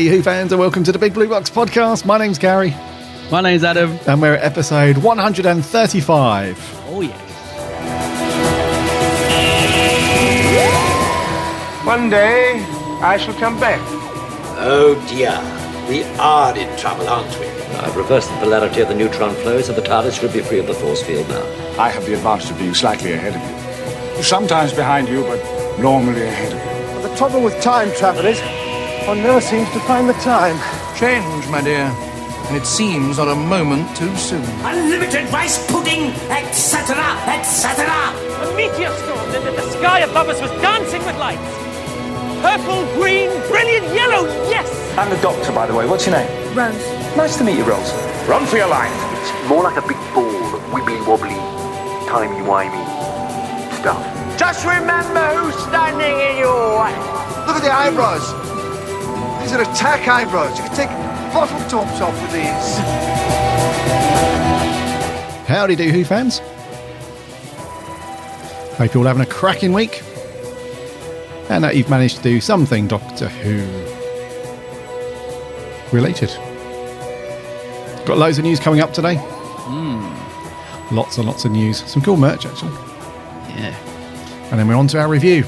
Hey, Who fans, and welcome to the Big Blue Box podcast. My name's Gary, My name's Adam. and we're at episode 135. Oh, yes. One day I shall come back. Oh dear, we are in trouble, aren't we? I've reversed the polarity of the neutron flow, so the TARDIS should be free of the force field now. I have the advantage of being slightly ahead of you. Sometimes behind you, but normally ahead of you. But The trouble with time travel is one never seems to find the time. Change, my dear. And it seems not a moment too soon. Unlimited rice pudding, etc., etc. A meteor stormed and the sky above us was dancing with lights. Purple, green, brilliant yellow, yes! I'm the doctor, by the way. What's your name? Rose. Nice to meet you, Rose. Run for your life. It's more like a big ball of wibbly wobbly, timey wimey stuff. Just remember who's standing in your way. Look at the eyebrows. These are attack eh, eyebrows. You can take bottle tops off with these. Howdy do, Who fans. Hope you're all having a cracking week. And that you've managed to do something Doctor Who related. Got loads of news coming up today. Hmm. Lots and lots of news. Some cool merch, actually. Yeah. And then we're on to our review.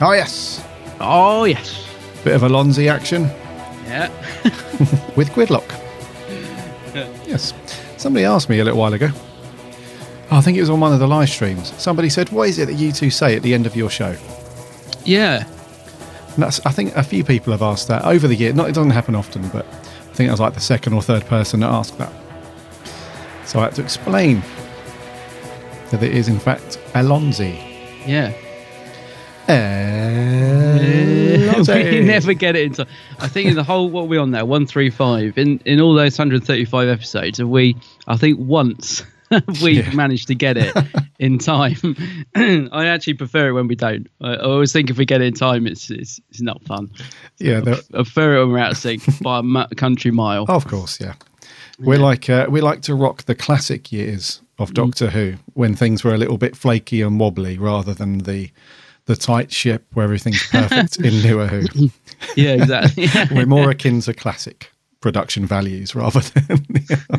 Oh, yes. Oh, yes. Bit of Allons-y action Yeah. with Gridlock. Yes. Somebody asked me a little while ago. Oh, I think it was on one of the live streams. Somebody said, What is it that you two say at the end of your show? Yeah. And that's, I think a few people have asked that over the year. Not, it doesn't happen often, but I think I was like the second or third person that asked that. So I had to explain that it is, in fact, Allons-y. Yeah. Eh. We never get it into. I think in the whole what are we on now one three five in in all those 135 episodes have we I think once we've Yeah. managed to get it in time. I actually prefer it when we don't. I, I always think if we get it in time, it's it's, it's not fun. Yeah, I there- prefer it when we're out of sync by a country mile. Of course, yeah. We like uh, we like to rock the classic years of Doctor Who when things were a little bit flaky and wobbly, rather than the the tight ship where everything's perfect in newer Who. Yeah, exactly. We're more akin to classic production values rather than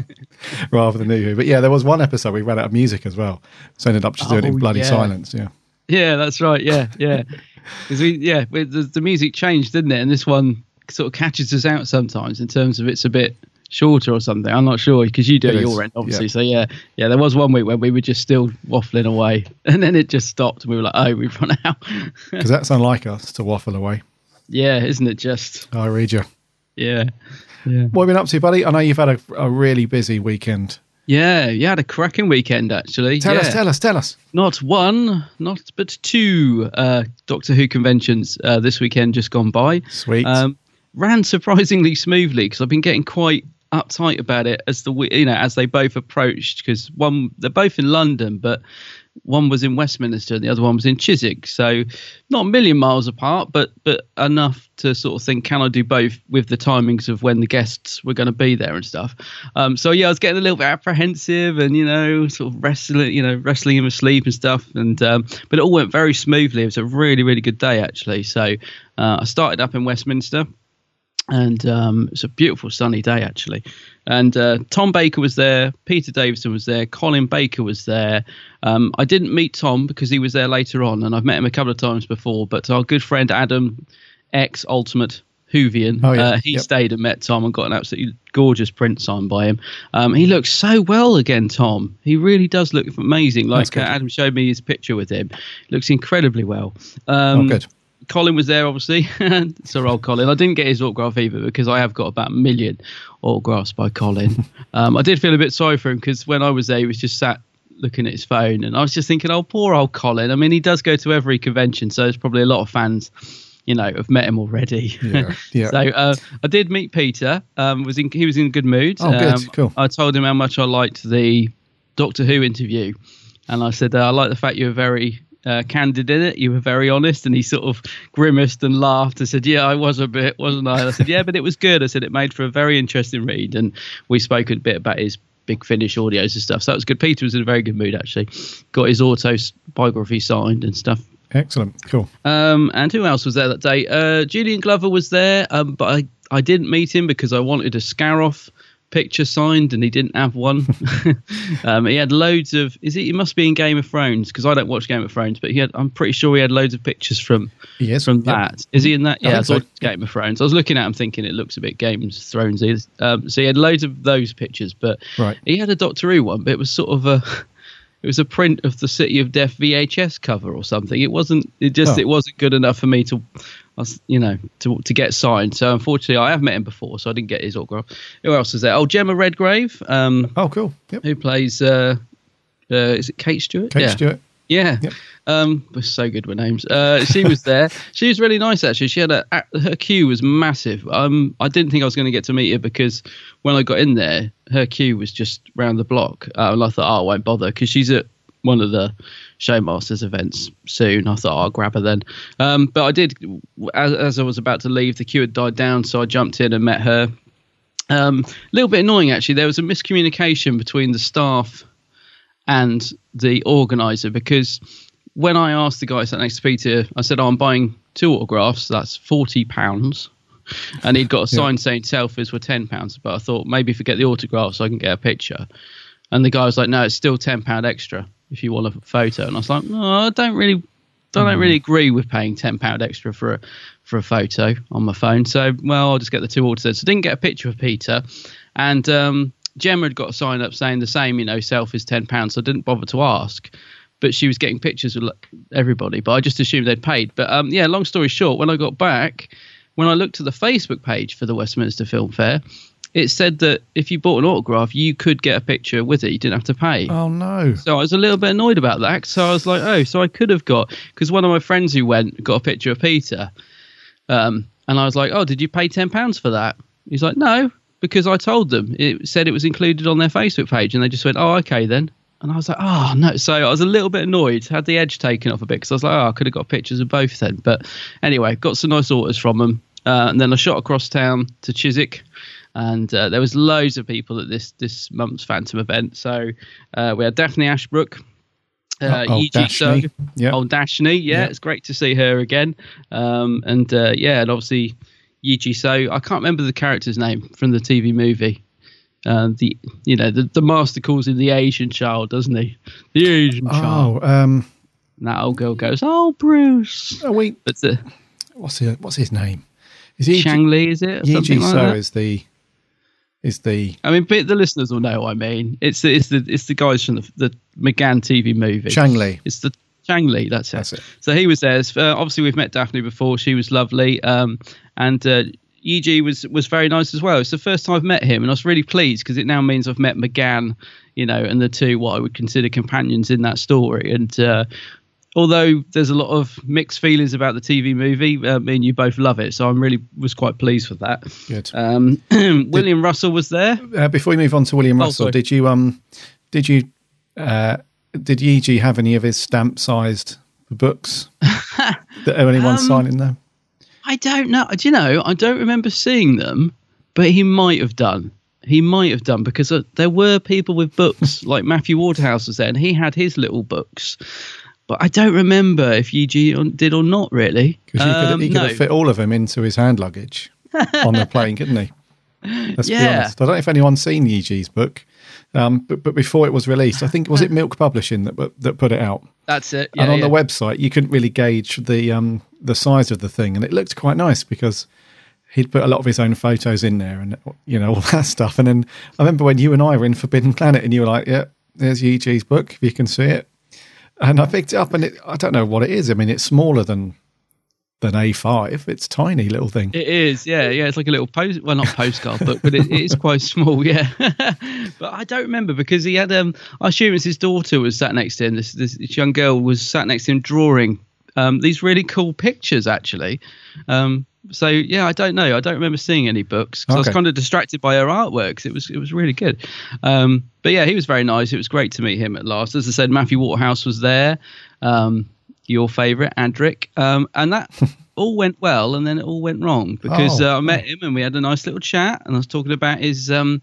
rather than new Who. But yeah, there was one episode we ran out of music as well, so ended up just doing it in Oh, bloody yeah. silence. Yeah, Yeah, that's right. Yeah, yeah. 'Cause we, yeah, we- the, the music changed, didn't it? And this one sort of catches us out sometimes in terms of it's a bit shorter or something. I'm not sure because you do It is, your end, obviously. yeah. So yeah, yeah. There was one week when we were just still waffling away, and then it just stopped, and we were like, "Oh, we've run out." because that's unlike us to waffle away. yeah, isn't it just? I read you. Yeah, yeah, What have you been up to, buddy? I know you've had a, a really busy weekend. yeah. You had a cracking weekend actually. Tell yeah. us, tell us, tell us. Not one, not but two uh, Doctor Who conventions uh, this weekend just gone by. Sweet. Um, ran surprisingly smoothly because I've been getting quite uptight about it as the you know as they both approached because one they're both in London but one was in Westminster and the other one was in Chiswick. So not a million miles apart but but enough to sort of think can I do both with the timings of when the guests were going to be there and stuff? Um, so yeah I was getting a little bit apprehensive and you know sort of wrestling you know wrestling in my sleep and stuff. And um, but it all went very smoothly. It was a really really good day actually. So uh, I started up in Westminster and um, it's a beautiful sunny day actually. And uh, Tom Baker was there, Peter Davison was there, Colin Baker was there. Um, I didn't meet Tom because he was there later on, and I've met him a couple of times before. But our good friend Adam, ex Ultimate Whovian, Oh, yeah. uh, he Yep. stayed and met Tom and got an absolutely gorgeous print signed by him. Um, he looks so well again, Tom. He really does look amazing. Like uh, Adam showed me his picture with him, looks incredibly well. Um, oh, good. Colin was there, obviously. Sir old Colin. I didn't get his autograph either because I have got about a million autographs by Colin. um, I did feel a bit sorry for him because when I was there, he was just sat looking at his phone, and I was just thinking, oh, poor old Colin. I mean, he does go to every convention, so there's probably a lot of fans. You know, have met him already. Yeah, yeah. so uh, I did meet Peter. Um, was in he was in a good mood. Oh, good, Um, cool. I told him how much I liked the Doctor Who interview, and I said uh, I like the fact you were very uh, candid in it. You were very honest, and he sort of grimaced and laughed and said, "Yeah, I was a bit, wasn't I?" I said, "Yeah, but it was good." I said it made for a very interesting read, and we spoke a bit about his big finish audios and stuff. So that was good. Peter was in a very good mood actually. Got his auto s- biography signed and stuff. Excellent. Cool. Um, and who else was there that day? Uh, Julian Glover was there, um, but I, I didn't meet him because I wanted a Scaroth picture signed and he didn't have one. um, he had loads of. Is it? He must be in Game of Thrones because I don't watch Game of Thrones, but he had. I'm pretty sure he had loads of pictures from Yes, from Yep. that. Is he in that? Yeah, I, so. thought it was Game of Thrones. I was looking at him thinking it looks a bit Game of Thrones. Um, so he had loads of those pictures, but Right. he had a Doctor Who one, but it was sort of a. It was a print of the City of Death VHS cover or something. It wasn't. It just. Oh. It wasn't good enough for me to, was- you know, to to get signed. So unfortunately, I have met him before, so I didn't get his autograph. Who else is there? Oh, Jemma Redgrave, um, Oh, cool. Yep. who plays. Uh, uh, is it Kate Stewart? Kate yeah. Stewart. Yeah. Yep. Um, we're so good with names. Uh, she was there. she was really nice actually. She had a her queue was massive. Um, I didn't think I was going to get to meet her because when I got in there, her queue was just round the block, uh, and I thought, oh, I won't bother because she's at one of the Showmasters events soon. I thought I'll grab her then. Um, but I did as, as I was about to leave, the queue had died down, so I jumped in and met her. Um, a little bit annoying actually. There was a miscommunication between the staff and the organizer because when I asked the guy sat next to Peter, I said, oh, I'm buying two autographs. That's forty pounds, and he'd got a sign saying selfies were ten pounds. But I thought maybe forget the autograph so I can get a picture. And the guy was like, no, it's still ten pound extra if you want a photo. And I was like, no, I don't really. I don't really agree with paying ten pound extra for a for a photo on my phone. So well, I'll just get the two orders. So I didn't get a picture of Peter, and um, Gemma had got a sign up saying the same. You know, self is ten pounds. So I didn't bother to ask. But she was getting pictures with everybody. But I just assumed they'd paid. But um, yeah, long story short, when I got back, when I looked at the Facebook page for the Westminster Film Fair, it said that if you bought an autograph, you could get a picture with it. You didn't have to pay. Oh no. So I was a little bit annoyed about that. So I was like, oh, so I could have got because one of my friends who went got a picture of Peter, um, and I was like, oh, did you pay ten pounds for that? He's like, no, because I told them it said it was included on their Facebook page, and they just went, oh, okay then. And I was like, oh no. So I was a little bit annoyed, had the edge taken off a bit because I was like, oh, I could have got pictures of both then. But anyway, got some nice orders from them, uh, and then I shot across town to Chiswick and uh, there was loads of people at this this month's Phantom event. So uh, we had Daphne Ashbrook, uh, Oh, oh, Yee Jee Dashni. So, Yep. old Dashni. Yeah, Yep. it's great to see her again. Um, and uh, yeah, and obviously Yi So. I can't remember the character's name from the TV movie. Uh, the you know the, the master calls him the Asian child, doesn't he? The Asian child. Oh, um, And that old girl goes, "Oh, Bruce." oh wait, But the what's his, what's his name? Is he Shang Li is it? Or Yi something Ji like So that? is the is the I mean, but the listeners will know what I mean. It's the it's the it's the guys from the, the McGann TV movie. Chang Lee. It's the Chang Lee. That's it. That's it. So he was there. Uh, obviously, we've met Daphne before. She was lovely. Um, and uh, Yee Jee was was very nice as well. It's the first time I've met him, and I was really pleased because it now means I've met McGann, you know, and the two what I would consider companions in that story. And uh, although there's a lot of mixed feelings about the TV movie, uh, me and you both love it, so I'm really was quite pleased with that. good. Um, William Russell was there. Uh, before we move on to William Oh, Russell, sorry. did you um did you uh did Yi have any of his stamp sized books that anyone Um, signing them? I don't know. Do you know? I don't remember seeing them, but he might have done. He might have done because uh, there were people with books, like Matthew Waterhouse was there, and he had his little books. But I don't remember if on- did or not really. Because he, could, Um, he could no. have fit all of them into his hand luggage on the plane, couldn't he? Let's be honest. I don't know if anyone's seen Yee Jee's book, um, but but before it was released, I think was it Milk Publishing that put- that put it out. That's it. Yeah, and on yeah. the website, you couldn't really gauge the um, the size of the thing, and it looked quite nice because he'd put a lot of his own photos in there, and you know all that stuff. And then I remember when you and I were in Forbidden Planet, and you were like, "Yeah, there's Yee Jee's book, if you can see it." And I picked it up, and it, I don't know what it is. I mean, it's smaller than than A5. It's tiny little thing. It is, yeah, yeah. It's like a little post, well, not postcard book, but it, it is quite small, yeah. but I don't remember because he had, um, I assume it's his daughter was sat next to him. This this, this young girl was sat next to him drawing um, these really cool pictures, actually. Um, so yeah, I don't know. I don't remember seeing any books 'cause I was kind of distracted by her artworks. It was it was really good. Um, but yeah, he was very nice. It was great to meet him at last. As I said, Matthew Waterhouse was there. Um, your favourite, Adric, um, and that all went well, and then it all went wrong because Oh, uh, I met him and we had a nice little chat, and I was talking about his um,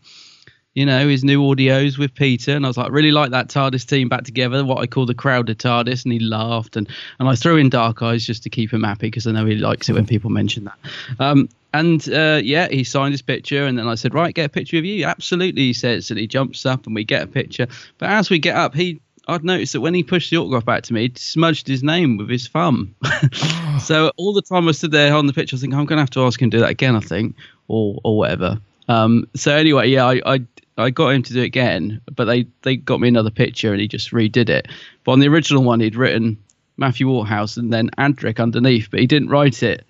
you know, his new audios with Peter, and I was like, really like that TARDIS team back together, what I call the crowded TARDIS, and he laughed, and and I threw in Dark Eyes just to keep him happy because I know he likes it when people mention that. Um, and uh, yeah, he signed his picture, and then I said, right, get a picture of you. Absolutely, he says, and he jumps up, and we get a picture. But as we get up, he I'd noticed that when he pushed the autograph back to me, he smudged his name with his thumb. so all the time I stood there on the picture, I thinking, I'm going to have to ask him to do that again, I think, or or whatever. Um, so anyway, yeah, I, I I got him to do it again, but they they got me another picture and he just redid it. But on the original one, he'd written Matthew Waterhouse and then Adric underneath, but he didn't write it.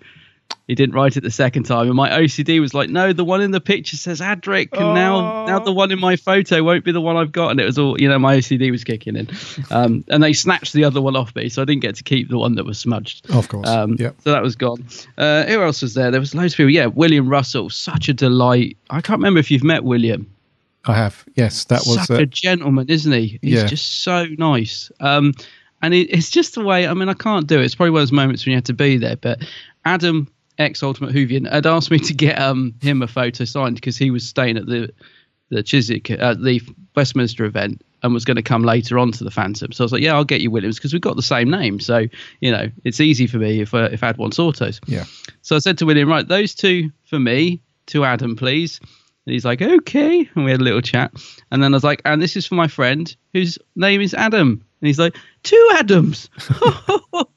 He didn't write it the second time, and my OCD was like, "No, the one in the picture says Adric, and now now the one in my photo won't be the one I've got." And it was all, you know, my OCD was kicking in, um, and they snatched the other one off me, so I didn't get to keep the one that was smudged. Of course, Um, yeah. So that was gone. Uh, who else was there? There was loads of people. Yeah, William Russell, such a delight. I can't remember if you've met William I have. Yes, that was. such Uh, a gentleman, isn't he? He's Yeah. just so nice. Um, and it, it's just the way. I mean, I can't do it. It's probably one of those moments when you have to be there. But Adam, ex Ultimate Whovian, had asked me to get um him a photo signed because he was staying at the the Chiswick at the Westminster event and was going to come later on to the Phantom. So I was like, yeah, I'll get you Williams because we've got the same name. So you know, it's easy for me if uh, if I had one autos. yeah. So I said to William, right, those two for me, to Adam, please. And he's like, okay. And we had a little chat. And then I was like, and this is for my friend whose name is Adam. And he's like, two Adams.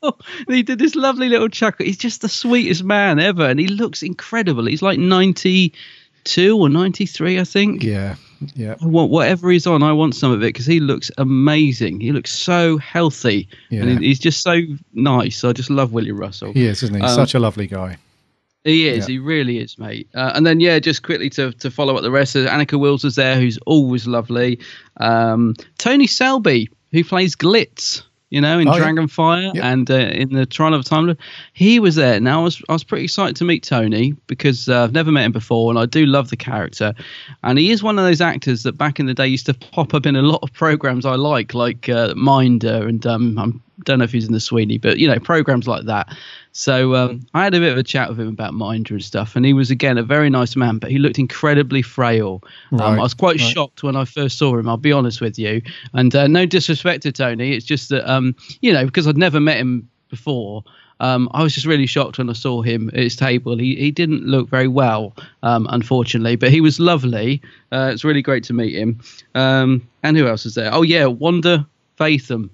and he did this lovely little chuckle. He's just the sweetest man ever. And he looks incredible. He's like 92 or 93, I think. Yeah. Yeah. I want whatever he's on. I want some of it because he looks amazing. He looks so healthy, Yeah. and he's just so nice. I just love William Russell. He is, isn't he? Um, Such a lovely guy. He is. Yeah. He really is, mate. Uh, and then, yeah, just quickly to, to follow up the rest, uh, Anneke Wills was there, who's always lovely. Um, Tony Selby, who plays Glitz, you know, in Oh. Dragonfire Yeah. and uh, in the Trial of Time he was there. Now, I was I was pretty excited to meet Tony because uh, I've never met him before, and I do love the character. And he is one of those actors that back in the day used to pop up in a lot of programs I like, like uh, Minder, and um, I'm don't know if he's in the Sweeney, but you know, programs like that. So um, I had a bit of a chat with him about Minder and stuff, and he was again a very nice man, but he looked incredibly frail. Right, Um, I was quite right. shocked when I first saw him. I'll be honest with you, and uh, no disrespect to Tony, it's just that um, you know because I'd never met him before. Um, I was just really shocked when I saw him at his table. He he didn't look very well, um, unfortunately, but he was lovely. Uh, it's really great to meet him. Um, and who else is there? Oh yeah, Wanda Ventham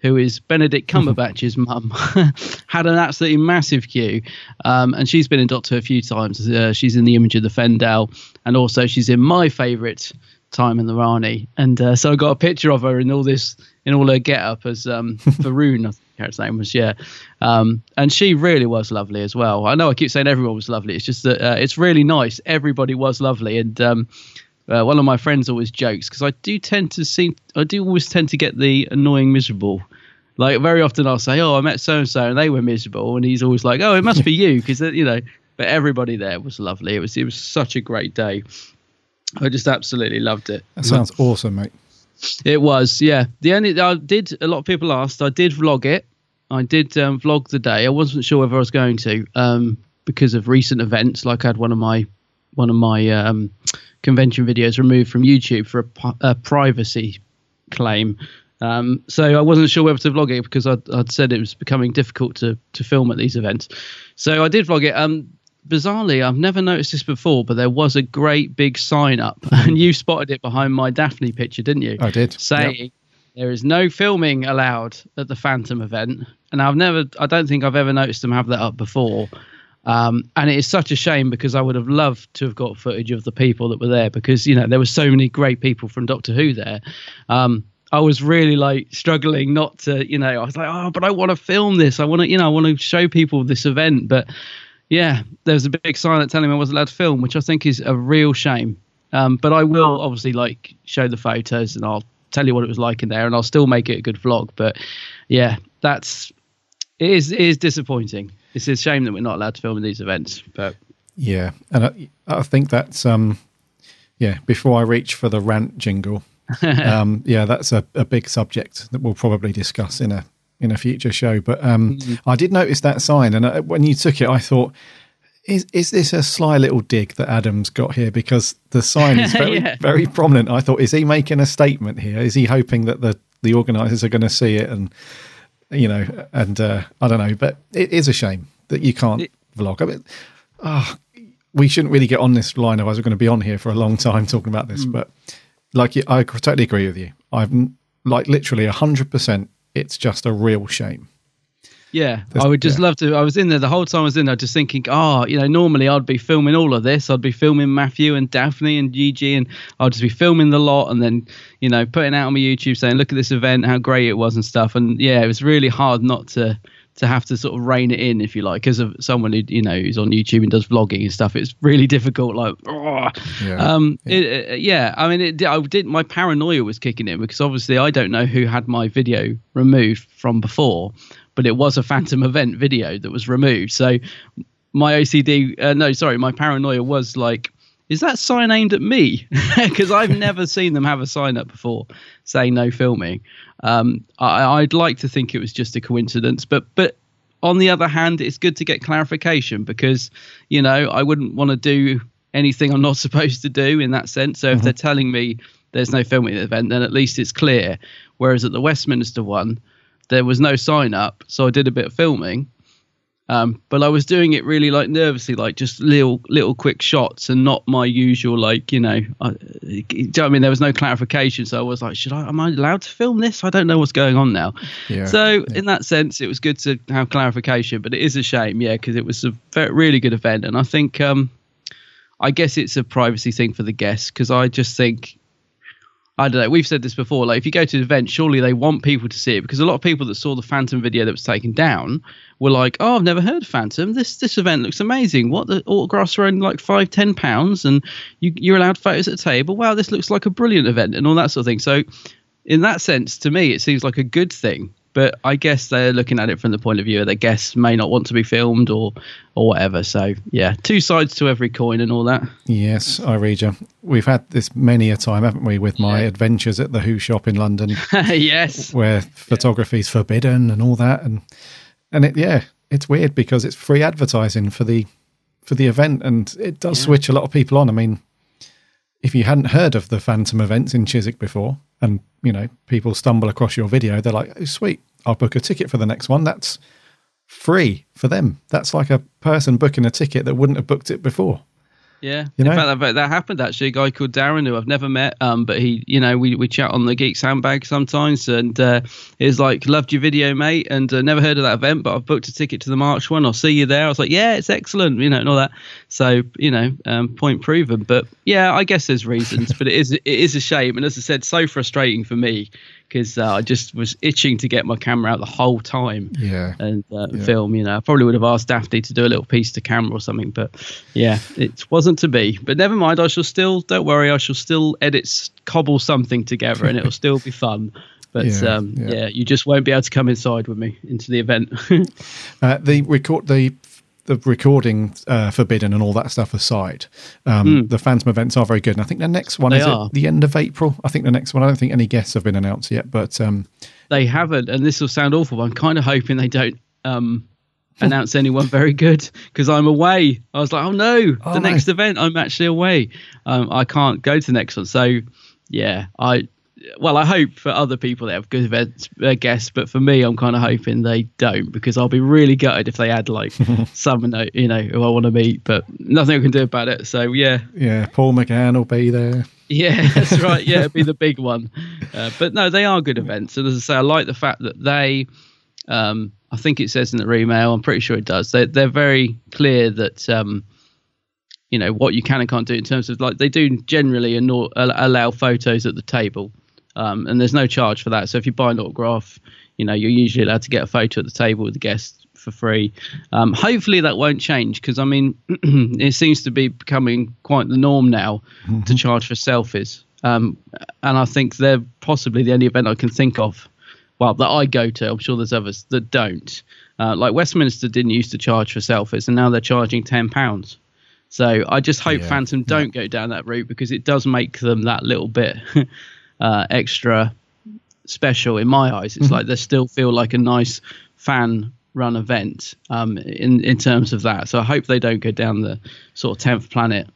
who is Benedict Cumberbatch's mum, had an absolutely massive queue. Um, and she's been in Doctor a few times. Uh, she's in the image of the Fendahl, and also she's in my favourite time in the Rani. And uh, so I got a picture of her in all this, in all her get up as um, Faroon, I think her name was, yeah. Um, and she really was lovely as well. I know I keep saying everyone was lovely. It's just that uh, it's really nice. Everybody was lovely. And um, uh, one of my friends always jokes because I do tend to see, I do always tend to get the annoying miserable. Like very often I'll say, "Oh, I met so and so, and they were miserable," and he's always like, "Oh, it must be you," because you know. But everybody there was lovely. It was it was such a great day. I just absolutely loved it. That sounds awesome, mate. It was, yeah. The only I did a lot of people asked. I did vlog it. I did um, vlog the day. I wasn't sure whether I was going to um, because of recent events. Like I had one of my one of my um, convention videos removed from YouTube for a, a privacy claim. Um, so I wasn't sure whether to vlog it because I'd, I'd said it was becoming difficult to to film at these events. So I did vlog it. Um, bizarrely, I've never noticed this before, but there was a great big sign up, and you spotted it behind my Daphne picture, didn't you? I did. saying there is no filming allowed at the Phantom event. And I've never, I don't think I've ever noticed them have that up before. Um, and it is such a shame because I would have loved to have got footage of the people that were there because, you know, there were so many great people from Doctor Who there. Um, I was really like struggling not to, you know, I was like, oh, but I want to film this. I want to, you know, I want to show people this event. But yeah, there was a big sign that telling me I wasn't allowed to film, which I think is a real shame. Um, but I will obviously like show the photos and I'll tell you what it was like in there, and I'll still make it a good vlog. But yeah, that's it is it is disappointing. It's a shame that we're not allowed to film in these events. But Yeah, and I, I think that's um, yeah. Before I reach for the rant jingle, um, yeah, that's a, a big subject that we'll probably discuss in a in a future show. But um, I did notice that sign, and uh, when you took it, I thought is is this a sly little dig that Adam's got here? Because the sign is very Yeah. very prominent. I thought, is he making a statement here? Is he hoping that the the organisers are going to see it and you know? And uh, I don't know, but it is a shame that you can't vlog. I mean, ah, we shouldn't really get on this line, otherwise we're going to be on here for a long time talking about this. But like, I totally agree with you. I've like literally hundred percent. It's just a real shame. Yeah, I would just yeah. love to. I was in there the whole time I was in there, just thinking, oh, you know, normally I'd be filming all of this. I'd be filming Matthew and Daphne and Gigi, and I'd just be filming the lot, and then, you know, putting out on my YouTube saying, look at this event, how great it was and stuff. And yeah, it was really hard not to to have to sort of rein it in, if you like, because of someone who you know who's on YouTube and does vlogging and stuff. It's really difficult. Like, oh. Yeah. um, It, uh, yeah. I mean, it, I did. My paranoia was kicking in because obviously I don't know who had my video removed from before, but it was a Phantom event video that was removed. So my OCD, uh, no, sorry, my paranoia was like, is that sign aimed at me? Because I've never seen them have a sign up before saying no filming. Um, I, I'd like to think it was just a coincidence, but but on the other hand, it's good to get clarification because you know I wouldn't want to do anything I'm not supposed to do in that sense. So if they're telling me there's no filming at the event, then at least it's clear. Whereas at the Westminster one, there was no sign up, so I did a bit of filming. Um, but I was doing it really like nervously, like just little little quick shots, and not my usual like you know. I, do you know what I mean? There was no clarification, so I was like, should I? Am I allowed to film this? I don't know what's going on now. Yeah. So in that sense, it was good to have clarification, but it is a shame, yeah, because it was a very, really good event, and I think um, I guess it's a privacy thing for the guests because I just think I don't know. We've said this before. Like, if you go to an event, surely they want people to see it because a lot of people that saw the Phantom video that was taken down were like, "Oh, I've never heard of Phantom. This this event looks amazing. What the autographs are only like five, ten pounds, and you you're allowed photos at the table. Wow, this looks like a brilliant event, and all that sort of thing." So, in that sense, to me, it seems like a good thing. But I guess they're looking at it from the point of view of their guests may not want to be filmed or or whatever. So yeah, two sides to every coin and all that. Yes, I read you. We've had this many a time, haven't we, with my adventures at the Who shop in London, yes. where photography is forbidden and all that, and and it yeah, it's weird because it's free advertising for the for the event, and it does switch a lot of people on. I mean, if you hadn't heard of the Phantom events in Chiswick before, and you know people stumble across your video, they're like, "Oh, sweet, I'll book a ticket for the next one." That's free for them. That's like a person booking a ticket that wouldn't have booked it before. Yeah, You in know? fact, that, that happened actually. A guy called Darren, who I've never met, um, but he, you know, we, we chat on the Geek Sandbag sometimes, and uh, he's like, "Loved your video, mate," and uh, never heard of that event, but I've booked a ticket to the March one. I'll see you there. I was like, "Yeah, it's excellent," you know, and all that. So, you know, um, point proven. But yeah, I guess there's reasons, but it is it is a shame, and as I said, so frustrating for me because uh, I just was itching to get my camera out the whole time Yeah. and uh, Yeah. film. You know, I probably would have asked Daphne to do a little piece to camera or something, but yeah, it wasn't to be. But never mind. I shall still. Don't worry. I shall still edit, cobble something together, and it'll still be fun. But Yeah, um, yeah. yeah. you just won't be able to come inside with me into the event. Uh, the record the the recording uh, forbidden and all that stuff aside, um, the Phantom events are very good. And I think the next one. They is are. at the end of April. I think the next one. I don't think any guests have been announced yet, but um, they haven't, and this will sound awful. But I'm kind of hoping they don't um, announce anyone very good because I'm away. I was like, oh no, Oh, the no. next event I'm actually away. Um, I can't go to the next one. So yeah, I well, I hope for other people they have good events uh, guests, but for me, I'm kind of hoping they don't because I'll be really gutted if they add like someone you know who I want to meet, but nothing I can do about it. So yeah, yeah, Paul McGann will be there. yeah, that's right. Yeah, it'd be the big one. Uh, but no, they are good events. And as I say, I like the fact that they, um, I think it says in the email, I'm pretty sure it does. They, they're very clear that, um, you know, what you can and can't do in terms of like they do generally allow photos at the table. Um, and there's no charge for that. So if you buy an autograph, you know, you're usually allowed to get a photo at the table with the guest for free. Um, hopefully that won't change because I mean, it seems to be becoming quite the norm now to charge for selfies. Um, and I think they're possibly the only event I can think of, well, that I go to. I'm sure there's others that don't. Uh, like Westminster didn't used to charge for selfies, and now they're charging ten pounds. So I just hope Yeah, Phantom don't go down that route because it does make them that little bit uh, extra special in my eyes. It's like they still feel like a nice fan run event um, in in terms of that. So I hope they don't go down the sort of tenth planet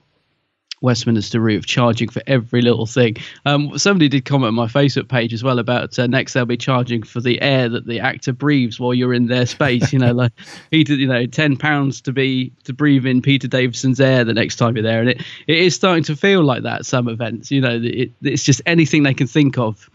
Westminster route of charging for every little thing. Um, somebody did comment on my Facebook page as well about uh, next they'll be charging for the air that the actor breathes while you're in their space. You know, like Peter, you know, ten pounds to be to breathe in Peter Davison's air the next time you're there, and it it is starting to feel like that. Some events, you know, it, it's just anything they can think of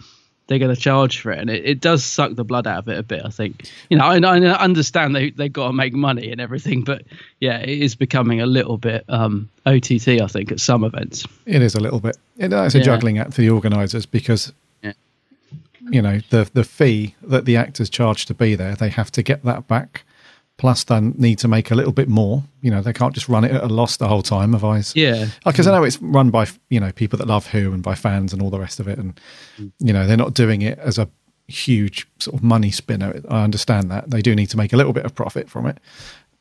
they're going to charge for it, and it, it does suck the blood out of it a bit. I think, you know, I, I understand they they've got to make money and everything, but yeah, it is becoming a little bit um, OTT. I think at some events, it is a little bit. It's a Yeah. juggling act for the organisers because Yeah. you know the the fee that the actors charge to be there, they have to get that back. Plus, they need to make a little bit more. You know, they can't just run it at a loss the whole time. Otherwise, Yeah. Because I know it's run by you know people that love Who and by fans and all the rest of it, and you know they're not doing it as a huge sort of money spinner. I understand that they do need to make a little bit of profit from it,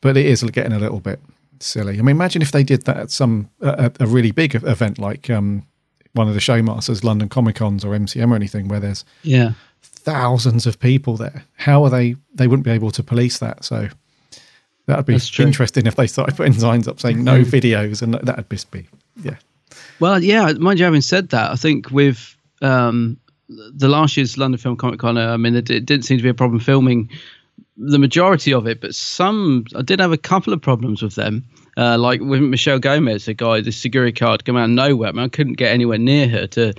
but it is getting a little bit silly. I mean, imagine if they did that at some a, a really big event like um, one of the showmasters, London Comic Cons or MCM or anything, where there's yeah, thousands of people there. How are they? They wouldn't be able to police that. So that'd be interesting if they started putting signs up saying no videos, and that'd just be yeah. Well, yeah, mind you, having said that, I think with um, the last year's London Film Comic Con, I mean, it, it didn't seem to be a problem filming the majority of it, but some I did have a couple of problems with them. Uh, like with Michelle Gomez, a guy, the security card come out of nowhere. I, mean, I couldn't get anywhere near her to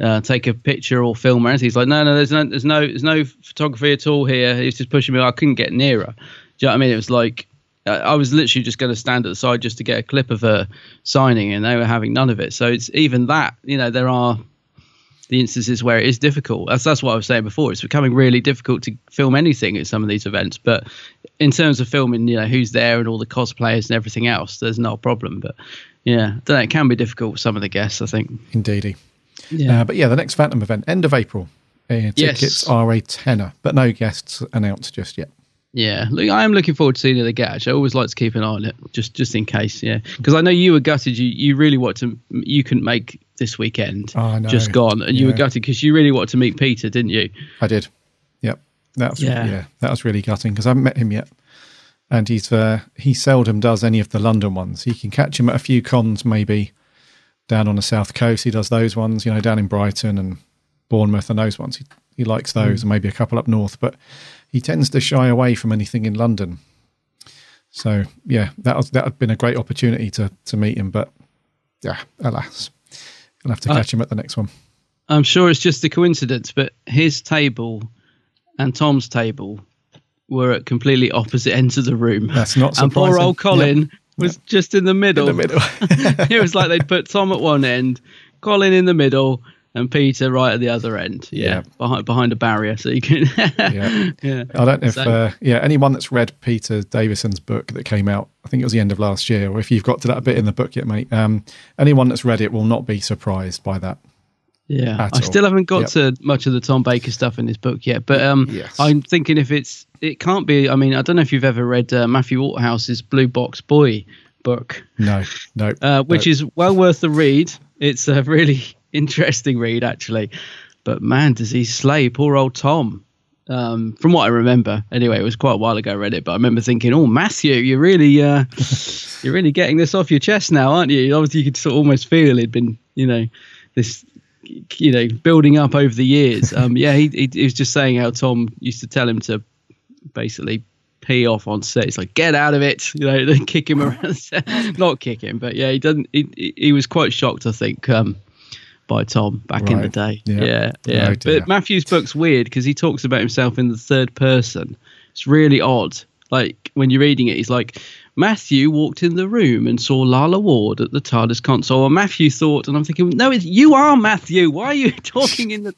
uh, take a picture or film or anything. He's like, no, no, there's no, there's no, there's no photography at all here. He's just pushing me. I couldn't get near her. Do you know what I mean? It was like I was literally just going to stand at the side just to get a clip of her signing, and they were having none of it. So it's even that, you know, there are the instances where it is difficult. That's that's what I was saying before. It's becoming really difficult to film anything at some of these events. But in terms of filming, you know, who's there and all the cosplayers and everything else, there's no problem. But yeah, know, it can be difficult with some of the guests. I think. Indeedy. Yeah. Uh, but yeah, the next Phantom event, end of April. Uh, tickets Yes. are a tenner, but no guests announced just yet. Yeah, look, I am looking forward to seeing it again. Actually, I always like to keep an eye on it, just just in case. Yeah, because I know you were gutted. You you really want to. You couldn't make this weekend. Oh, I know. Just gone, and you were gutted because you really wanted to meet Peter, didn't you? I did. Yep. That's yeah. Yeah. that was really gutting because I haven't met him yet. And he's uh, he seldom does any of the London ones. You can catch him at a few cons, maybe down on the south coast. He does those ones, you know, down in Brighton and Bournemouth and those ones. He, he likes those, and maybe a couple up north. But he tends to shy away from anything in London. So yeah, that was that had been a great opportunity to to meet him, but yeah, alas, I'll have to Uh, catch him at the next one. I'm sure it's just a coincidence, but his table and Tom's table were at completely opposite ends of the room. That's not And poor old Colin was just in the middle. In the middle. it was like they'd put Tom at one end, Colin in the middle, and Peter right at the other end. Yeah, Yeah. behind behind a barrier, so you can. Yeah. yeah. I don't know if, So- uh, yeah, anyone that's read Peter Davison's book that came out, I think it was the end of last year, or if you've got to that bit in the book yet, mate, um, anyone that's read it will not be surprised by that. Yeah, I all. still haven't got Yep. to much of the Tom Baker stuff in his book yet, but um, Yes. I'm thinking if it's it can't be. I mean, I don't know if you've ever read uh, Matthew Waterhouse's Blue Box Boy book, No, no. uh, which no. is well worth the read. It's a really interesting read actually, but man, does he slay poor old Tom. Um, from what I remember, anyway, it was quite a while ago I read it, but I remember thinking, "Oh, Matthew, you're really, uh, you're really getting this off your chest now, aren't you?" Obviously, you could sort of almost feel it'd been, you know, this you know building up over the years um yeah he, he, he was just saying how tom used to tell him to basically pee off on set it's like get out of it you know then kick him around the set. not kick him but yeah he doesn't he, he- he was quite shocked i think um by tom back in the day Yeah. yeah yeah Oh, but matthew's book's weird because he talks about himself in the third person it's really odd like when you're reading it he's like Matthew walked in the room and saw Lalla Ward at the TARDIS console. And Matthew thought, and I'm thinking, no, it's, you are Matthew. Why are you talking in the?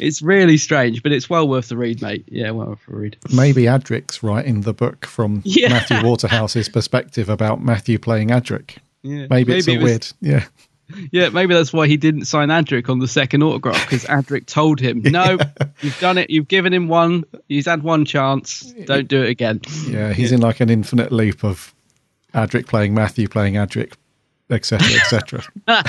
It's really strange, but it's well worth the read, mate. Yeah, well worth the read. Maybe Adric's writing the book from Yeah. Matthew Waterhouse's perspective about Matthew playing Adric. Yeah, Maybe, it's a it was- weird, yeah. Yeah, maybe that's why he didn't sign Adric on the second autograph because Adric told him, no, you've done it. You've given him one. He's had one chance. Don't do it again. Yeah, he's in like an infinite loop of Adric playing Matthew playing Adric, etc., etc. yeah,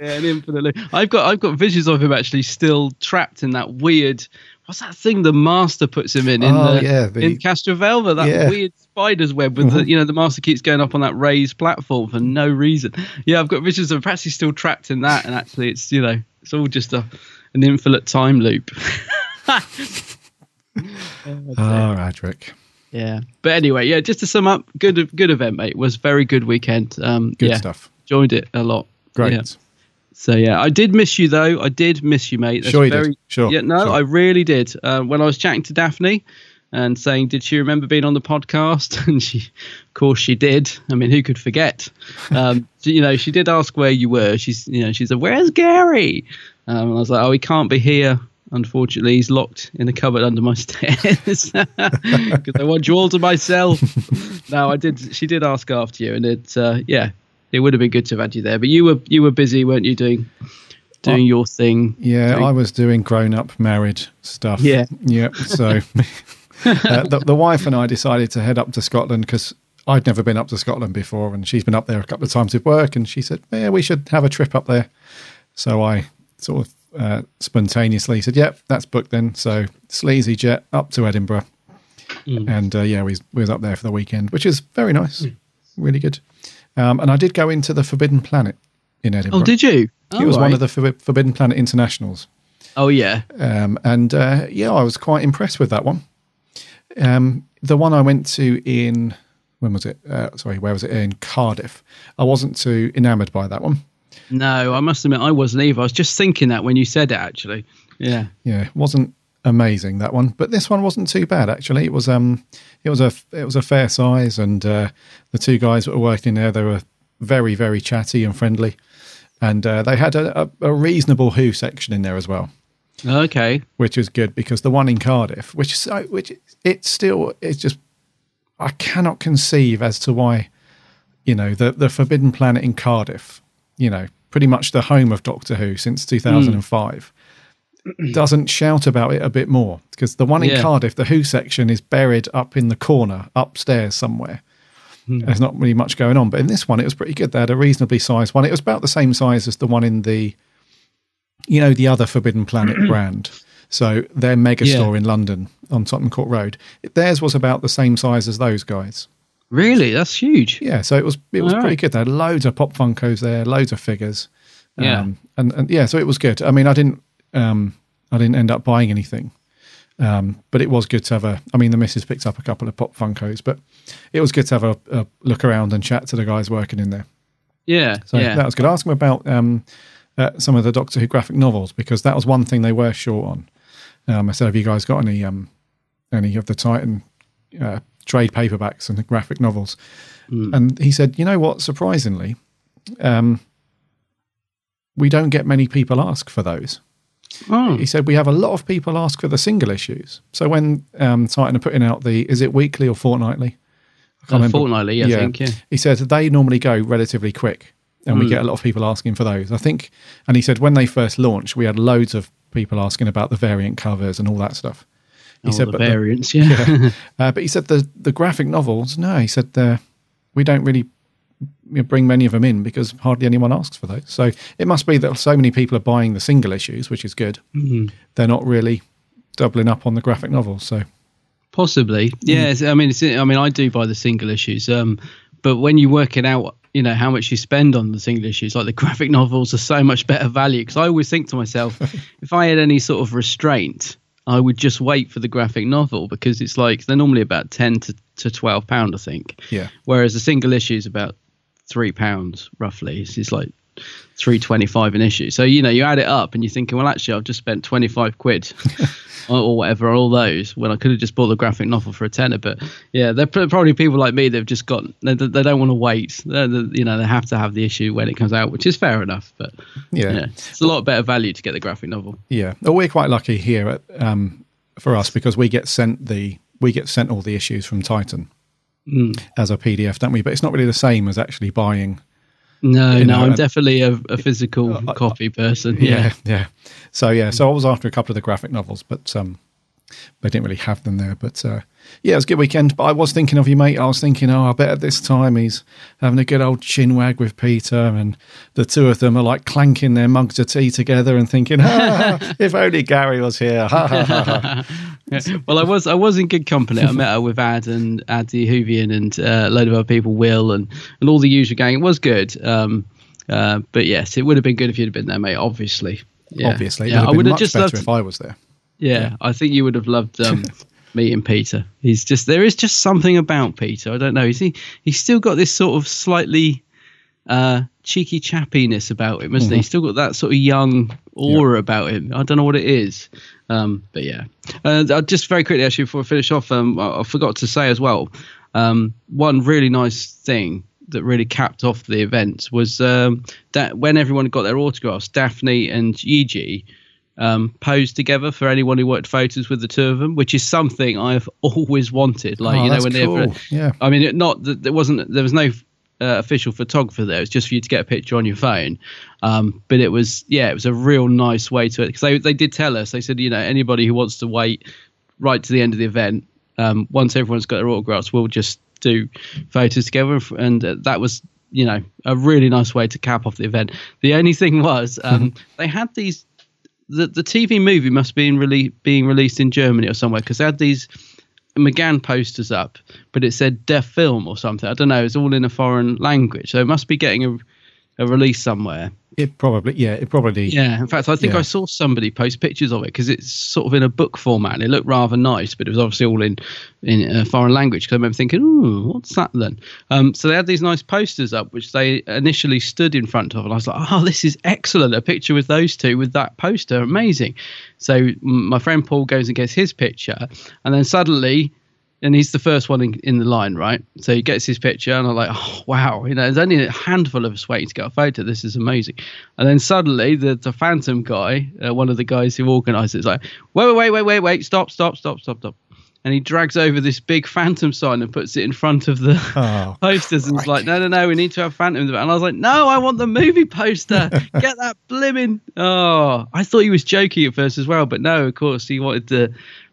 an infinitely. I've got I've got visions of him actually still trapped in that weird what's that thing the master puts him in in, Oh, the, yeah, the- in Castrovalva, that Yeah. weird spider's web with the you know the master keeps going up on that raised platform for no reason. Yeah, I've got visions of perhaps he's still trapped in that, and actually it's you know it's all just a an infinite time loop. Oh, Adric. Yeah, but anyway, yeah. Just to sum up, good good event, mate. It was very good weekend. Um, Good yeah, stuff. Enjoyed it a lot. Great. Yeah. So yeah, I did miss you though. I did miss you, mate. Sure you did. Sure, Yeah, no, sure. I really did. Uh, when I was chatting to Daphne and saying, "Did she remember being on the podcast?" and she, of course, she did. I mean, who could forget? Um, you know, she did ask where you were. She's, you know, she said, "Where's Gary?" Um, and I was like, "Oh, he can't be here." Unfortunately, he's locked in a cupboard under my stairs because I want you all to myself. no, I did. She did ask after you, and it, uh, yeah, it would have been good to have had you there. But you were you were busy, weren't you, doing doing your thing? Yeah, Doing- I was doing grown up married stuff. Yeah. Yeah. So uh, the, the wife and I decided to head up to Scotland because I'd never been up to Scotland before and she's been up there a couple of times with work and she said, yeah, we should have a trip up there. So I sort of uh, spontaneously said, yep, that's booked then. So sleazy jet up to Edinburgh. And uh, yeah, we, we was up there for the weekend, which is very nice. Really good. Um, and I did go into the Forbidden Planet in Edinburgh. Oh, did you? It was one of the Forbi- Forbidden Planet Internationals. Oh yeah. Um, and uh, yeah, I was quite impressed with that one. Um, the one I went to in when was it? Uh, sorry, where was it? In Cardiff. I wasn't too enamoured by that one. No, I must admit I wasn't either. I was just thinking that when you said it. Actually, yeah. Yeah, it wasn't amazing that one, but this one wasn't too bad actually. It was um, it was a it was a fair size, and uh, the two guys that were working there they were very very chatty and friendly, and uh, they had a, a, a reasonable Who section in there as well. Okay. which is good because the one in Cardiff, which is so, which it's still it's just I cannot conceive as to why you know the the Forbidden Planet in Cardiff, you know, pretty much the home of Doctor Who since two thousand and five. Mm. Doesn't shout about it a bit more because the one in Yeah. Cardiff, the Who section is buried up in the corner upstairs somewhere. Hmm. There's not really much going on, but in this one, it was pretty good. They had a reasonably sized one. It was about the same size as the one in the you know the other Forbidden Planet brand. So their mega Yeah. store in London on Tottenham Court Road. Theirs was about the same size as those guys. Really, that's huge. Yeah, so it was it was All pretty right. good. They had loads of pop Funkos there, loads of figures. Yeah. Um, and, and yeah, so it was good. I mean, I didn't um, I didn't end up buying anything. Um, but it was good to have a. I mean, the missus picked up a couple of pop Funkos, but it was good to have a, a look around and chat to the guys working in there. Yeah. So yeah. that was good. Ask them about um, uh, some of the Doctor Who graphic novels because that was one thing they were short on. Um, I said, "Have you guys got any um, any of the Titan uh, trade paperbacks and the graphic novels?" And he said, "You know what? Surprisingly, um, we don't get many people ask for those." oh. He said, "We have a lot of people ask for the single issues. So when um, Titan are putting out the, is it weekly or fortnightly? I can't Uh, remember. fortnightly, I think. Yeah. He said they normally go relatively quick, and we Mm. get a lot of people asking for those. I think, and he said when they first launched, we had loads of people asking about the variant covers and all that stuff. He All said, the but variants, yeah. uh, but he said the the graphic novels, no, he said uh, we don't really bring many of them in because hardly anyone asks for those. So it must be that so many people are buying the single issues, which is good. Mhm. They're not really doubling up on the graphic novels. So Possibly, yeah. it's- I mean, it's, I mean, I do buy the single issues, um, but when you work it out, you know how much you spend on the single issues. Like the graphic novels are so much better value because I always think to myself, if I had any sort of restraint, I would just wait for the graphic novel because it's like they're normally about ten to, to twelve pound, I think. yeah, Whereas the single issue is about three pounds roughly. It's, it's like three twenty five an issue. So you know you add it up and you're thinking, well, actually, I've just spent twenty five quid or, whatever on all those when I could have just bought the graphic novel for a tenner. But yeah, they're pr- probably people like me. They've just got they, they don't want to wait. They're, they you know they have to have the issue when it comes out, which is fair enough. But yeah, yeah, it's a lot better value to get the graphic novel. Yeah, well, we're quite lucky here at, um, for us because we get sent the we get sent all the issues from Titan Mm. as a PDF, don't we? But it's not really the same as actually buying. No, You no, know, I'm uh, definitely a, a physical copy person. Yeah. Yeah, yeah. So yeah, so I was after a couple of the graphic novels, but um, they didn't really have them there. But uh, yeah, it was a good weekend. But I was thinking of you, mate. I was thinking, oh, I bet at this time he's having a good old chin wag with Peter, and the two of them are like clanking their mugs of tea together and thinking, ah, if only Gary was here. Ha, ha, ha, ha. Yeah. Well, I was I was in good company. I met up with Ad and Addy Hoovian and uh, a load of other people, Will and and all the usual gang. It was good. Um, uh, but yes, it would have been good if you'd have been there, mate. Obviously, yeah. Obviously, yeah. would I would have just loved. if I was there. yeah, I think you would have loved um, meeting Peter. He's just there is just something about Peter. I don't know. Is he? He's still got this sort of slightly uh, cheeky chappiness about him, hasn't he? Mhm. He's still got that sort of young aura about him. I don't know what it is. Um, but yeah, uh, just very quickly, actually, before I finish off, um, I, I forgot to say as well. Um, one really nice thing that really capped off the event was um, that when everyone got their autographs, Daphne and Yee Jee um, posed together for anyone who worked photos with the two of them, which is something I've always wanted. Like Oh, you know when they cool. Yeah. I mean, it, not that there wasn't there was no uh, official photographer there. It's just for you to get a picture on your phone. Um, but it was yeah, it was a real nice way to it because they they did tell us they said you know anybody who wants to wait right to the end of the event, um, once everyone's got their autographs, we'll just do photos together, and uh, that was you know a really nice way to cap off the event. The only thing was um, they had these. The, the TV movie must be in rele- being released in Germany or somewhere because they had these McGann posters up, but it said deaf film or something. I don't know. It's all in a foreign language, so it must be getting a, a release somewhere. It probably, yeah, it probably. Yeah. In fact, I think Yeah. I saw somebody post pictures of it because it's sort of in a book format and it looked rather nice, but it was obviously all in in a foreign language. Because I remember thinking, "Ooh, what's that then?" Um, so they had these nice posters up, which they initially stood in front of, and I was like, "Oh, this is excellent! A picture with those two with that poster, amazing!" So my friend Paul goes and gets his picture, and then suddenly and he's the first one in, in the line, right? So he gets his picture, and I'm like, oh wow, you know, there's only a handful of us waiting to get a photo. This is amazing. And then suddenly, the the Phantom guy, uh, one of the guys who organised it, is like, wait, wait, wait, wait, wait, wait, stop, stop, stop, stop, stop. And he drags over this big Phantom sign and puts it in front of the Oh, posters, and it's like, no, no, no, we need to have Phantom. And I was like, no, I want the movie poster. Get that blimmin'. Oh, I thought he was joking at first as well, but no, of course he wanted the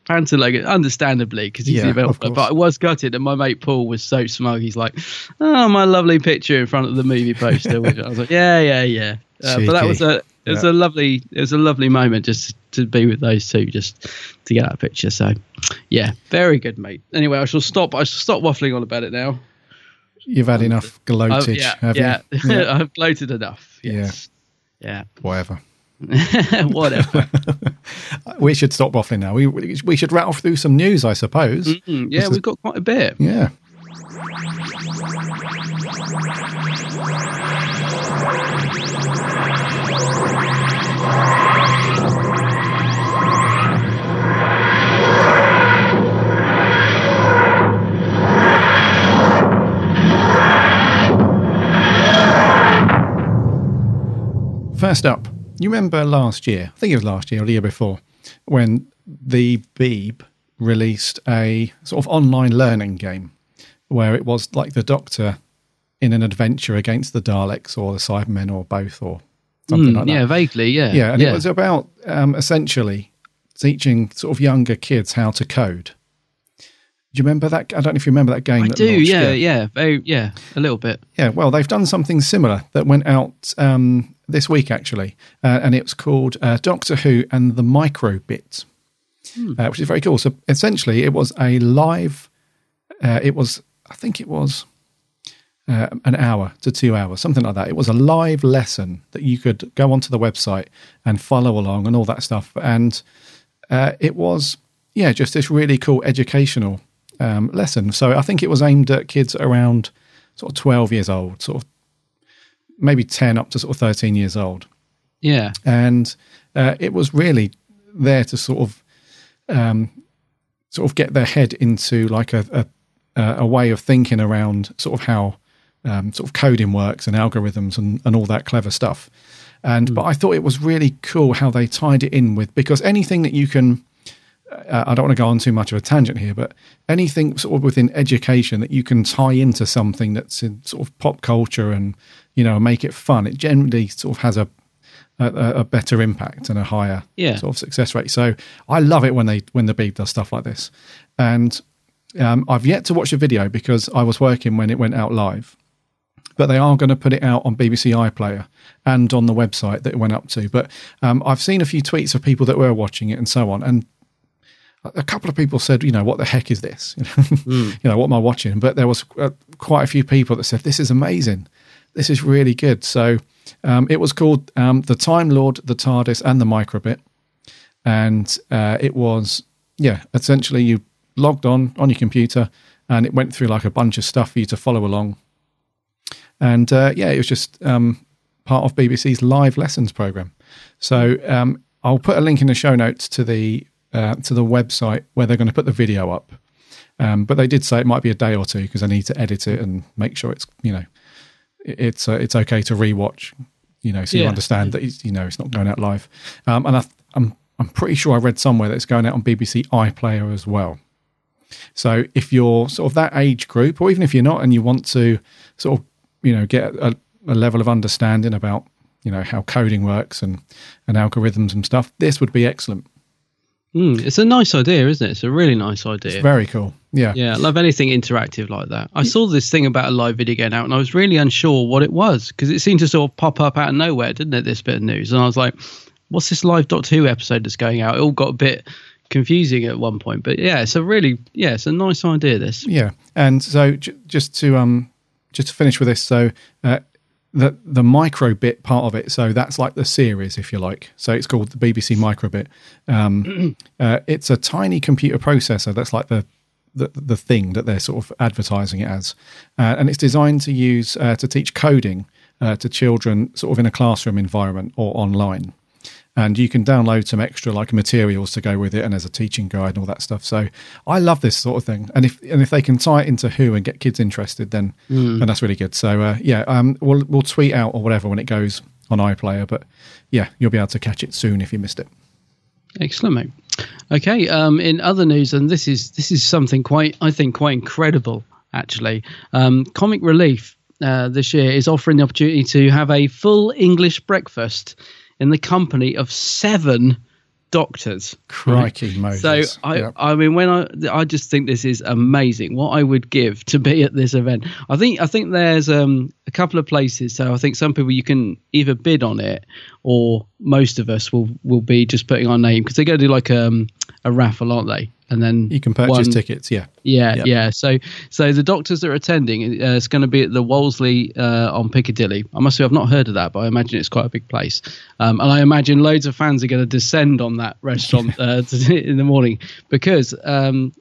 Logo, understandably, because he's Yeah, the developer. But I was gutted, and my mate Paul was so smug. He's like, oh, my lovely picture in front of the movie poster. Which I was like, yeah, yeah, yeah. Uh, but that was a it was Yeah. a lovely it was a lovely moment just to be with those two, just to get that picture. So, yeah, very good, mate. Anyway, I shall stop. I shall stop waffling on about it now. You've had enough Oh, gloatage, yeah, have yeah. you? I've gloated enough. Yes. Yeah. Whatever. Whatever. We should stop waffling now. We we should rattle through some news, I suppose. Mm, yeah, This we've got quite a bit. Yeah. First up, you remember last year, I think it was last year or the year before, when the Beeb released a sort of online learning game where it was like the Doctor in an adventure against the Daleks or the Cybermen or both or something Mm, like that. yeah, vaguely. Yeah. Yeah, and it was about um, essentially teaching sort of younger kids how to code. Do you remember that? I don't know if you remember that game. I that do. launched, Yeah, yeah, very, yeah, a little bit. yeah, well, they've done something similar that went out um, this week, actually, uh, and it's called uh, Doctor Who and the Microbit, uh, which is very cool. So essentially, it was a live. Uh, it was, I think, it was uh, an hour to two hours, something like that. It was a live lesson that you could go onto the website and follow along and all that stuff. And uh, it was, yeah, just this really cool educational um, lesson. So I think it was aimed at kids around sort of 12 years old, sort of maybe 10 up to sort of 13 years old. Yeah. And uh, it was really there to sort of um, sort of get their head into like a, a, a way of thinking around sort of how um, sort of coding works and algorithms and, and all that clever stuff. And but I thought it was really cool how they tied it in with because anything that you can uh, I don't want to go on too much of a tangent here, but anything sort of within education that you can tie into something that's in sort of pop culture and you know make it fun, it generally sort of has a a, a better impact and a higher Yeah. sort of success rate. So I love it when they when the Beeb does stuff like this, and Um, I've yet to watch a video because I was working when it went out live, but they are going to put it out on BBC iPlayer and on the website that it went up to. But um, I've seen a few tweets of people that were watching it and so on, and a couple of people said, you know, what the heck is this? you know, what am I watching? But there was uh, quite a few people that said, this is amazing. This is really good. So um, it was called um, The Time Lord, The TARDIS, and The Microbit. And uh, it was, yeah, essentially you logged on on your computer and it went through like a bunch of stuff for you to follow along. And uh, yeah, it was just um, part of BBC's live lessons program. So um, I'll put a link in the show notes to the uh, to the website where they're going to put the video up. Um, but they did say it might be a day or two because I need to edit it and make sure it's you know it's uh, it's okay to rewatch. You know, so you understand that it's, you know it's not going out live. Um, and I, I'm I'm pretty sure I read somewhere that it's going out on BBC iPlayer as well. So if you're sort of that age group, or even if you're not, and you want to sort of you know get a, a level of understanding about you know how coding works and and algorithms and stuff, this would be excellent. Mm, it's a nice idea, isn't it? It's a really nice idea. It's very cool. Yeah. Yeah, I love anything interactive like that. I saw this thing about a live video going out, and I was really unsure what it was because it seemed to sort of pop up out of nowhere, didn't it? This bit of news, and I was like, "What's this live Doctor Who episode that's going out?" It all got a bit confusing at one point, but yeah, it's a really yeah, it's a nice idea. This Yeah, and so j- just to um just to finish with this, so uh, the the microbit part of it, so that's like the series, if you like. So it's called the BBC Microbit. Um, uh, it's a tiny computer processor that's like the the, the thing that they're sort of advertising it as, uh, and it's designed to use uh, to teach coding uh, to children, sort of in a classroom environment or online. And you can download some extra like materials to go with it and there's a teaching guide and all that stuff. So i love this sort of thing. And if and if they can tie it into who and get kids interested then Mm. then that's really good. So uh, yeah um we'll we'll tweet out or whatever when it goes on iplayer. But yeah you'll be able to catch it soon if you missed it. Excellent, mate. Okay. Um, in other news, and this is this is something quite, I think, quite incredible. Actually, um, Comic Relief uh, this year is offering the opportunity to have a full English breakfast in the company of seven doctors. crikey Moses. So I, Yeah. I mean, when I, I just think this is amazing. What I would give to be at this event. I think, I think there's um, a couple of places. So I think some people you can either bid on it, or most of us will will be just putting our name because they're going to do like um, a raffle, aren't they? And then you can purchase one- tickets yeah yeah, Yep. yeah. So, so the doctors that are attending, uh, it's going to be at the Wolseley uh, on Piccadilly. I must say, I've not heard of that, but I imagine it's quite a big place. Um, and I imagine loads of fans are going to descend on that restaurant uh, in the morning because um,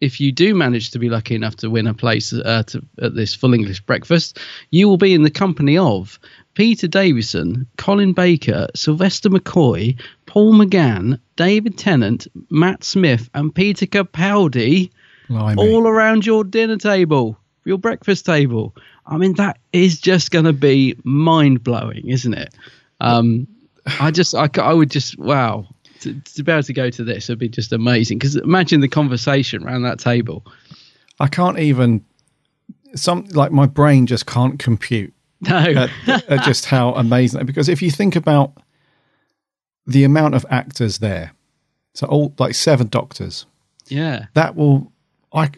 if you do manage to be lucky enough to win a place uh, to, at this full English breakfast, you will be in the company of Peter Davison, Colin Baker, Sylvester McCoy, Paul McGann, David Tennant, Matt Smith, and Peter Capaldi Blimey. all around your dinner table, your breakfast table. I mean, that is just going to be mind blowing, isn't it? Um, I just, I, I would just, wow. To, to be able to go to this would be just amazing. Because imagine the conversation around that table. i can't even some like my brain just can't compute No. at, at just how amazing because if you think about the amount of actors there so all like seven doctors yeah. that will i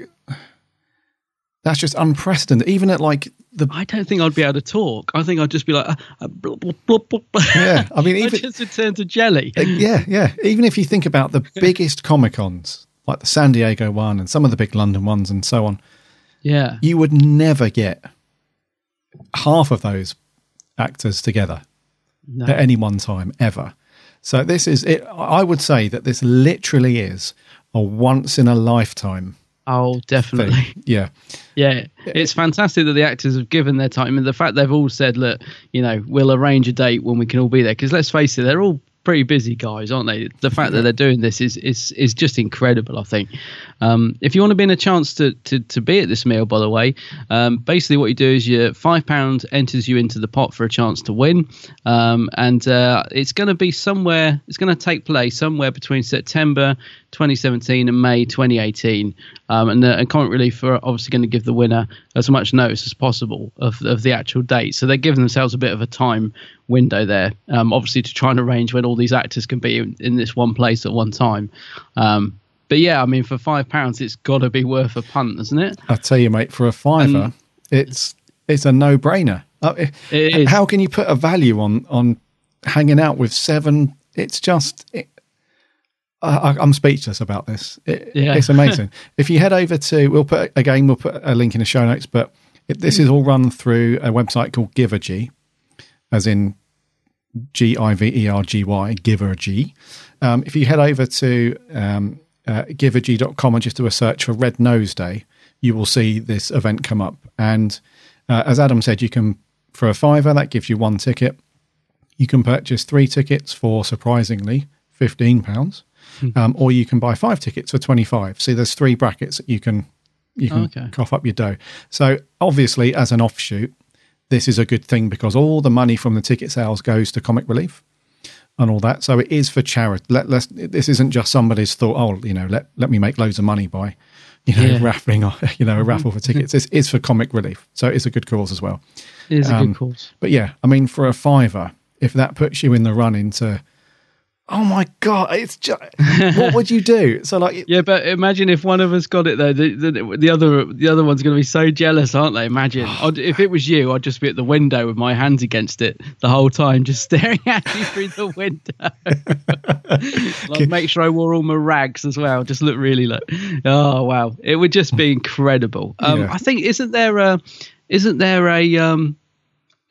that's just unprecedented even at like the I don't think I'd be able to talk. I think I'd just be like, uh, uh, blah, blah, blah. Yeah, I mean, I even- just would turn to jelly. Uh, yeah yeah even if you think about the biggest comic cons like the san diego one and some of the big london ones and so on Yeah. you would never get half of those actors together No. at any one time ever. So this is it. I would say that this literally is a once in a lifetime Oh, thing. definitely. Yeah, Yeah, it's fantastic that the actors have given their time, and the fact they've all said, "Look, you know, we'll arrange a date when we can all be there." Because let's face it, they're all pretty busy guys, aren't they? The fact that they're doing this is is is just incredible. I think. Um, if you want to be in a chance to, to to be at this meal, by the way, um, basically what you do is your five pound enters you into the pot for a chance to win, um, and uh, it's going to be somewhere. It's going to take place somewhere between September 2017 and May 2018. Um, and, the and Comic Relief are obviously going to give the winner as much notice as possible of, of the actual date. So they're giving themselves a bit of a time window there, um, obviously to try and arrange when all these actors can be in, in this one place at one time. Um, but yeah, I mean, for five pounds, it's got to be worth a punt, isn't it? I tell you, mate, for a fiver, And- it's it's a no brainer. Uh. How can you put a value on on hanging out with seven? It's just. It, I, I'm speechless about this. It, Yeah. It's amazing. if you head over to, we'll put again, we'll put a link in the show notes. But it, this is all run through a website called Givergy, as in G I V E R G Y, Givergy. Um, if you head over to um, uh, givergy.com and just do a search for Red Nose Day, you will see this event come up. And uh, as Adam said, you can, for a fiver, that gives you one ticket. You can purchase three tickets for surprisingly £15. Um, or you can buy five tickets for 25 See, there's three brackets that you can you can Okay. cough up your dough. So obviously, as an offshoot, this is a good thing because all the money from the ticket sales goes to comic relief and all that. So it is for charity. Let, let's, this isn't just somebody's thought. Oh, you know, let let me make loads of money by, you know, Yeah. raffling, you know, a raffle for tickets. It's, it's for comic relief, so it's a good cause as well. It is a Um, good cause. But yeah, I mean, for a fiver, if that puts you in the running to, oh my god, it's just what would you do? So like, Yeah, but imagine if one of us got it though. The, the, the other the other one's going to be so jealous, aren't they? Imagine I'd, if it was you, I'd just be at the window with my hands against it the whole time, just staring at you through the window. like, make sure I wore all my rags as well. Just look really like, oh wow, it would just be incredible. Um, Yeah. I think isn't there a isn't there a um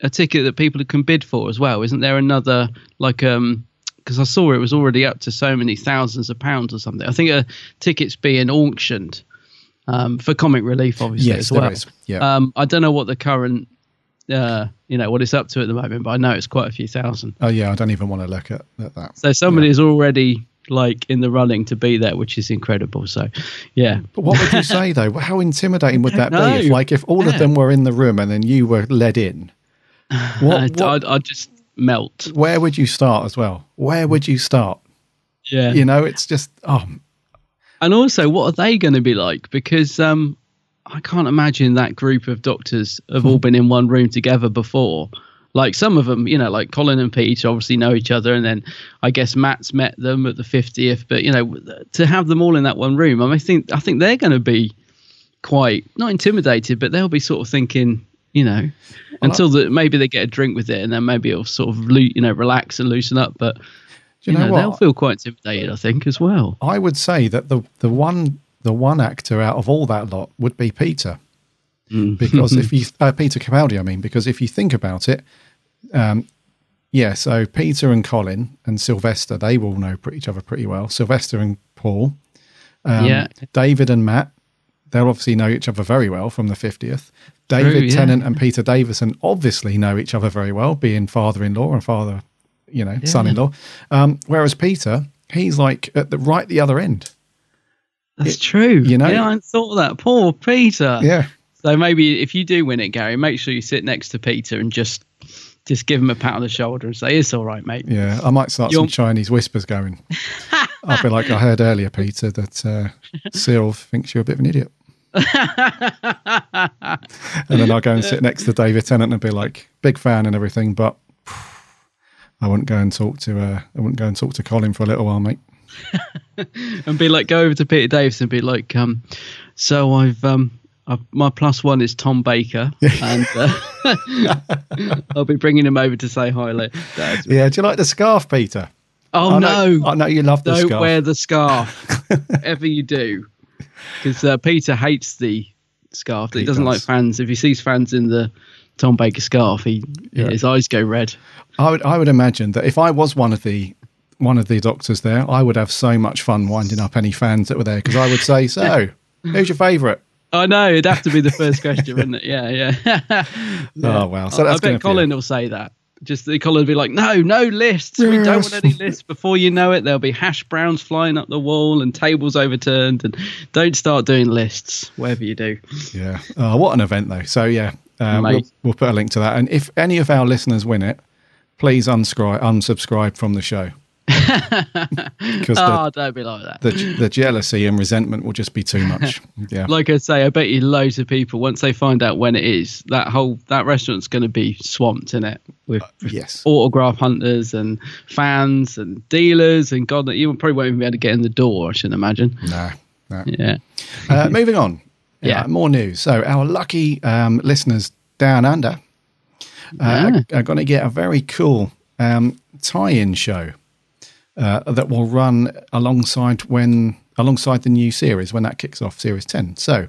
a ticket that people can bid for as well? Isn't there another like um because I saw it was already up to so many thousands of pounds or something. I think a ticket's being auctioned um, for comic relief, obviously Yes, as well. Yeah. Um, I don't know what the current, uh, you know, what it's up to at the moment, but I know it's quite a few thousand. oh yeah, I don't even want to look at, at that. So somebody is already like in the running to be there, which is incredible. So, yeah. But what would you say though? How intimidating would that be? If like if all of them were in the room and then you were led in, what, what- I'd, I'd just melt. where would you start as well? Where would you start? Yeah. You know, it's just oh And also, what are they going to be like? Because um, I can't imagine that group of doctors have all been in one room together before. Like some of them, you know, like Colin and Pete obviously know each other, and then I guess Matt's met them at the fiftieth. But you know, to have them all in that one room, I, mean, I think I think they're going to be quite not intimidated, but they'll be sort of thinking, you know, until the, maybe they get a drink with it, and then maybe it'll sort of you know relax and loosen up. But you you, know know, they'll feel quite intimidated, I think, as well. I would say that the the one the one actor out of all that lot would be Peter, Mm. because if you uh, Peter Capaldi, I mean, because if you think about it, um, yeah. So Peter and Colin and Sylvester, they will know each other pretty well. Sylvester and Paul, um, Yeah. David and Matt, they'll obviously know each other very well from the fiftieth. David yeah. Tennant and Peter Davison obviously know each other very well, being father-in-law and father, you know, son-in-law. Um, whereas Peter, he's like at the right the other end. That's true. you know- yeah, I thought that. Poor Peter. Yeah. So maybe if you do win it, Gary, make sure you sit next to Peter and just just give him a pat on the shoulder and say, "It's all right, mate." Yeah, I might start some You're- Chinese whispers going. I'll be like, I heard earlier, Peter, that uh, Cyril thinks you're a bit of an idiot. and then I'll go and sit next to David Tennant and be like, big fan and everything, but I wouldn't go and talk to uh, I wouldn't go and talk to Colin for a little while, mate. and be like, go over to Peter Davis and be like, um, "So I've um." I've, my plus one is Tom Baker, and uh, I'll be bringing him over to say hi. Dad. Yeah, do you like the scarf, Peter? Oh I no! know, I know you love the Don't scarf. wear the scarf, Ever you do, because uh, Peter hates the scarf. He, He doesn't like fans. If he sees fans in the Tom Baker scarf, he Yeah. his eyes go red. I would I would imagine that if I was one of the one of the doctors there, I would have so much fun winding up any fans that were there because I would say, "So, who's your favourite?" I know it'd have to be the first question, wouldn't it? Yeah, yeah. Oh wow! So I- that's I gonna bet be Colin will say that. Just the Colin would be like, no, no lists. We don't want any lists. Before you know it, there'll be hash browns flying up the wall and tables overturned. And don't start doing lists, whatever you do. Yeah. Oh, what an event, though. So, yeah, um, we'll, we'll put a link to that. And if any of our listeners win it, please unscribe, unsubscribe from the show. because oh, the, don't be like that. the the jealousy and resentment will just be too much. Yeah, like I say, I bet you loads of people once they find out when it is, that whole that restaurant's going to be swamped in it with yes, autograph hunters and fans and dealers and God, you probably won't even be able to get in the door. I shouldn't imagine. no, no. Yeah, Uh, moving on. Yeah. Uh, more news. So our lucky um, listeners down under uh, Yeah. are, going to get a very cool um, tie-in show uh, that will run alongside when alongside the new series when that kicks off, Series Ten. So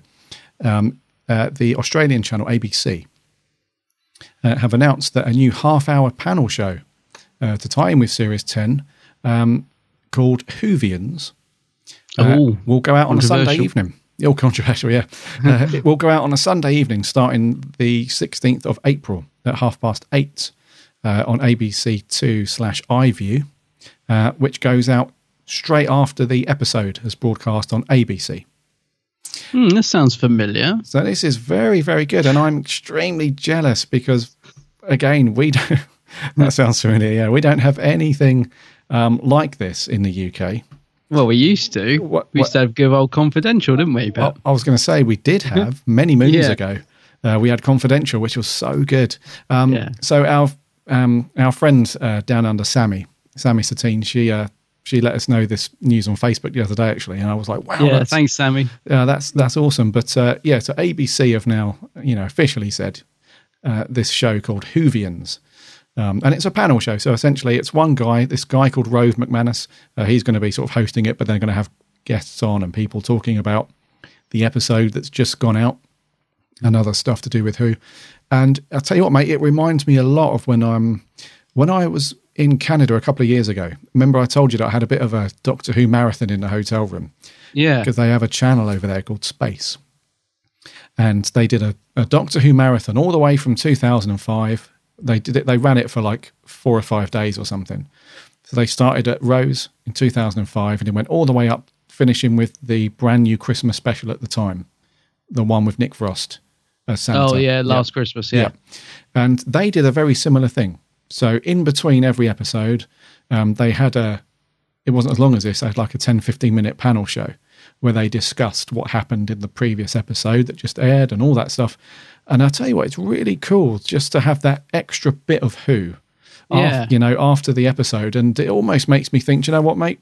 um, uh, the Australian channel ABC uh, have announced that a new half-hour panel show uh, to tie in with Series Ten um, called Whovians Oh, will go out on a Sunday evening. Oh, controversial, yeah. uh, it will go out on a Sunday evening starting the 16th of April at half past eight uh, on ABC2 slash iView, uh, which goes out straight after the episode has broadcast on ABC. Hmm, this sounds familiar. So this is very, very good. And I'm extremely jealous because, again, we don't, that sounds familiar, yeah, we don't have anything um, like this in the UK. Well, we used to. What- we used to have good old confidential, didn't we? But I, I was going to say we did have many moons Yeah. ago. Uh, we had Confidential, which was so good. Um, Yeah. So our um, our friend uh, down under Sammy, Sammy Satine, she uh, she let us know this news on Facebook the other day actually, and I was like, wow, yeah, thanks, Sammy. uh, that's that's awesome. But uh, yeah, so ABC have now you know officially said uh, this show called Whovians. Um, and it's a panel show. So essentially, it's one guy, this guy called Rove McManus. Uh, he's going to be sort of hosting it, but they're going to have guests on and people talking about the episode that's just gone out and other stuff to do with Who. And I'll tell you what, mate, it reminds me a lot of when I'm when I was in Canada a couple of years ago. Remember, I told you that I had a bit of a Doctor Who marathon in the hotel room Yeah. because they have a channel over there called Space. And they did a, a Doctor Who marathon all the way from 2005. They did it. They ran it for like four or five days or something. So they started at Rose in 2005 and it went all the way up, finishing with the brand new Christmas special at the time, the one with Nick Frost as Santa. Oh yeah, last Christmas. Yeah. And they did a very similar thing. So in between every episode, um, they had a, it wasn't as long as this, they had like a 10, 15 minute panel show where they discussed what happened in the previous episode that just aired and all that stuff. And I'll tell you what, it's really cool just to have that extra bit of who, af- Yeah. you know, after the episode. And it almost makes me think, "Do you know what, mate?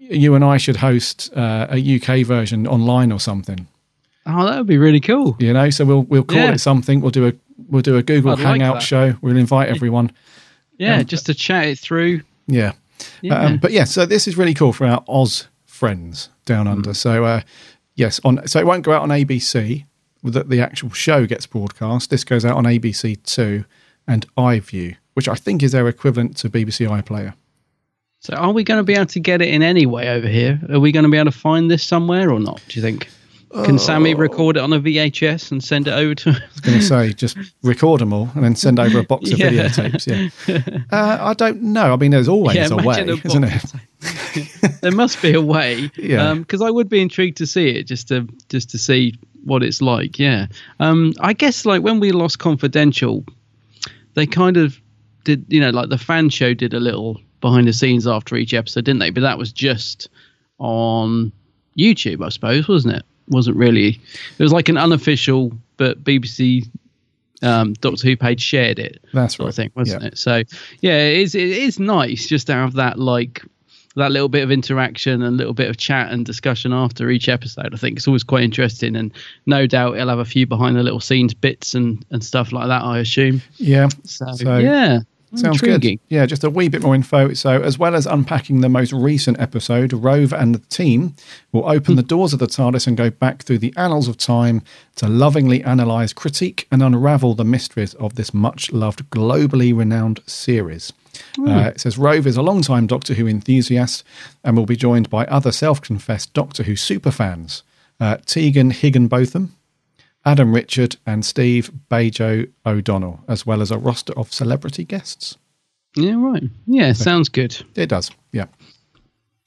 You and I should host uh, a UK version online or something. Oh, that would be really cool. You know, so we'll we'll call Yeah. it something. We'll do a we'll do a Google I'd Hangout that. show. We'll invite everyone. Yeah, Um, just to chat it through. Yeah. Yeah. Um, but yeah, so this is really cool for our Oz friends down Hmm. under. So uh, yes, on so it won't go out on ABC. That the actual show gets broadcast. This goes out on ABC Two and iView, which I think is their equivalent to BBC iPlayer. So, are we going to be able to get it in any way over here? Are we going to be able to find this somewhere or not? Do you think? Can Sammy record it on a VHS and send it over to? I was going to say just record them all and then send over a box of Yeah. videotapes. Yeah, uh, I don't know. I mean, there's always Yeah, a way, a isn't it? there must be a way. Yeah. Because I would be intrigued to see it, just to just to see what it's like. Yeah. Um. I guess like when we lost Confidential, they kind of did. You know, like the fan show did a little behind the scenes after each episode, didn't they? But that was just on YouTube, I suppose, wasn't it? Wasn't really. It was like an unofficial, but BBC um, Doctor Who page shared it. That's right. of thing, wasn't Yeah. it? So yeah, it is. It is nice just to have that like that little bit of interaction and a little bit of chat and discussion after each episode. I think it's always quite interesting, and no doubt it'll have a few behind the little scenes bits and and stuff like that. I assume. Yeah. So, So, yeah, Sounds intriguing. good. Yeah, just a wee bit more info. So, as well as unpacking the most recent episode, Rove and the team will open the doors of the TARDIS and go back through the annals of time to lovingly analyze, critique, and unravel the mysteries of this much loved, globally renowned series. Uh, it says Rove is a long-time Doctor Who enthusiast and will be joined by other self confessed Doctor Who superfans uh, Tegan Higginbotham, Adam Richard, and Steve Bajo O'Donnell, as well as a roster of celebrity guests. Yeah, right. Yeah, sounds good. It does, yeah.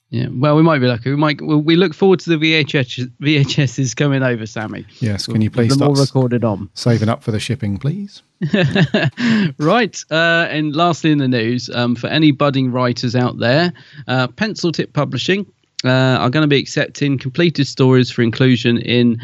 Yeah, well, we might be lucky. We might. Well, we look forward to the VHS VHSs coming over, Sammy. Yes, can you please Them all start recorded on. saving up for the shipping, please? right. Uh, and lastly, in the news, um, for any budding writers out there, uh, Pencil Tip Publishing uh, are going to be accepting completed stories for inclusion in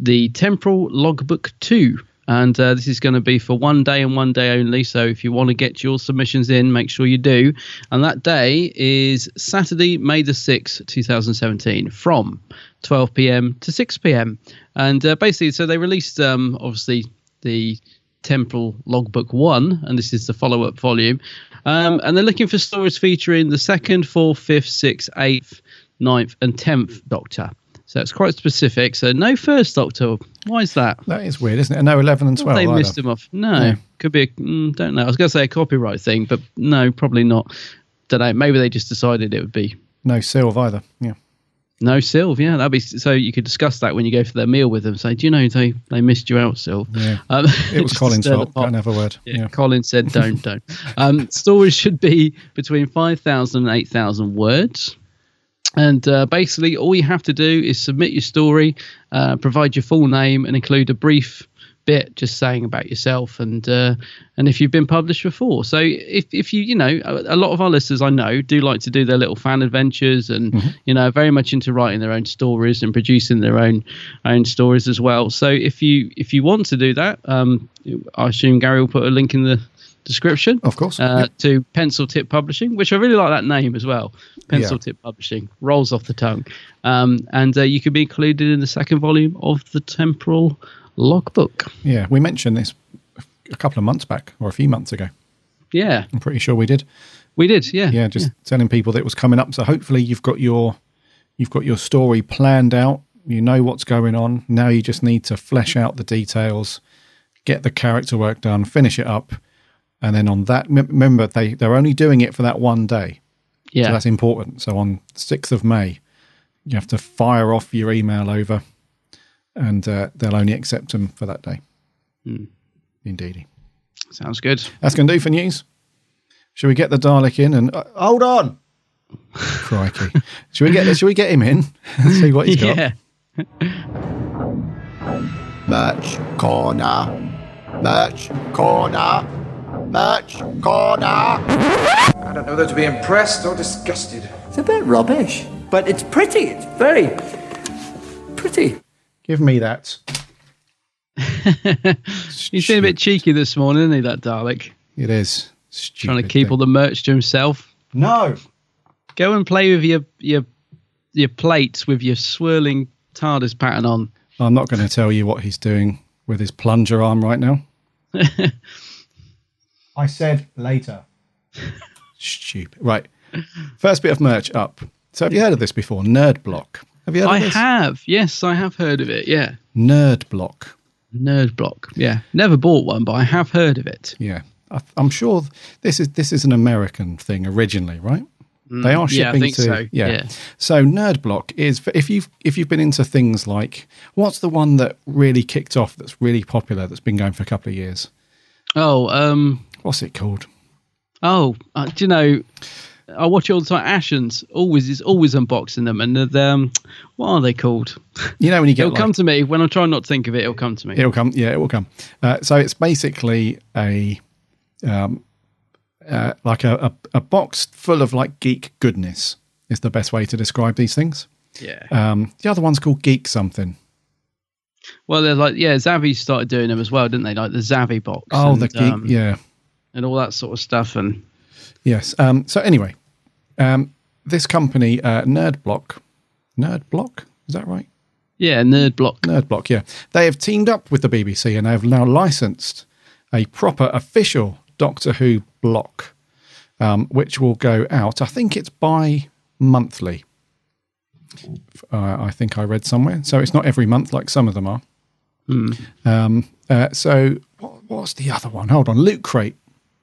the Temporal Logbook 2. And uh, this is going to be for one day and one day only. So if you want to get your submissions in, make sure you do. And that day is Saturday, May the 6th, 2017, from 12 p.m. to 6 p.m. And uh, basically, so they released um, obviously the Temporal Logbook 1, and this is the follow up volume. Um, and they're looking for stories featuring the second, fourth, fifth, sixth, eighth, ninth, and tenth Doctor. So it's quite specific. So no first Doctor. Why is that? That is weird, isn't it? And no, 11 and 12. they either. missed him off. No, Yeah. could be. A, mm, don't know. I was going to say a copyright thing, but no, probably not. Don't know. Maybe they just decided it would be No Sylv either. Yeah. no Sylv. Yeah, that'd be so. You could discuss that when you go for their meal with them. Say, do you know they they missed you out, Sylv? Yeah. Um, It was Colin's fault. Can't have a word. Yeah, Yeah. Colin said don't, don't. Um, stories should be between 5,000 and 8,000 words. And uh, basically, all you have to do is submit your story, uh, provide your full name, and include a brief bit just saying about yourself and uh, and if you've been published before. So if if you you know a, a lot of our listeners I know do like to do their little fan adventures and you know very much into writing their own stories and producing their own own stories as well. So if you if you want to do that, um, I assume Gary will put a link in the description Of course. uh, Yep. to Pencil Tip Publishing, which I really like that name as well. Pencil Yeah. Tip Publishing rolls off the tongue, um, and uh, you could be included in the second volume of the Temporal Logbook. Yeah. We mentioned this a couple of months back or a few months ago. Yeah, I'm pretty sure we did. we did. Yeah, Yeah, just telling people that it was coming up. So hopefully you've got your you've got your story planned out. You know what's going on. Now you just need to flesh out the details, get the character work done, finish it up, and then on that, m- remember they they're only doing it for that one day. yeah. So that's important. So on sixth of May, you have to fire off your email over, and uh, they'll only accept them for that day. Hmm. Indeedy. Sounds good. That's going to do for news. Shall we get the Dalek in and uh, hold on? Crikey! Shall we get? Shall we get him in? and See what he's got. Yeah, Merch corner. Merch corner. Merch corner. I don't know whether to be impressed or disgusted. It's a bit rubbish, but it's pretty. It's very pretty. Give me that. he's been a bit cheeky this morning, isn't he? That Dalek It is Stupid trying to keep thing. all the merch to himself. No. Go and play with your your your plates with your swirling TARDIS pattern on. I'm not going to tell you what he's doing with his plunger arm right now. I said later. Stupid. Right. First bit of merch up. So have you heard of this before? Nerd Block. Have you heard I of this? have. Yes, I have heard of it. Yeah. Nerd Block. Nerd Block. Yeah. Never bought one, but I have heard of it. Yeah, I, I'm sure this is this is an American thing originally, right? they are Mm, yeah, I shipping think to so, yeah. yeah. So Nerd Block is if you've if you've been into things like what's the one that really kicked off that's really popular that's been going for a couple of years. Oh, um, What's it called? oh, uh, do you know? I watch it all the time. Ashens always is always unboxing them, and the, um, what are they called? You know when you get It'll like, come to me when I'm trying not to think of it. It'll come to me. It'll come. Yeah, it will come. Uh, so it's basically a, um, uh, like a, a a box full of like geek goodness is the best way to describe these things. yeah. Um, the other one's called Geek something. Well, they're like yeah. Zavvi started doing them as well, didn't they? Like the Zavvi box. Oh, and, the geek. um, yeah. And all that sort of stuff. And Yes. Um, so anyway, um, this company, uh, Nerd Block, Nerd Block, is that right? yeah, Nerd Block. Nerd Block, yeah. They have teamed up with the BBC and they have now licensed a proper official Doctor Who block, um, which will go out. I think it's bi monthly. Uh, I think I read somewhere. So it's not every month like some of them are. Um, uh, so what, what's the other one? Hold on, Loot Crate.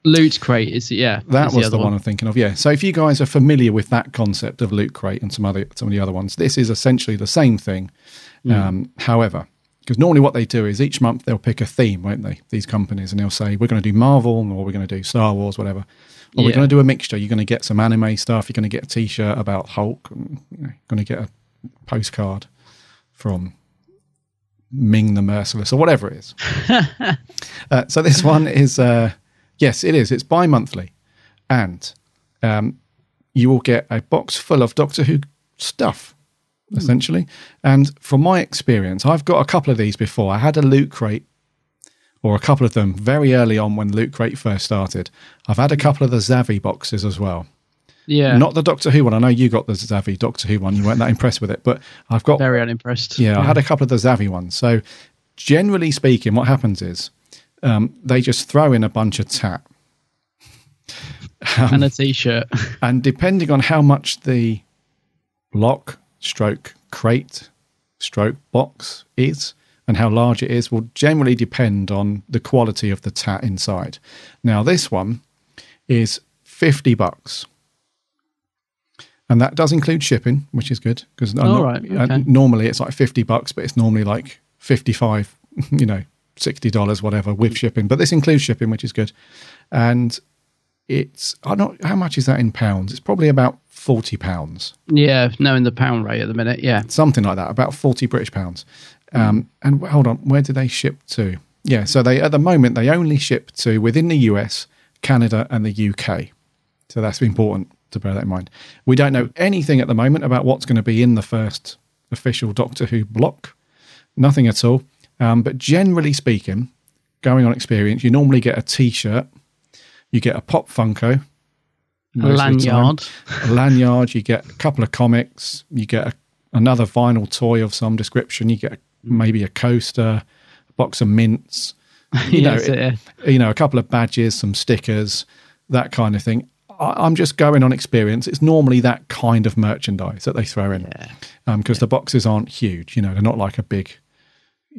Loot Crate is yeah. That is was other the one. I'm thinking of. Yeah. So if you guys are familiar with that concept of loot crate and some other some of the other ones, this is essentially the same thing. Um, however, because normally what they do is each month they'll pick a theme, won't they? These companies and they'll say we're going to do Marvel or we're going to do Star Wars, whatever. Or we're going to do a mixture. You're going to get some anime stuff. You're going to get a T-shirt about Hulk. And, you know, going to get a postcard from Ming the Merciless or whatever it is. uh, so this one is uh, yes, it is. It's bi-monthly, and um, you will get a box full of Doctor Who stuff, essentially. And from my experience, I've got a couple of these before. I had a loot crate, or a couple of them very early on when Loot Crate first started. I've had a couple of the Zavvi boxes as well. Yeah. Not the Doctor Who one. I know you got the Zavvi Doctor Who one. You weren't that impressed with it, but I've got Very unimpressed. yeah, I had a couple of the Zavvi ones. So, generally speaking, what happens is um, they just throw in a bunch of tat. and a t-shirt. And depending on how much the block, stroke, crate, stroke box is, and how large it is, will generally depend on the quality of the tat inside. Now, this one is 50 bucks. And that does include shipping, which is good because Oh, right, okay. normally it's like 50 bucks, but it's normally like 55, you know, $60, whatever, with shipping. But this includes shipping, which is good. And it's, I don't, how much is that in pounds? It's probably about 40 pounds, Yeah, knowing the pound rate at the minute. Yeah. something like that, about 40 British pounds. Um, and hold on, where do they ship to? Yeah, so they, at the moment, they only ship to within the US, Canada, and the UK. So that's important to bear that in mind. We don't know anything at the moment about what's going to be in the first official Doctor Who block. Nothing at all. Um, but generally speaking, going on experience, you normally get a T-shirt, you get a pop Funko, most of the time. lanyard. a lanyard, you get a couple of comics, you get a, another vinyl toy of some description, you get a, maybe a coaster, a box of mints, you know, Yes, yeah. you know, a couple of badges, some stickers, that kind of thing. I, I'm just going on experience. It's normally that kind of merchandise that they throw in because the boxes aren't huge. You know, they're not like a big.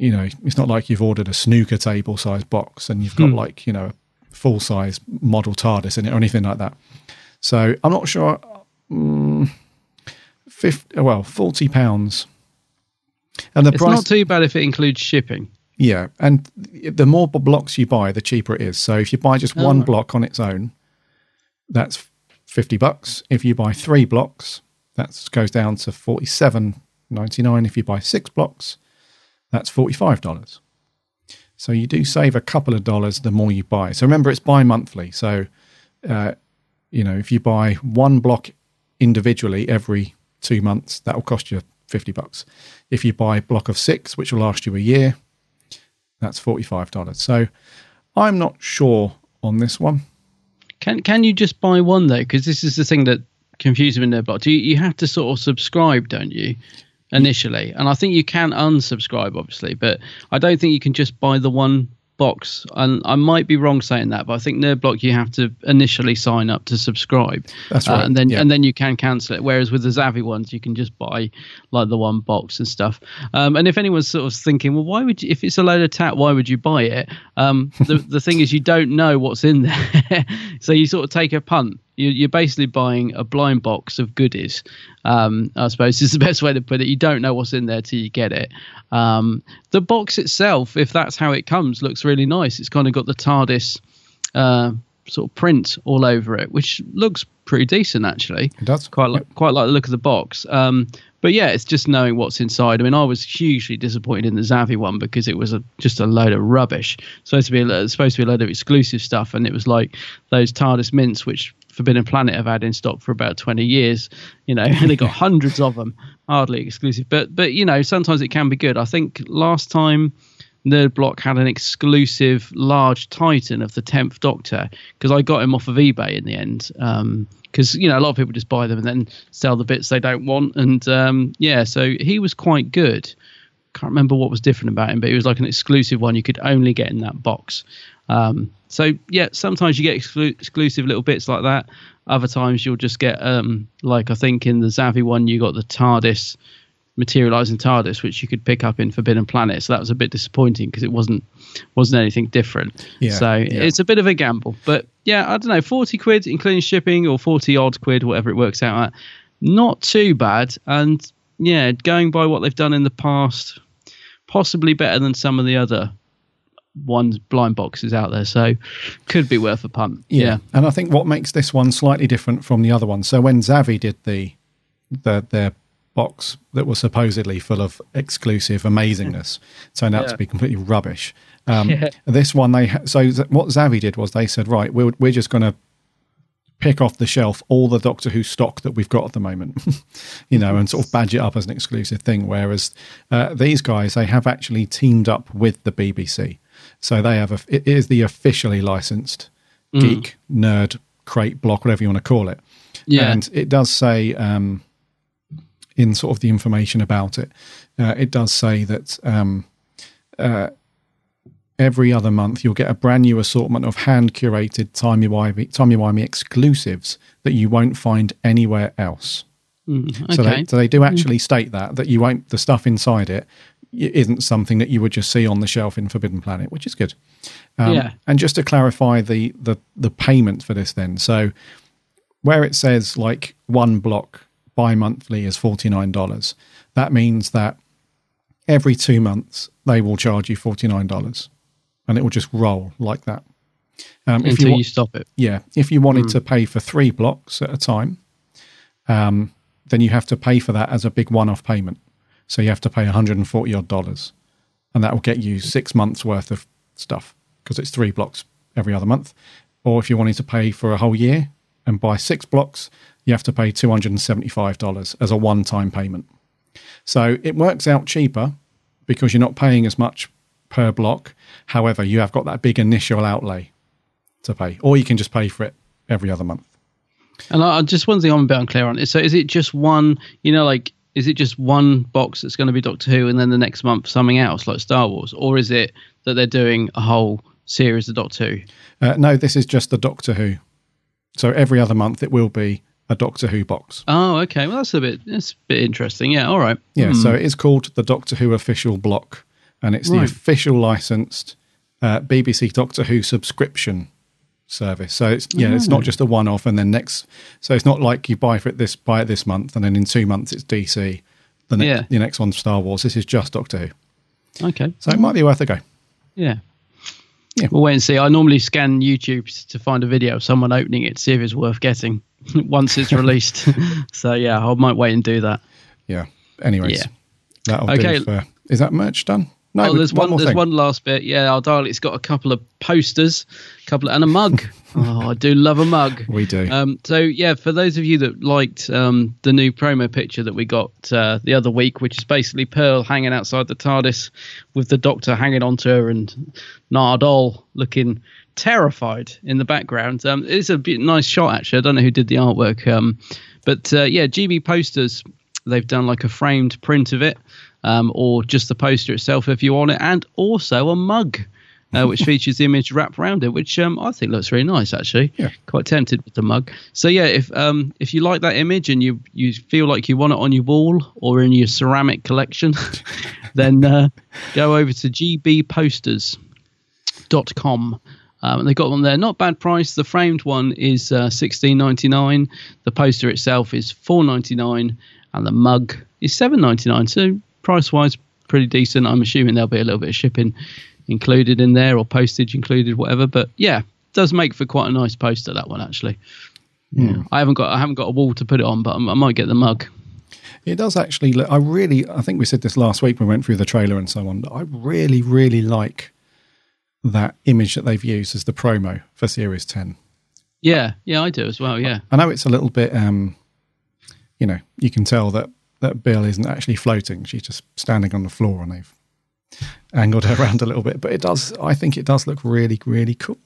You know, it's not like you've ordered a snooker table size box and you've got Hmm. like you know a full size model TARDIS in it or anything like that. So I'm not sure. Mm, 50, well, forty pounds, and the price It's price. not too bad if it includes shipping. Yeah, and the more blocks you buy, the cheaper it is. So if you buy just Oh, one right. block on its own, that's fifty bucks. If you buy three blocks, that goes down to forty seven ninety nine. If you buy six blocks, that's forty five dollars. So you do save a couple of dollars the more you buy. So remember, it's bi monthly. So uh, you know if you buy one block individually every two months, that will cost you fifty bucks. If you buy a block of six, which will last you a year, that's forty-five dollars. So I'm not sure on this one. Can can you just buy one though? Because this is the thing that confuses me in their block. You, you have to sort of subscribe, don't you? Initially, and I think you can unsubscribe, obviously, but I don't think you can just buy the one box. And I might be wrong saying that, but I think Nerdblock you have to initially sign up to subscribe. That's Uh, right, and then yeah. and then you can cancel it. Whereas with the Zavvi ones, you can just buy like the one box and stuff. Um, and if anyone's sort of thinking, well, why would you? If it's a load of tat, why would you buy it? Um, the the thing is, you don't know what's in there, so you sort of take a punt. You, you're basically buying a blind box of goodies. Um, I suppose is the best way to put it. You don't know what's in there till you get it. Um, the box itself, if that's how it comes, looks really nice. It's kind of got the TARDIS uh, sort of print all over it, which looks pretty decent actually. It does quite like quite like the look of the box. Um, but yeah, it's just knowing what's inside. I mean, I was hugely disappointed in the Zavvi one because it was a, just a load of rubbish. Supposed to be a, supposed to be a load of exclusive stuff, and it was like those TARDIS mints, which Forbidden Planet have had in stock for about twenty years. You know, and they got hundreds of them, hardly exclusive. But but you know, sometimes it can be good. I think last time. Nerd Block had an exclusive large Titan of the Tenth Doctor because I got him off of eBay in the end. Because you know a lot of people just buy them and then sell the bits they don't want, and um, yeah, so he was quite good. Can't remember what was different about him, but he was like an exclusive one you could only get in that box. Um, so yeah, sometimes you get exclu- exclusive little bits like that. Other times you'll just get um, like I think in the Zavvi one you got the TARDIS materializing TARDIS, which you could pick up in Forbidden Planet. So that was a bit disappointing because it wasn't wasn't anything different. Yeah, so yeah. it's a bit of a gamble. But yeah, I don't know, forty quid including shipping or forty odd quid, whatever it works out at. Not too bad. And yeah, going by what they've done in the past, possibly better than some of the other one's blind boxes out there, so could be worth a punt. Yeah. And I think what makes this one slightly different from the other one. So when Zavvi did the the their box that was supposedly full of exclusive amazingness turned out Yeah. to be completely rubbish. Um, Yeah. This one, they ha- so what Zavvi did was they said, right, we're we're just going to pick off the shelf all the Doctor Who stock that we've got at the moment, you know, and sort of badge it up as an exclusive thing. Whereas uh, these guys, they have actually teamed up with the BBC, so they have a, it is the officially licensed Mm. geek nerd crate block, whatever you want to call it. Yeah. and it does say um, in sort of the information about it, uh, it does say that. Um, uh, every other month you'll get a brand new assortment of hand curated timey wimey exclusives that you won't find anywhere else. Mm, So, they, so they do actually state that that you won't the stuff inside it isn't something that you would just see on the shelf in Forbidden Planet, which is good. Um, Yeah. And just to clarify the the the payment for this, then so where it says like one block bi monthly is forty nine dollars, that means that every two months they will charge you forty nine dollars, and it will just roll like that. Um, Until wa- you stop it. yeah, if you wanted Mm. to pay for three blocks at a time, um, then you have to pay for that as a big one-off payment. So you have to pay 140 odd dollars, and that will get you six months worth of stuff because it's three blocks every other month. Or if you wanted to pay for a whole year and buy six blocks, you have to pay 275 dollars as a one-time payment. So it works out cheaper because you're not paying as much per block. However, you have got that big initial outlay to pay, or you can just pay for it every other month. And I, just one thing I'm a bit unclear on is so is it just one? You know, like is it just one box that's going to be Doctor Who, and then the next month something else like Star Wars, or is it that they're doing a whole series of Doctor Who? Uh, no, this is just the Doctor Who. So every other month it will be a Doctor Who box. Oh, okay. Well, that's a bit that's a bit interesting. Yeah. All right. Yeah, Hmm. so it is called the Doctor Who official block, and it's the official licensed uh, BBC Doctor Who subscription service. So it's yeah, it's Oh. not just a one-off, and then next. So it's not like you buy for it this buy it this month, and then in two months it's DC. The next, Yeah. the next one's Star Wars. This is just Doctor Who. Okay. So it might be worth a go. Yeah. We'll wait and see. I normally scan YouTube to find a video of someone opening it, see if it's worth getting once it's released. so yeah, I might wait and do that. Yeah. Anyways, Yeah. that'll Okay. do for. Is that merch done? No, oh, there's one. more there's thing. one last bit. Yeah, our dial. It's got a couple of posters, a couple and a mug. oh, I do love a mug. We do. Um, so yeah, for those of you that liked um, the new promo picture that we got uh, the other week, which is basically Pearl hanging outside the TARDIS with the Doctor hanging onto her and Nardole looking terrified in the background. Um, it's a bit nice shot actually. I don't know who did the artwork, um, but uh, yeah, GB posters. They've done like a framed print of it, um, or just the poster itself if you want it, and also a mug. Uh, which features the image wrapped around it, which um, I think looks really nice actually. Yeah. Quite tempted with the mug. So yeah, if um, if you like that image and you you feel like you want it on your wall or in your ceramic collection, then uh, go over to gbposters.com. Um, and they got one there, not bad price. The framed one is uh, sixteen ninety nine. The poster itself is four ninety nine, and the mug is seven ninety nine. So price wise, pretty decent. I'm assuming there'll be a little bit of shipping included in there or postage included, whatever. But yeah, does make for quite a nice poster that one actually. Yeah. I haven't got I haven't got a wall to put it on, but I might get the mug. It does actually look. I really. I think we said this last week when we went through the trailer and so on. I really, really like that image that they've used as the promo for Series Ten. Yeah, yeah, I do as well. Yeah. I know it's a little bit. um You know, you can tell that that Bill isn't actually floating. She's just standing on the floor, and they've angled her around a little bit. But it does. I think it does look really, really cool.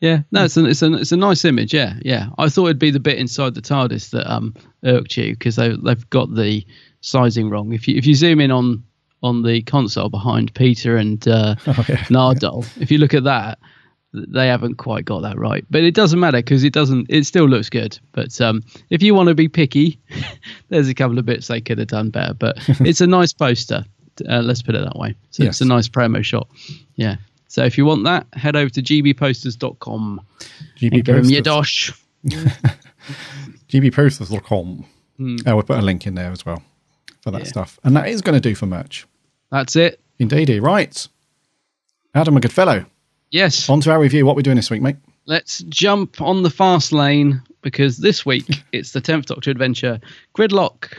Yeah, no, it's a it's a it's a nice image. Yeah, yeah. I thought it'd be the bit inside the TARDIS that um irked you because they they've got the sizing wrong. If you if you zoom in on on the console behind Peter and uh, Oh, yeah. Nardole, if you look at that, th- they haven't quite got that right. But it doesn't matter because it doesn't. It still looks good. But um, if you want to be picky, there's a couple of bits they could have done better. But it's a nice poster. Uh, let's put it that way. So Yes. it's a nice promo shot. Yeah. So if you want that, head over to gbposters.com GB and give them your Posters. dosh. gbposters.com. Hmm. Oh, we'll put a link in there as well for that Yeah. stuff. And that is going to do for merch. That's it. Indeedy. Right. Adam, a good fellow. Yes. On to our review. What we're doing this week, mate? Let's jump on the fast lane because this week it's the 10th Doctor adventure, Gridlock.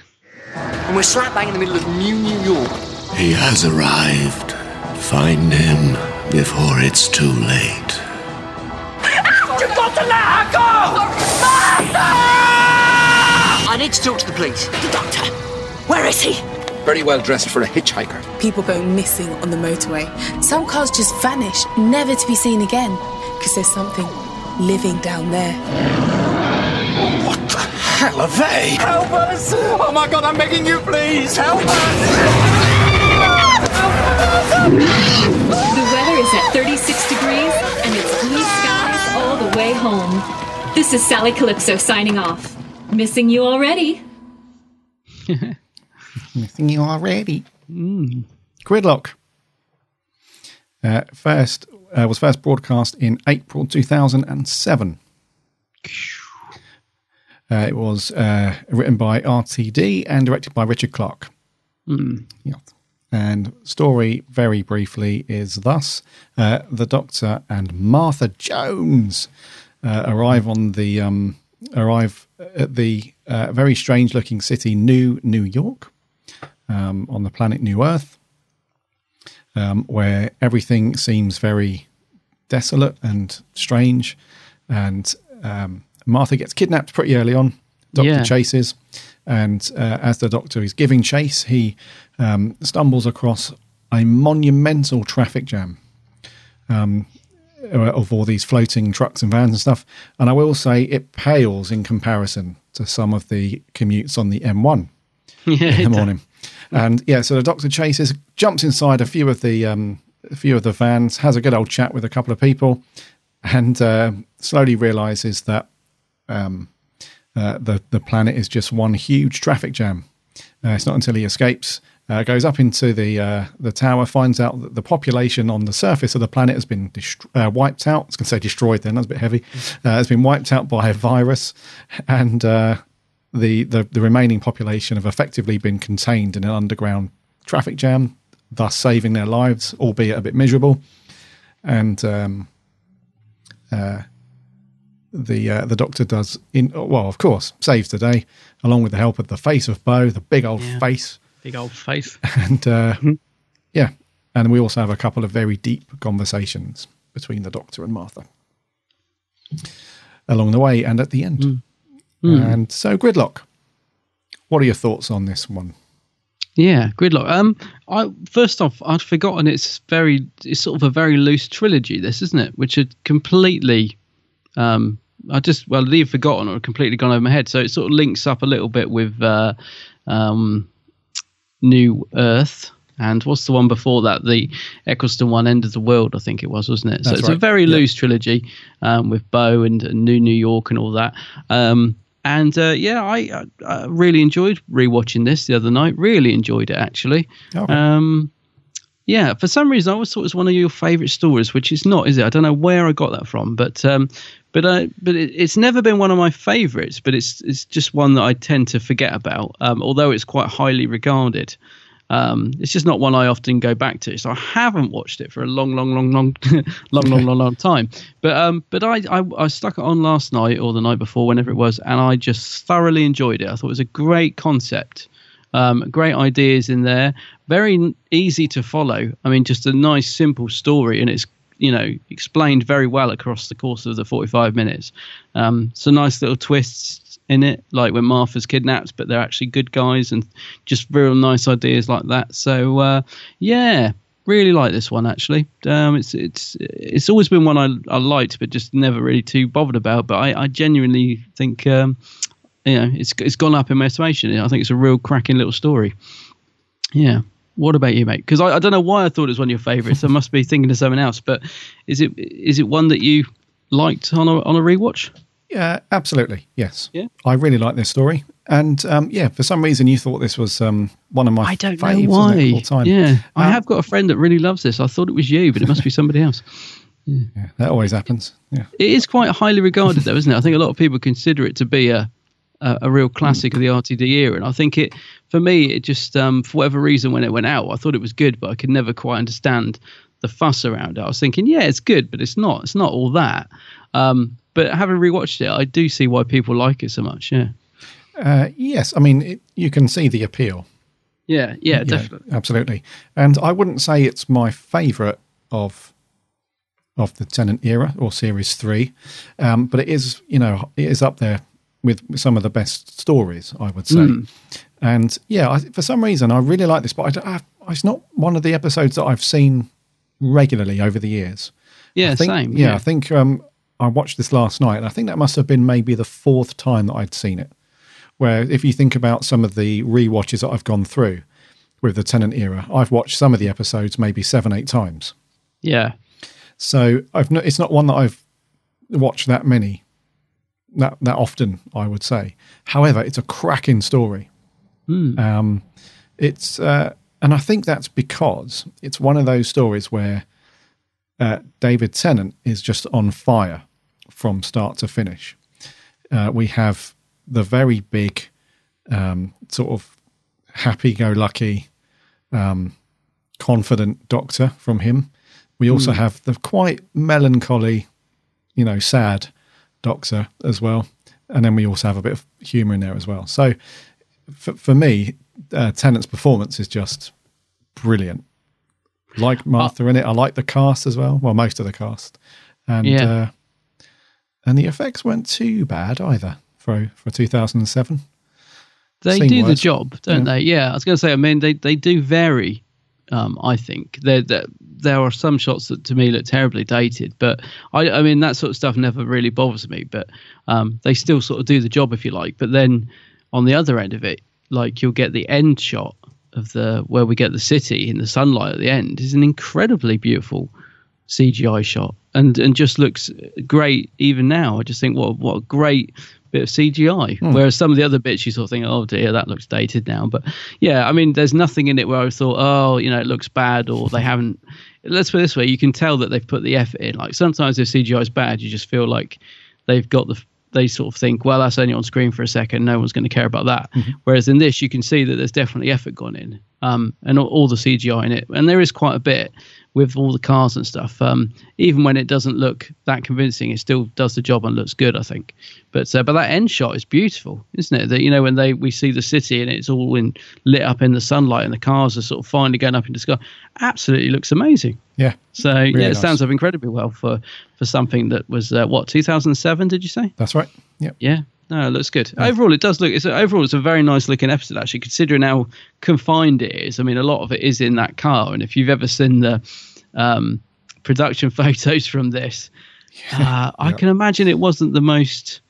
And we're slap bang in the middle of New New York. He has arrived. Find him before it's too late. You've got to let her go! I need to talk to the police. The doctor. Where is he? Very well dressed for a hitchhiker. People go missing on the motorway. Some cars just vanish, never to be seen again, because there's something living down there. What the hell are they? Help us! Oh my god, I'm begging you, please! Help us. The weather is at 36 degrees and it's blue skies all the way home. This is Sally Calypso signing off. Missing you already. Missing you already. Mm. Gridlock. Uh, first uh, was first broadcast in April 2007. Uh, it was uh, written by RTD and directed by Richard Clark. Mm. Yeah. And story, very briefly, is thus: uh, the Doctor and Martha Jones uh, arrive on the um, arrive at the uh, very strange-looking city, New New York, um, on the planet New Earth, um, where everything seems very desolate and strange. And um, Martha gets kidnapped pretty early on. Doctor Yeah. chases, and uh, as the Doctor is giving chase, he um, stumbles across a monumental traffic jam um, of all these floating trucks and vans and stuff. And I will say it pales in comparison to some of the commutes on the M1 Yeah, in the morning. And yeah, so the Doctor chases, jumps inside a few of the um, a few of the vans, has a good old chat with a couple of people, and uh, slowly realizes that um, uh, the the planet is just one huge traffic jam. Uh, it's not until he escapes, uh, goes up into the uh, the tower, finds out that the population on the surface of the planet has been uh, wiped out. I was going to say destroyed. Then that's a bit heavy. Has been wiped out by a virus, and the, the the remaining population have effectively been contained in an underground traffic jam, thus saving their lives, albeit a bit miserable. And um, uh, the uh, the doctor does in well, of course, saves the day along with the help of the face of Bo, the big old Yeah. face, Big old face. and uh, yeah, and we also have a couple of very deep conversations between the doctor and Martha along the way and at the end. Mm. And so, gridlock. What are your thoughts on this one? Yeah, Gridlock. Um, I first off, I'd forgotten it's very, it's sort of a very loose trilogy. This, isn't it? Which had completely, um, I just well, I'd either forgotten or completely gone over my head. So it sort of links up a little bit with, uh, um, New Earth. And what's the one before that? The Eccleston one, End of the World, I think it was, wasn't it? so That's it's a very Yeah. loose trilogy um, with Bo and, and New New York and all that. Um, and uh, yeah, I, I, I really enjoyed rewatching this the other night. Really enjoyed it actually. Okay. Um, yeah, for some reason I always thought it was one of your favourite stories, which it's not, is it? I don't know where I got that from, but um, but uh, but it, it's never been one of my favourites. But it's it's just one that I tend to forget about, um, although it's quite highly regarded. Um, it's just not one I often go back to. So I haven't watched it for a long, long, long, long, long, long, long, long time. But um, but I, I I stuck it on last night or the night before, whenever it was, and I just thoroughly enjoyed it. I thought it was a great concept. Um, great ideas in there, very easy to follow. I mean, just a nice, simple story, and it's you know explained very well across the course of the 45 minutes. Um, some nice little twists in it, like when Martha's kidnapped, but they're actually good guys, and just real nice ideas like that. So uh, yeah, really like this one actually. Um, it's it's it's always been one I I liked, but just never really too bothered about. But I, I genuinely think. Um, you know, it's it's gone up in my estimation. I think it's a real cracking little story. Yeah. What about you, mate? Because I, I don't know why I thought it was one of your favourites. I must be thinking of something else. But is it is it one that you liked on a on a rewatch? Yeah, absolutely. Yes. Yeah. I really like this story. And um, yeah, for some reason you thought this was um, one of my I don't know faves, it, why. all time. Yeah, I Um, have got a friend that really loves this. I thought it was you, but it must be somebody else. Yeah, that always happens. Yeah. It is quite highly regarded, though, isn't it? I think a lot of people consider it to be a a, a real classic of the RTD era, and I think it, for me, it just um, for whatever reason, when it went out, I thought it was good, but I could never quite understand the fuss around it. I was thinking, yeah, it's good, but it's not. It's not all that. Um, but having rewatched it, I do see why people like it so much. Yeah. Uh, yes, I mean it, you can see the appeal. Yeah, yeah, definitely. absolutely. And I wouldn't say it's my favourite of of the Tennant era or Series Three, um, but it is you know it is up there with some of the best stories, I would say. Mm. And yeah, I, for some reason, I really like this, but I, I, it's not one of the episodes that I've seen regularly over the years. Yeah, I think, same. Yeah, Yeah. I think um, I watched this last night, and I think that must have been maybe the fourth time that I'd seen it. Where, if you think about some of the re-watches that I've gone through with the Tennant era, I've watched some of the episodes maybe seven, eight times. Yeah. So I've no, it's not one that I've watched that many, that that often. I would say. However, it's a cracking story. Hmm. Um, it's uh, and I think that's because it's one of those stories where uh, David Tennant is just on fire from start to finish. Uh, we have the very big, um, sort of happy-go-lucky, um, confident doctor from him. We also Hmm. have the quite melancholy, you know, sad doctor as well, and then we also have a bit of humour in there as well. So, for, for me, uh, Tennant's performance is just brilliant. Like Martha in it, I like the cast as well. Well, most of the cast, and Yeah. And the effects weren't too bad either for for 2007. They Seen do the job, don't Yeah. they? Yeah, I was going to say. I mean, they they do vary. Um, I think there there there are some shots that to me look terribly dated, but I I mean that sort of stuff never really bothers me. But um, they still sort of do the job if you like. But then on the other end of it, like you'll get the end shot of the where we get the city in the sunlight at the end is an incredibly beautiful CGI shot and and just looks great even now. I just think what what a great bit of CGI. Hmm. Whereas some of the other bits you sort of think, oh dear, that looks dated now. But yeah, I mean, there's nothing in it where I thought, oh, you know, it looks bad or they haven't. Let's put it this way: you can tell that they've put the effort in. Like sometimes if CGI is bad, you just feel like they've got the. They sort of think, well, that's only on screen for a second. No one's going to care about that. Whereas in this, you can see that there's definitely effort gone in, um, and all, all the CGI in it, and there is quite a bit with all the cars and stuff. Um, even when it doesn't look that convincing, it still does the job and looks good. I think. But uh, but that end shot is beautiful, isn't it? That you know when they we see the city and it's all in lit up in the sunlight and the cars are sort of finally going up into the sky. Absolutely looks amazing. Yeah. So Really yeah, it nice. stands up incredibly well for for something that was uh, what 2007. Did you say? That's right. Yep. Yeah. No, it looks good. Overall, it does look. It's overall, it's a very nice looking episode. Actually, considering how confined it is. I mean, a lot of it is in that car, and if you've ever seen the um, production photos from this, uh, I can imagine it wasn't the most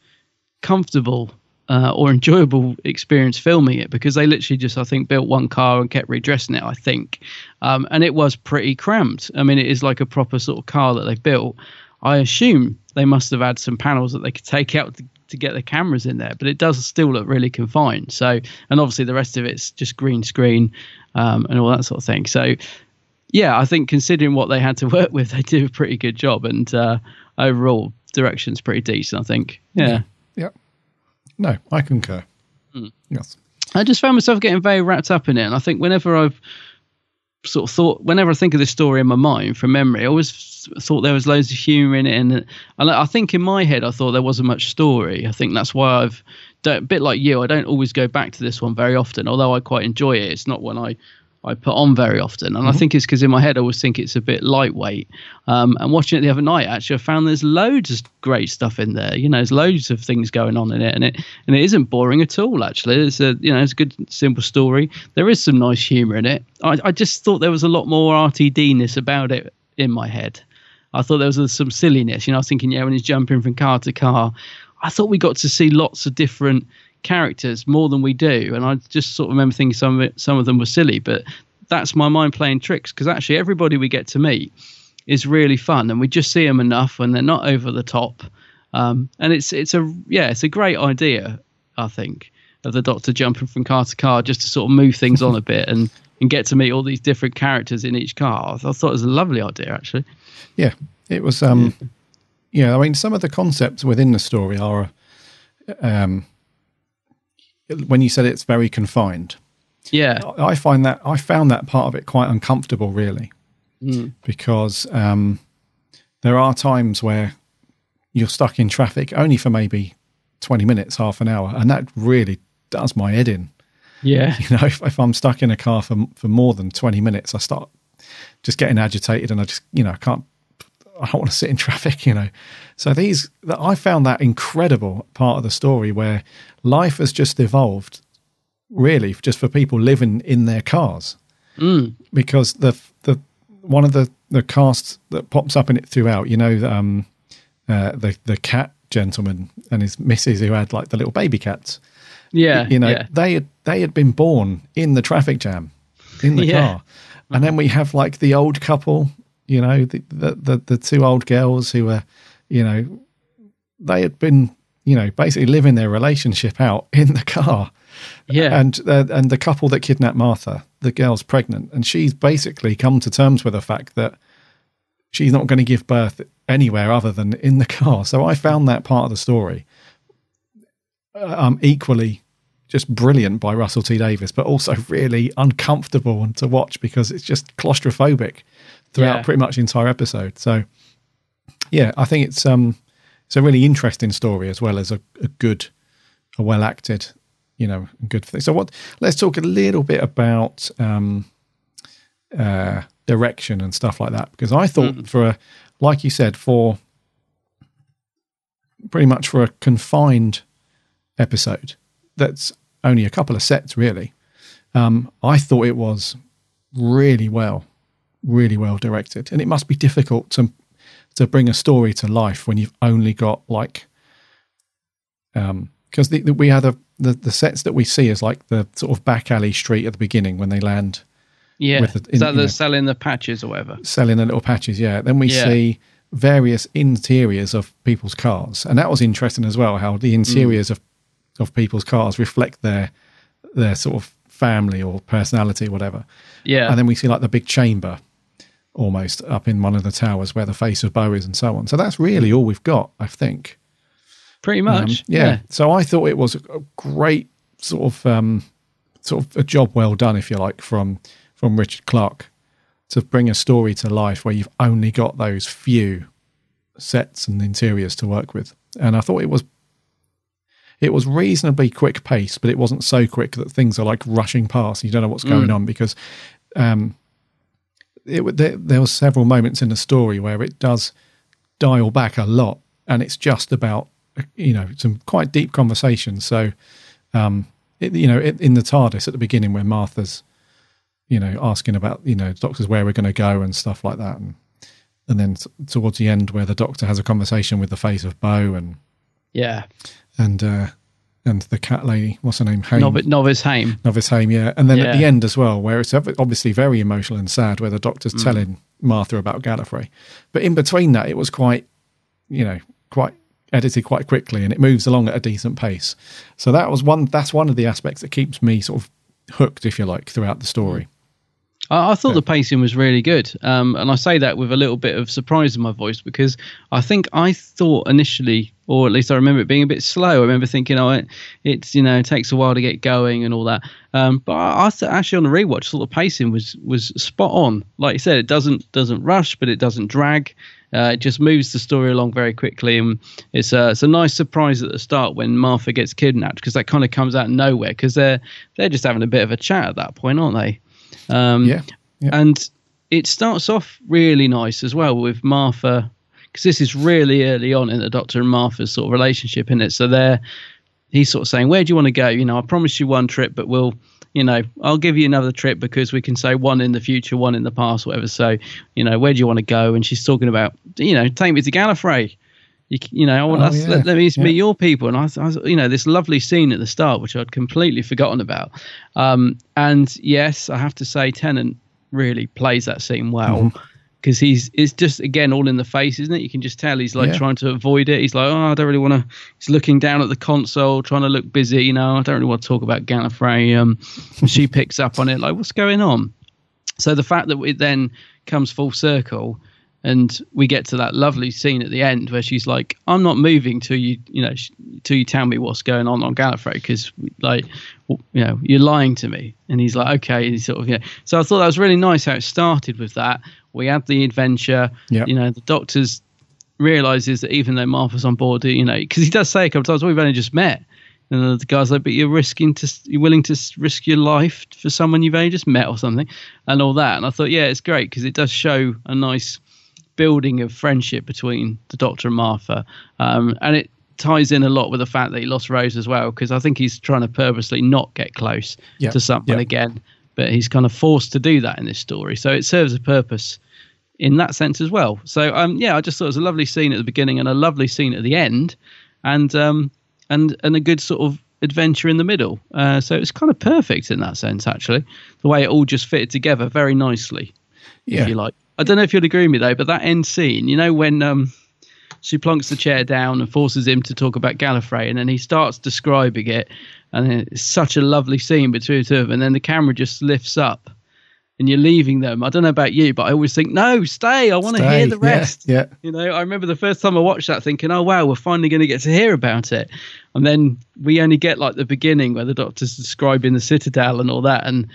comfortable uh, or enjoyable experience filming it because they literally just, I think, built one car and kept redressing it. I think, um, and it was pretty cramped. I mean, it is like a proper sort of car that they built. I assume they must have had some panels that they could take out to, to get the cameras in there, but it does still look really confined. So, and obviously the rest of it's just green screen um, and all that sort of thing. So, yeah, I think considering what they had to work with, they did a pretty good job, and uh, overall direction's pretty decent. I think. Yeah. Yep. No, I concur. Hmm. Yes. I just found myself getting very wrapped up in it, and I think whenever I've sort of thought, whenever I think of this story in my mind from memory, I always thought there was loads of humour in it, and and I think in my head I thought there wasn't much story. I think that's why I've a bit like you. I don't always go back to this one very often, although I quite enjoy it. It's not one I I put on very often, and I think it's because in my head I always think it's a bit lightweight. Um, and watching it the other night, actually, I found there's loads of great stuff in there. You know, there's loads of things going on in it, and it and it isn't boring at all. Actually, it's a you know it's a good simple story. There is some nice humour in it. I, I just thought there was a lot more RTD-ness about it in my head. I thought there was some silliness. You know, I was thinking, yeah, when he's jumping from car to car, I thought we got to see lots of different characters more than we do, and I just sort of remember thinking some of it, some of them were silly, but that's my mind playing tricks because actually everybody we get to meet is really fun, and we just see them enough, when they're not over the top, um, and it's it's a yeah, it's a great idea, I think, of the Doctor jumping from car to car just to sort of move things on a bit and and get to meet all these different characters in each car. I thought it was a lovely idea actually. Yeah, it was. Um, yeah, I mean, some of the concepts within the story are, um, when you said it's very confined. Yeah, I find that I found that part of it quite uncomfortable, really. Mm. because um, there are times where you're stuck in traffic only for maybe 20 minutes, half an hour, and that really does my head in. Yeah. You know, if, if I'm stuck in a car for for more than 20 minutes, I start just getting agitated, and I just you know I can't. I don't want to sit in traffic, you know. So these, I found that incredible part of the story where life has just evolved, really, just for people living in their cars Mm. because the the one of the the casts that pops up in it throughout, you know, um, uh, the the cat gentleman and his missus who had like the little baby cats. Yeah, you know, yeah. they had they had been born in the traffic jam in the Yeah. car, and then we have like the old couple, you know, the the the, two old girls who were, you know, they had been, you know, basically living their relationship out in the car. Yeah. And uh, and the couple that kidnapped Martha, the girl's pregnant, and she's basically come to terms with the fact that she's not going to give birth anywhere other than in the car. So I found that part of the story uh, um, equally just brilliant by Russell T Davies, but also really uncomfortable and to watch because it's just claustrophobic throughout Yeah. pretty much the entire episode. So yeah, I think it's um it's a really interesting story as well as a, a good, a well acted, you know, good thing. So what? Let's talk a little bit about um, uh, direction and stuff like that because I thought for a, like you said, for pretty much for a confined episode that's only a couple of sets really. Um, I thought it was really well, really well directed, and it must be difficult to to bring a story to life when you've only got like um because we had a the, the sets that we see is like the sort of back alley street at the beginning when they land Yeah. with the- Is in- that you the know. selling the patches or whatever? selling the little patches yeah then we Yeah. see various interiors of people's cars and that was interesting as well how the interiors of of people's cars reflect their their sort of family or personality or whatever Yeah. and then we see like the big chamber almost up in one of the towers where the face of Bo is and so on so that's really all we've got i think Pretty um, much. yeah. So I thought it was a great sort of um, sort of a job well done, if you like, from from Richard Clark to bring a story to life where you've only got those few sets and interiors to work with. And I thought it was it was reasonably quick pace, but it wasn't so quick that things are like rushing past. You don't know what's going Mm. on because um, it, there, there was several moments in the story where it does dial back a lot, and it's just about you know some quite deep conversations. So, um, it, you know, it, in the TARDIS at the beginning where Martha's, you know, asking about you know doctors where we're going to go and stuff like that, and and then t- towards the end where the doctor has a conversation with the face of Bo and Yeah. and uh, and the cat lady, what's her name? Hame. Novice, Novice Hame. Novice Hame, yeah. And then at the end as well, where it's obviously very emotional and sad, where the doctor's Mm. telling Martha about Gallifrey. But in between that, it was quite, you know, quite edited quite quickly and it moves along at a decent pace. So that was one, that's one of the aspects that keeps me sort of hooked, if you like, throughout the story. I, I thought the pacing was really good, um, and I say that with a little bit of surprise in my voice because I think I thought initially, or at least I remember it being a bit slow. I remember thinking, oh, it, it's you know it takes a while to get going and all that. Um, but I, I th- actually on the rewatch thought the pacing was was spot on. Like you said, it doesn't doesn't rush, but it doesn't drag. Uh, it just moves the story along very quickly, and it's a it's a nice surprise at the start when Martha gets kidnapped because that kind of comes out of nowhere because they're they're just having a bit of a chat at that point, aren't they? Um, Yeah, yeah. And it starts off really nice as well with Martha, because this is really early on in the Doctor and Martha's sort of relationship, in it. So they're he's sort of saying, "Where do you want to go? You know, I promised you one trip, but we'll." You know, I'll give you another trip because we can say one in the future, one in the past, whatever. So, you know, where do you want to go? And she's talking about, you know, take me to Gallifrey. You, you know, I want Oh, us, yeah, let, let me yeah. meet your people. And I, I, you know, this lovely scene at the start, which I'd completely forgotten about. Um, and yes, I have to say, Tennant really plays that scene well Mm-hmm. because he's it's just again all in the face, isn't it? You can just tell he's like Yeah. trying to avoid it. He's like, oh, I don't really want to. He's looking down at the console, trying to look busy. You know, I don't really want to talk about Gallifrey. Um, and she picks up on it, like, what's going on? So the fact that it then comes full circle, and we get to that lovely scene at the end where she's like, "I'm not moving till you, you know, till you tell me what's going on on Gallifrey, because like, you know, you're lying to me." And he's like, "Okay," and he's sort of, yeah. So I thought that was really nice how it started with that. We had the adventure. Yep. You know, the doctor's realizes that even though Martha's on board, you know, because he does say a couple of times, "We've only just met." And the guy's like, "But you're risking to, you're willing to risk your life for someone you've only just met or something, and all that." And I thought, yeah, it's great because it does show a nice building of friendship between the Doctor and Martha, um, and it ties in a lot with the fact that he lost Rose as well because I think he's trying to purposely not get close Yeah, to something yeah. again, but he's kind of forced to do that in this story, so it serves a purpose in that sense as well. So um, yeah, I just thought it was a lovely scene at the beginning and a lovely scene at the end, and um, and and a good sort of adventure in the middle. Uh, so it's kind of perfect in that sense, actually. The way it all just fitted together very nicely, Yeah. if you like. I don't know if you'd agree with me though, but that end scene, you know, when um, she plonks the chair down and forces him to talk about Gallifrey, and then he starts describing it, and it's such a lovely scene between the two of them, and then the camera just lifts up. And you're leaving them. I don't know about you, but I always think, no, stay. I want to hear the yeah, rest. yeah. You know, I remember the first time I watched that thinking, oh, wow, we're finally going to get to hear about it. And then we only get like the beginning where the doctor's describing the citadel and all that. And,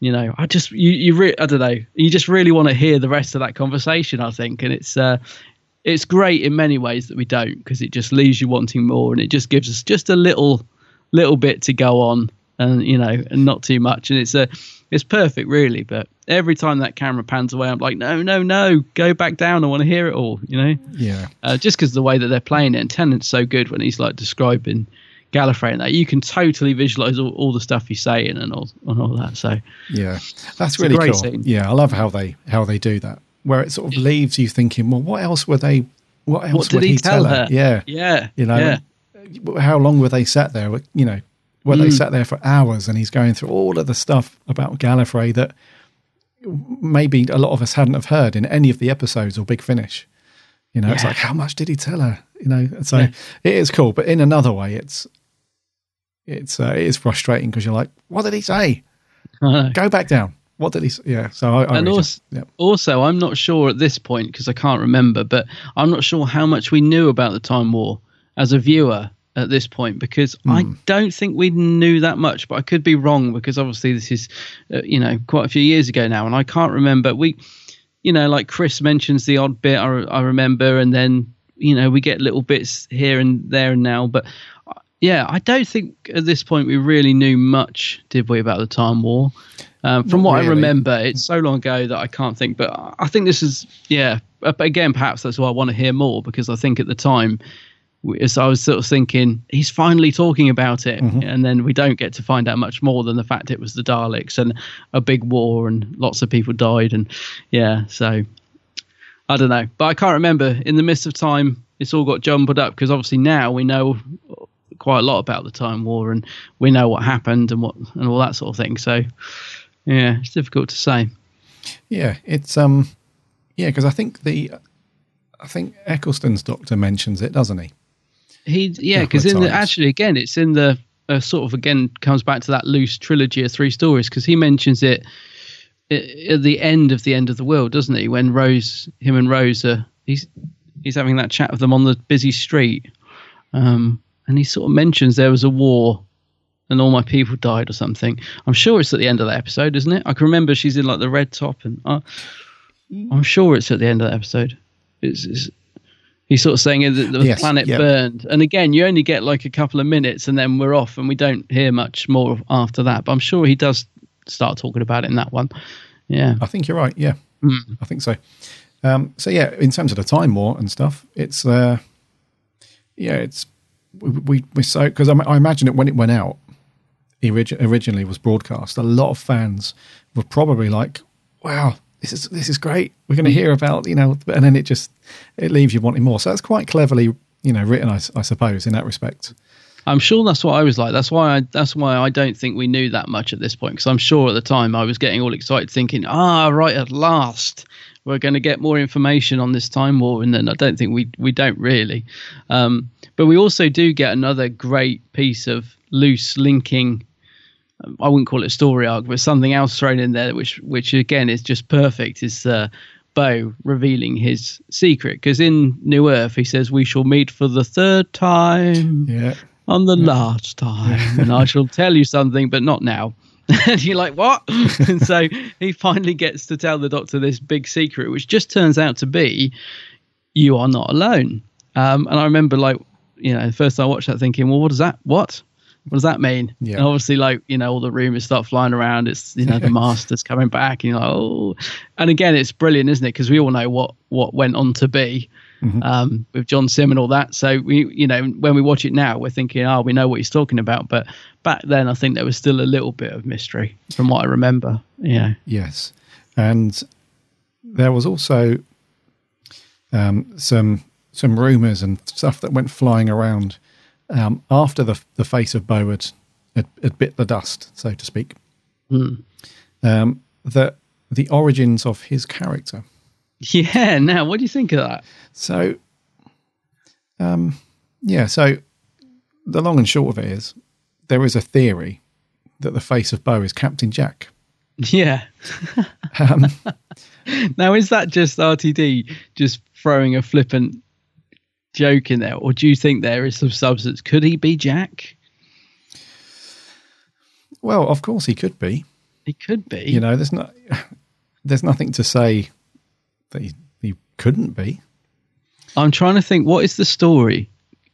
you know, I just, you, you re- I don't know, you just really want to hear the rest of that conversation, I think. And it's, uh, it's great in many ways that we don't because it just leaves you wanting more and it just gives us just a little, little bit to go on and, you know, and not too much. And it's a, it's perfect really. But every time that camera pans away, I'm like, no, no, no, go back down. I want to hear it all, you know? Yeah. uh, just because the way that they're playing it. And Tennant's so good when he's like describing Gallifrey and that you can totally visualize all, all the stuff he's saying and all and all that. So Yeah, that's really cool. scene. Yeah, I love how they how they do that, where it sort of leaves you thinking, well, what else were they? What else what did would he, tell her? Yeah, yeah, you know, yeah. how long were they sat there? You know, were they Mm. sat there for hours? And he's going through all of the stuff about Gallifrey that maybe a lot of us hadn't have heard in any of the episodes or Big Finish. You know, it's like how much did he tell her? You know, so Yeah. it is cool, but in another way, it's it's uh, it is frustrating because you're like, what did he say? Go back down. What did he? say? Yeah. So I, I and also, yeah. also, I'm not sure at this point because I can't remember, but I'm not sure how much we knew about the Time War as a viewer at this point because I Hmm. don't think we knew that much. But I could be wrong because obviously this is, uh, you know, quite a few years ago now, and I can't remember. We, you know, like Chris mentions the odd bit I, I remember, and then you know we get little bits here and there and now, but. Yeah, I don't think at this point we really knew much, did we, about the Time War? Um, from Not what I remember, it's so long ago that I can't think. But I think this is, yeah. uh, But again, perhaps that's why I want to hear more because I think at the time, as I was sort of thinking, he's finally talking about it, Mm-hmm. and then we don't get to find out much more than the fact it was the Daleks and a big war and lots of people died, and yeah. So I don't know, but I can't remember. In the midst of time, it's all got jumbled up because obviously now we know quite a lot about the Time War and we know what happened and what and all that sort of thing. So yeah, it's difficult to say. Yeah, it's um, yeah, because I think the, I think Eccleston's doctor mentions it, doesn't he? He yeah, because in the actually again, it's in the uh, sort of again comes back to that loose trilogy of three stories because he mentions it at the end of the end of the world, doesn't he? When Rose, him and Rose are he's he's having that chat with them on the busy street, um, and he sort of mentions there was a war. And all my people died, or something. I'm sure it's at the end of that episode, isn't it? I can remember she's in like the red top, and uh, I'm sure it's at the end of that episode. It's, it's he's sort of saying that the Yes, planet yeah. burned and again you only get like a couple of minutes and then we're off and we don't hear much more after that but i'm sure he does start talking about it in that one yeah I think you're right. Yeah, Mm. I think so. Um, so yeah, in terms of the time war and stuff, it's uh, yeah, it's we we, so because I, I imagine it when it went out, origi- originally was broadcast. A lot of fans were probably like, "Wow, this is this is great. We're going to hear about you know," and then it just it leaves you wanting more. So that's quite cleverly you know written, I suppose, in that respect. i'm sure that's what i was like that's why i that's why i don't think we knew that much at this point because i'm sure at the time i was getting all excited thinking ah right at last we're going to get more information on this time war and then i don't think we we don't really um, but we also do get another great piece of loose linking I wouldn't call it a story arc, but something else thrown in there, which which again is just perfect. Is uh, Bo revealing his secret because in New Earth he says we shall meet for the third time Yeah. on the last time, and I shall tell you something, but not now. and you're like, what? and so he finally gets to tell the doctor this big secret, which just turns out to be you are not alone. Um, and I remember, like, you know, first I watched that, thinking, well, what does that, what? What does that mean? Yeah. And obviously, like, you know, all the rumors start flying around. It's, you know, the master's coming back. And you're like, oh. And again, it's brilliant, isn't it? Because we all know what, what went on to be Mhm. um, with John Simm and all that. So we, you know, when we watch it now, we're thinking, oh, we know what he's talking about. But back then, I think there was still a little bit of mystery from what I remember. Yeah. Yes, and there was also um, some some rumors and stuff that went flying around um, after the the face of Bo had, had, had bit the dust, so to speak. Hmm. Um, that the origins of his character. Yeah. Now, what do you think of that? So, um, yeah. So the long and short of it is, there is a theory that the face of Bo is Captain Jack. Yeah. Um, now, is that just RTD just throwing a flippant joke in there, or do you think there is some substance? Could he be Jack? well, of course he could be. He could be. You know, there's not there's nothing to say that he, he couldn't be. I'm trying to think. What is the story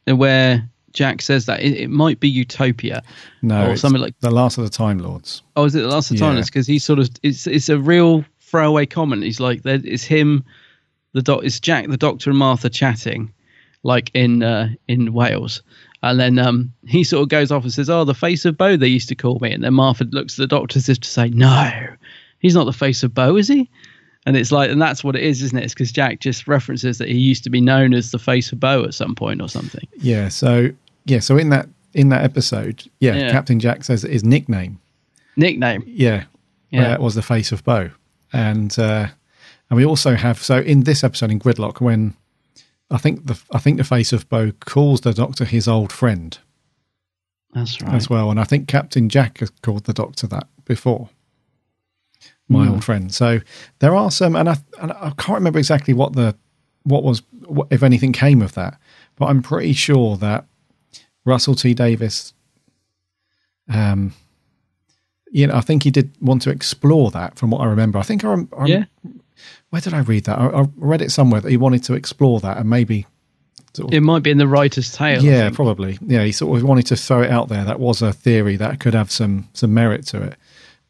where Jack says that it, it might be Utopia? No, or something like. the last of the Time Lords. Oh, is it the last of the time? Yeah. It's because he sort of it's it's a real throwaway comment. He's like, there, it's him, the doc, it's Jack, the Doctor, and Martha chatting, like in uh, in Wales, and then um, he sort of goes off and says, "Oh, the face of Bo," they used to call me, and then Martha looks at the Doctor as if to say, "No, he's not the face of Bo, is he?" And it's like, and that's what it is, isn't it? It's because Jack just references that he used to be known as the face of Bo at some point or something. Yeah. So yeah. So in that in that episode, yeah, Yeah. Captain Jack says that his nickname, Nickname. yeah, Yeah. uh, was the face of Bo, and uh, and we also have so in this episode in Gridlock when I think the I think the face of Bo calls the Doctor his old friend That's right. as well, and I think Captain Jack has called the Doctor that before. My Hmm. old friend. So there are some, and I and I can't remember exactly what the what was what, if anything came of that, but I'm pretty sure that Russell T Davies, um, you know, I think he did want to explore that. From what I remember, I think I, I Yeah. Where did I read that? I, I read it somewhere that he wanted to explore that and maybe. Sort of, It might be in the writer's tale. Yeah, probably. Yeah, he sort of wanted to throw it out there. That was a theory that could have some some merit to it.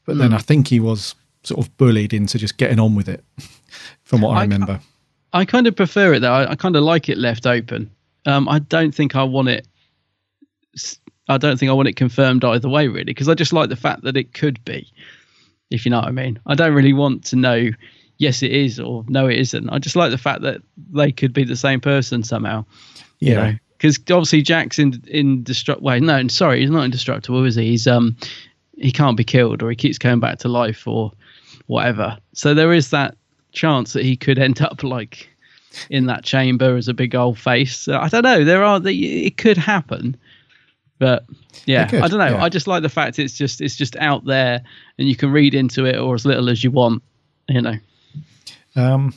But then Hmm. I think he was sort of bullied into just getting on with it, from what I, I- remember. I kind of prefer it though. I, I kind of like it left open. Um, I don't think I want it. I don't think I want it confirmed either way, really, because I just like the fact that it could be. If you know what I mean, I don't really want to know. Yes, it is, or no, it isn't. I just like the fact that they could be the same person somehow. You Yeah. know, because obviously Jack's in indestructible. Wait, no, sorry, he's not indestructible, is he? He's um, he can't be killed, or he keeps coming back to life, or whatever. So there is that chance that he could end up like in that chamber as a big old face. So I don't know. There are the it could happen, but yeah, could, I don't know. yeah. I just like the fact it's just it's just out there and you can read into it or as little as you want. You know. Um,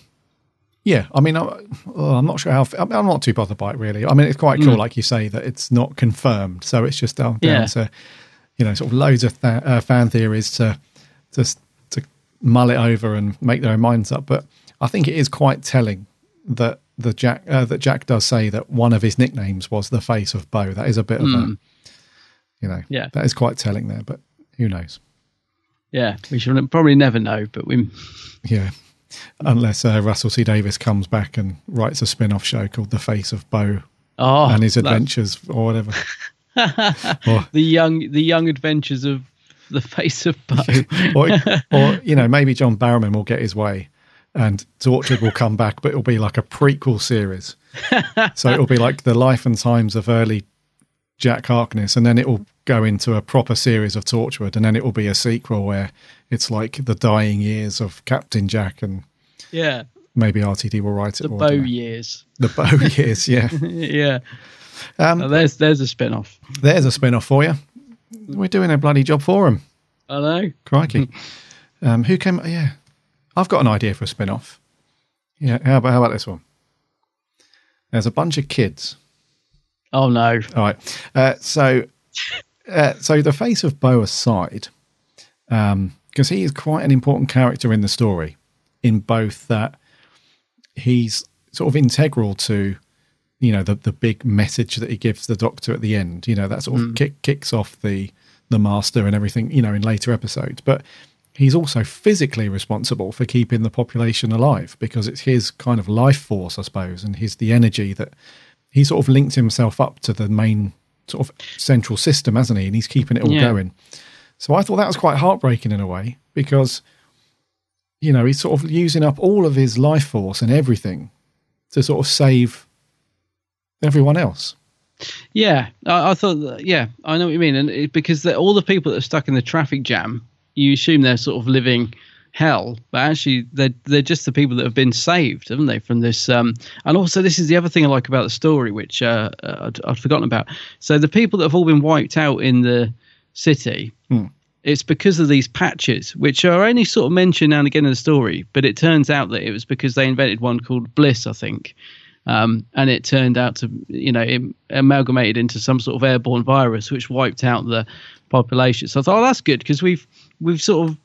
yeah, I mean, I, oh, I'm not sure how. I'm I'm not too bothered by it really. I mean, it's quite cool, Mm. like you say, that it's not confirmed, so it's just down, Yeah. down to you know, sort of loads of th- uh, fan theories to just to mull it over and make their own minds up. But I think it is quite telling that the Jack uh, that Jack does say that one of his nicknames was the face of Bo. That is a bit of a, Mm. you know, Yeah. that is quite telling there. But who knows? Yeah, we should probably never know, but we. Yeah. Unless uh, Russell T Davies comes back and writes a spin off show called The Face of Bo Oh, and his adventures or whatever. Or- the young the young adventures of the face of Bo. or, or, you know, maybe John Barrowman will get his way and Torchwood will come back, but it'll be like a prequel series. so it'll be like the life and times of early Jack Harkness, and then it will go into a proper series of Torchwood, and then it will be a sequel where it's like the dying years of Captain Jack, and yeah, maybe RTD will write it. the or I Bo don't know. years. The Bo years, yeah. yeah. Um, there's there's a spin off. There's a spin off for you. We're doing a bloody job for him. I know. Crikey. um, who came? Yeah, I've got an idea for a spin off. Yeah, how about how about this one? There's a bunch of kids. Oh no! All right. Uh, so, uh, so the face of Bo aside, because he is quite an important character in the story, in both that he's sort of integral to, you know, the the big message that he gives the Doctor at the end. You know, that sort of Mm. kick, kicks off the the Master and everything. You know, in later episodes, but he's also physically responsible for keeping the population alive because it's his kind of life force, I suppose, and his the energy that he sort of linked himself up to the main sort of central system, hasn't he? And he's keeping it all Yeah. going. So I thought that was quite heartbreaking in a way because, you know, he's sort of using up all of his life force and everything to sort of save everyone else. Yeah, I, I thought. That, yeah, I know what you mean, and it, because the, all the people that are stuck in the traffic jam, you assume they're sort of living hell, but actually they're they're just the people that have been saved, haven't they, from this? Um, and also, this is the other thing I like about the story, which uh, I'd, I'd forgotten about. So the people that have all been wiped out in the city. Hmm. It's because of these patches, which are only sort of mentioned now and again in the story, but it turns out that it was because they invented one called Bliss, I think, um, and it turned out to you know it amalgamated into some sort of airborne virus which wiped out the population. So i thought oh that's good because we've we've sort of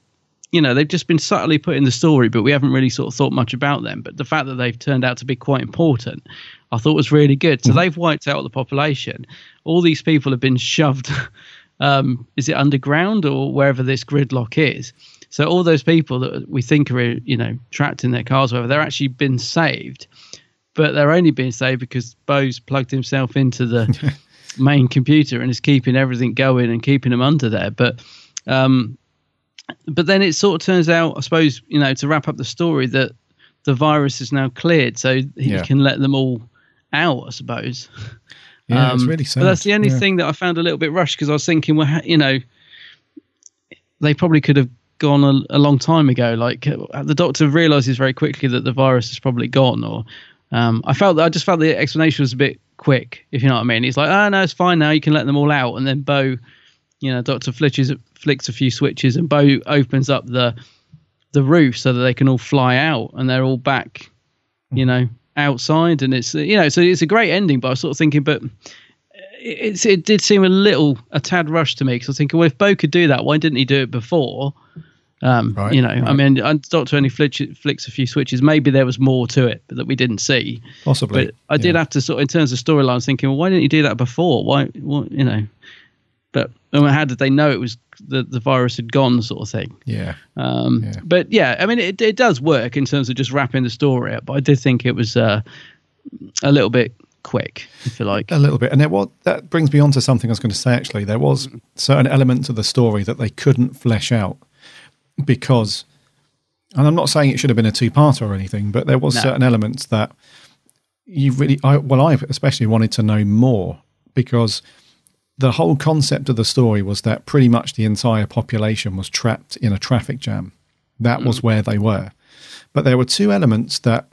you know they've just been subtly put in the story but we haven't really sort of thought much about them. But the fact that they've turned out to be quite important i thought was really good. So they've wiped out the population. All these people have been shoved um, is it underground or wherever this gridlock is? So all those people that we think are you know trapped in their cars or whatever they're actually been saved but they're only being saved because Bo's plugged himself into the main computer and is keeping everything going and keeping them under there. But um, but then it sort of turns out, I suppose, you know, to wrap up the story, that the virus is now cleared, so he Yeah. can let them all out. I suppose. Yeah, it's Um, really But that's the only Yeah. thing that I found a little bit rushed because I was thinking, well, you know, they probably could have gone a, a long time ago. Like uh, the doctor realizes very quickly that the virus is probably gone, or um, I felt that I just felt the explanation was a bit quick, if you know what I mean. He's like, oh no, it's fine now. You can let them all out, and then Bo, you know, Doctor flicks flicks a few switches, and Bo opens up the the roof so that they can all fly out, and they're all back, you know, outside, and it's you know, so it's a great ending. But I was sort of thinking, but it's it did seem a little a tad rushed to me because I was thinking, well, if Bo could do that, why didn't he do it before? Um, Right, you know, I mean, Doctor only flicks, flicks a few switches. Maybe there was more to it that we didn't see. Possibly, But I did yeah. have to sort of, in terms of storyline, I was thinking, well, why didn't you do that before? Why, what, you know? But I mean, how did they know it was the the virus had gone, sort of thing? Yeah. Um, But yeah, I mean, it it does work in terms of just wrapping the story up. But I did think it was uh, a little bit quick, if you like. A little bit. And there was, that brings me on to something I was going to say actually. There was certain elements of the story that they couldn't flesh out because, and I'm not saying it should have been a two parter or anything, but there was No. certain elements that you really, I, well, I especially wanted to know more because the whole concept of the story was that pretty much the entire population was trapped in a traffic jam. That was mm. where they were. But there were two elements that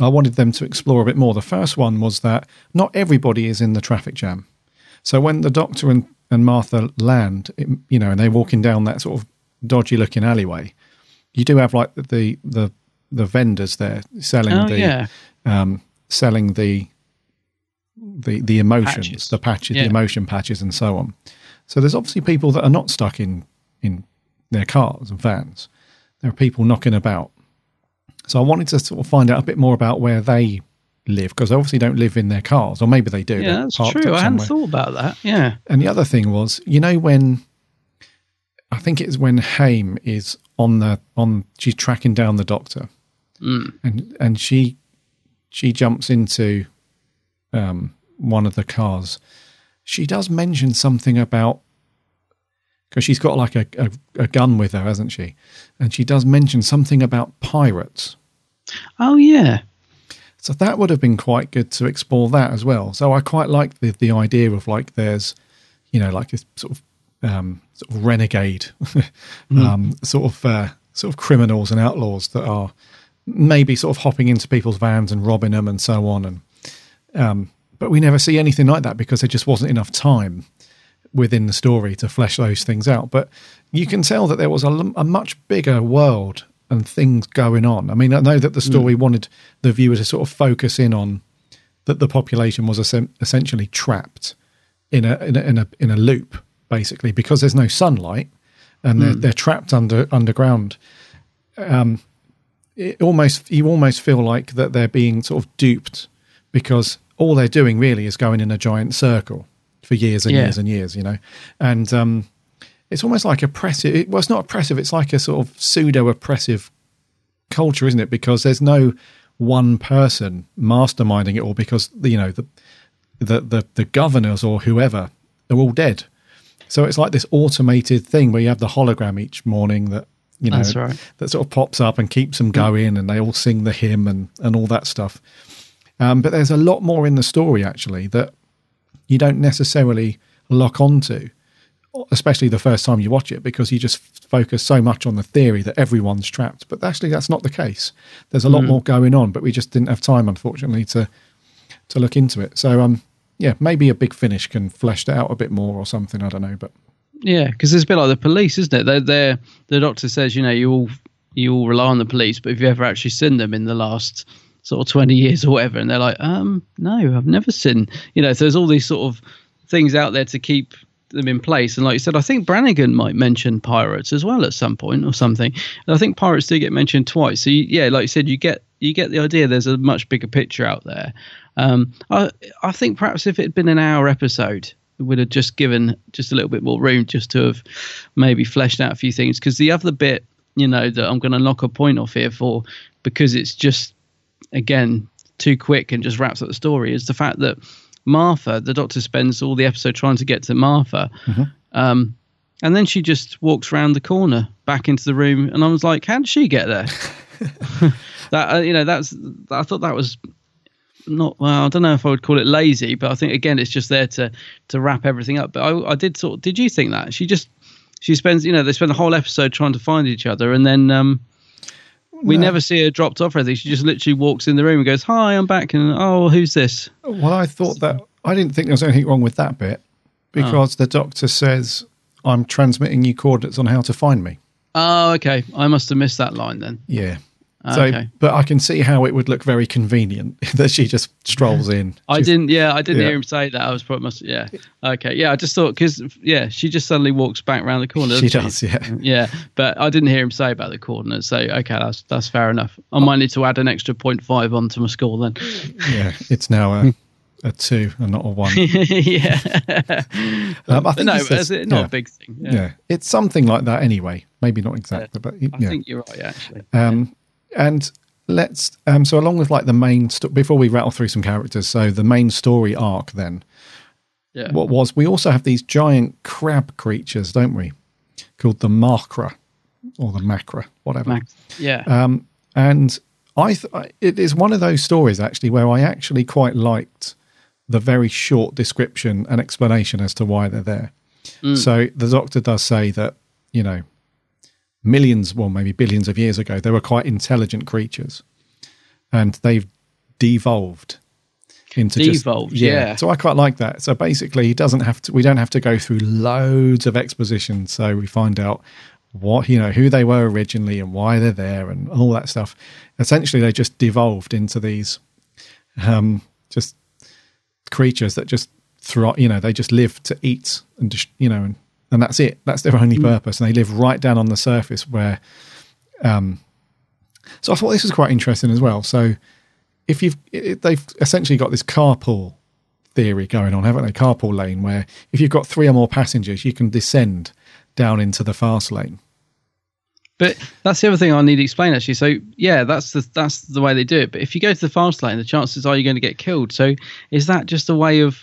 I wanted them to explore a bit more. The first one was that not everybody is in the traffic jam. So when the doctor and, and Martha land, it, you know, and they're walking down that sort of dodgy looking alleyway, you do have like the the the vendors there selling Oh, the yeah. um, selling the the the emotions, Patches. the patches, Yeah. the emotion patches, and so on. So there's obviously people that are not stuck in in their cars and vans. There are people knocking about. So I wanted to sort of find out a bit more about where they live because they obviously don't live in their cars, or maybe they do. Yeah, that's true. I hadn't thought about that. Yeah. And the other thing was, you know, when I think it's when Hame is on the on, she's tracking down the doctor, Mm. and and she she jumps into um, one of the cars. She does mention something about because she's got like a, a a gun with her, hasn't she? And she does mention something about pirates. Oh yeah. So that would have been quite good to explore that as well. So I quite like the the idea of like there's, you know, like this sort of um, sort of renegade, um, sort of uh, sort of criminals and outlaws that are maybe sort of hopping into people's vans and robbing them and so on. And um, but we never see anything like that because there just wasn't enough time within the story to flesh those things out. But you can tell that there was a much bigger world and things going on. I mean, I know that the story wanted the viewer to sort of focus in on that the population was essen- essentially trapped in a in a in a, in a loop, basically, because there's no sunlight and they're, Mm. they're trapped under underground. Um, it almost you almost feel like that they're being sort of duped because all they're doing really is going in a giant circle for years and Yeah. years and years, you know, and um, it's almost like oppressive. It, well, it's not oppressive. It's like a sort of pseudo oppressive culture, isn't it? Because there's no one person masterminding it all. Because you know the the the, the governors or whoever are all dead. So it's like this automated thing where you have the hologram each morning that you know right. that sort of pops up and keeps them going, and they all sing the hymn and and all that stuff. Um, but there's a lot more in the story actually that you don't necessarily lock onto, especially the first time you watch it, because you just focus so much on the theory that everyone's trapped. But actually, that's not the case. There's a lot Mm. more going on, but we just didn't have time, unfortunately, to to look into it. So, um, yeah, maybe a big finish can flesh that out a bit more or something. I don't know, but Yeah, because it's a bit like the police, isn't it? They're, they're the doctor says, you know, you all you all rely on the police, but have you ever actually seen them in the last sort of twenty years or whatever? And they're like, um, no, I've never seen. You know, so there's all these sort of things out there to keep them in place. And like you said, I think Brannigan might mention pirates as well at some point or something. And I think pirates do get mentioned twice. So you, yeah, like you said, you get you get the idea. There's a much bigger picture out there. Um, I I think perhaps if it had been an hour episode, it would have just given just a little bit more room just to have maybe fleshed out a few things. Because the other bit, you know, that I'm going to knock a point off here for, because it's just again too quick and just wraps up the story, is the fact that Martha, the doctor, spends all the episode trying to get to Martha. Um, and then she just walks around the corner back into the room, and I was like, "How did she get there?" that uh, you know, that's I thought that was not well. I don't know if I would call it lazy, but I think again, it's just there to to wrap everything up. But I, I did sort. Of, did you think that she just she spends you know they spend the whole episode trying to find each other, and then um, we No. never see her dropped off or anything. She just literally walks in the room and goes, "Hi, I'm back," and oh, who's this? Well, I thought that I didn't think there was anything wrong with that bit because the doctor says I'm transmitting you coordinates on how to find me. Oh, okay. I must have missed that line then. Yeah. So, okay. but I can see how it would look very convenient that she just strolls in. I didn't. Yeah, I didn't Yeah. hear him say that. I was probably must. Yeah. Okay. Yeah, I just thought because yeah, she just suddenly walks back around the corner. She does, yeah. Yeah, but I didn't hear him say about the coordinates. So okay, that's that's fair enough. I might need to add an extra 0.5 onto my score then. Yeah, it's now a, a two and not a one. yeah. Um, I think no, says- it's not yeah. a big thing. Yeah. Yeah. it's something like that anyway. Maybe not exactly, but I think you're right actually. Um, and let's um, so along with like the main sto- before we rattle through some characters. So the main story arc then. Yeah. What was we also have these giant crab creatures, don't we? Called the Macra or the Macra, whatever. Mac- yeah. Um, and I, th- it is one of those stories actually where I actually quite liked the very short description and explanation as to why they're there. Mm. So the doctor does say that you know millions, well maybe billions of years ago, they were quite intelligent creatures, and they've devolved into just- Devolved, yeah. So I quite like that. So basically, he doesn't have to. We don't have to go through loads of exposition. So we find out what you know who they were originally and why they're there and all that stuff. Essentially, they just devolved into these um, just creatures that just thrive. You know, they just live to eat and just you know, and, and that's it. That's their only purpose, and they live right down on the surface where. Um, so I thought this was quite interesting as well. So if you've it, they've essentially got this carpool theory going on, haven't they? Carpool lane, where if you've got three or more passengers, you can descend down into the fast lane. But that's the other thing I need to explain actually. So yeah, that's the that's the way they do it. But if you go to the fast lane, the chances are you're going to get killed. So is that just a way of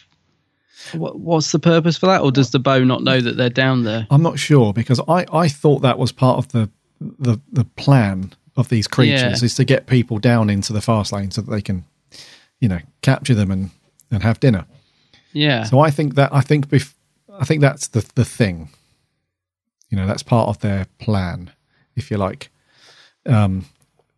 what, what's the purpose for that, or does the bow not know that they're down there? I'm not sure because I, I thought that was part of the the, the plan of these creatures Yeah. is to get people down into the fast lane so that they can, you know, capture them and, and have dinner. Yeah. So I think that I think bef- I think that's the the thing. You know, that's part of their plan, if you like. Um,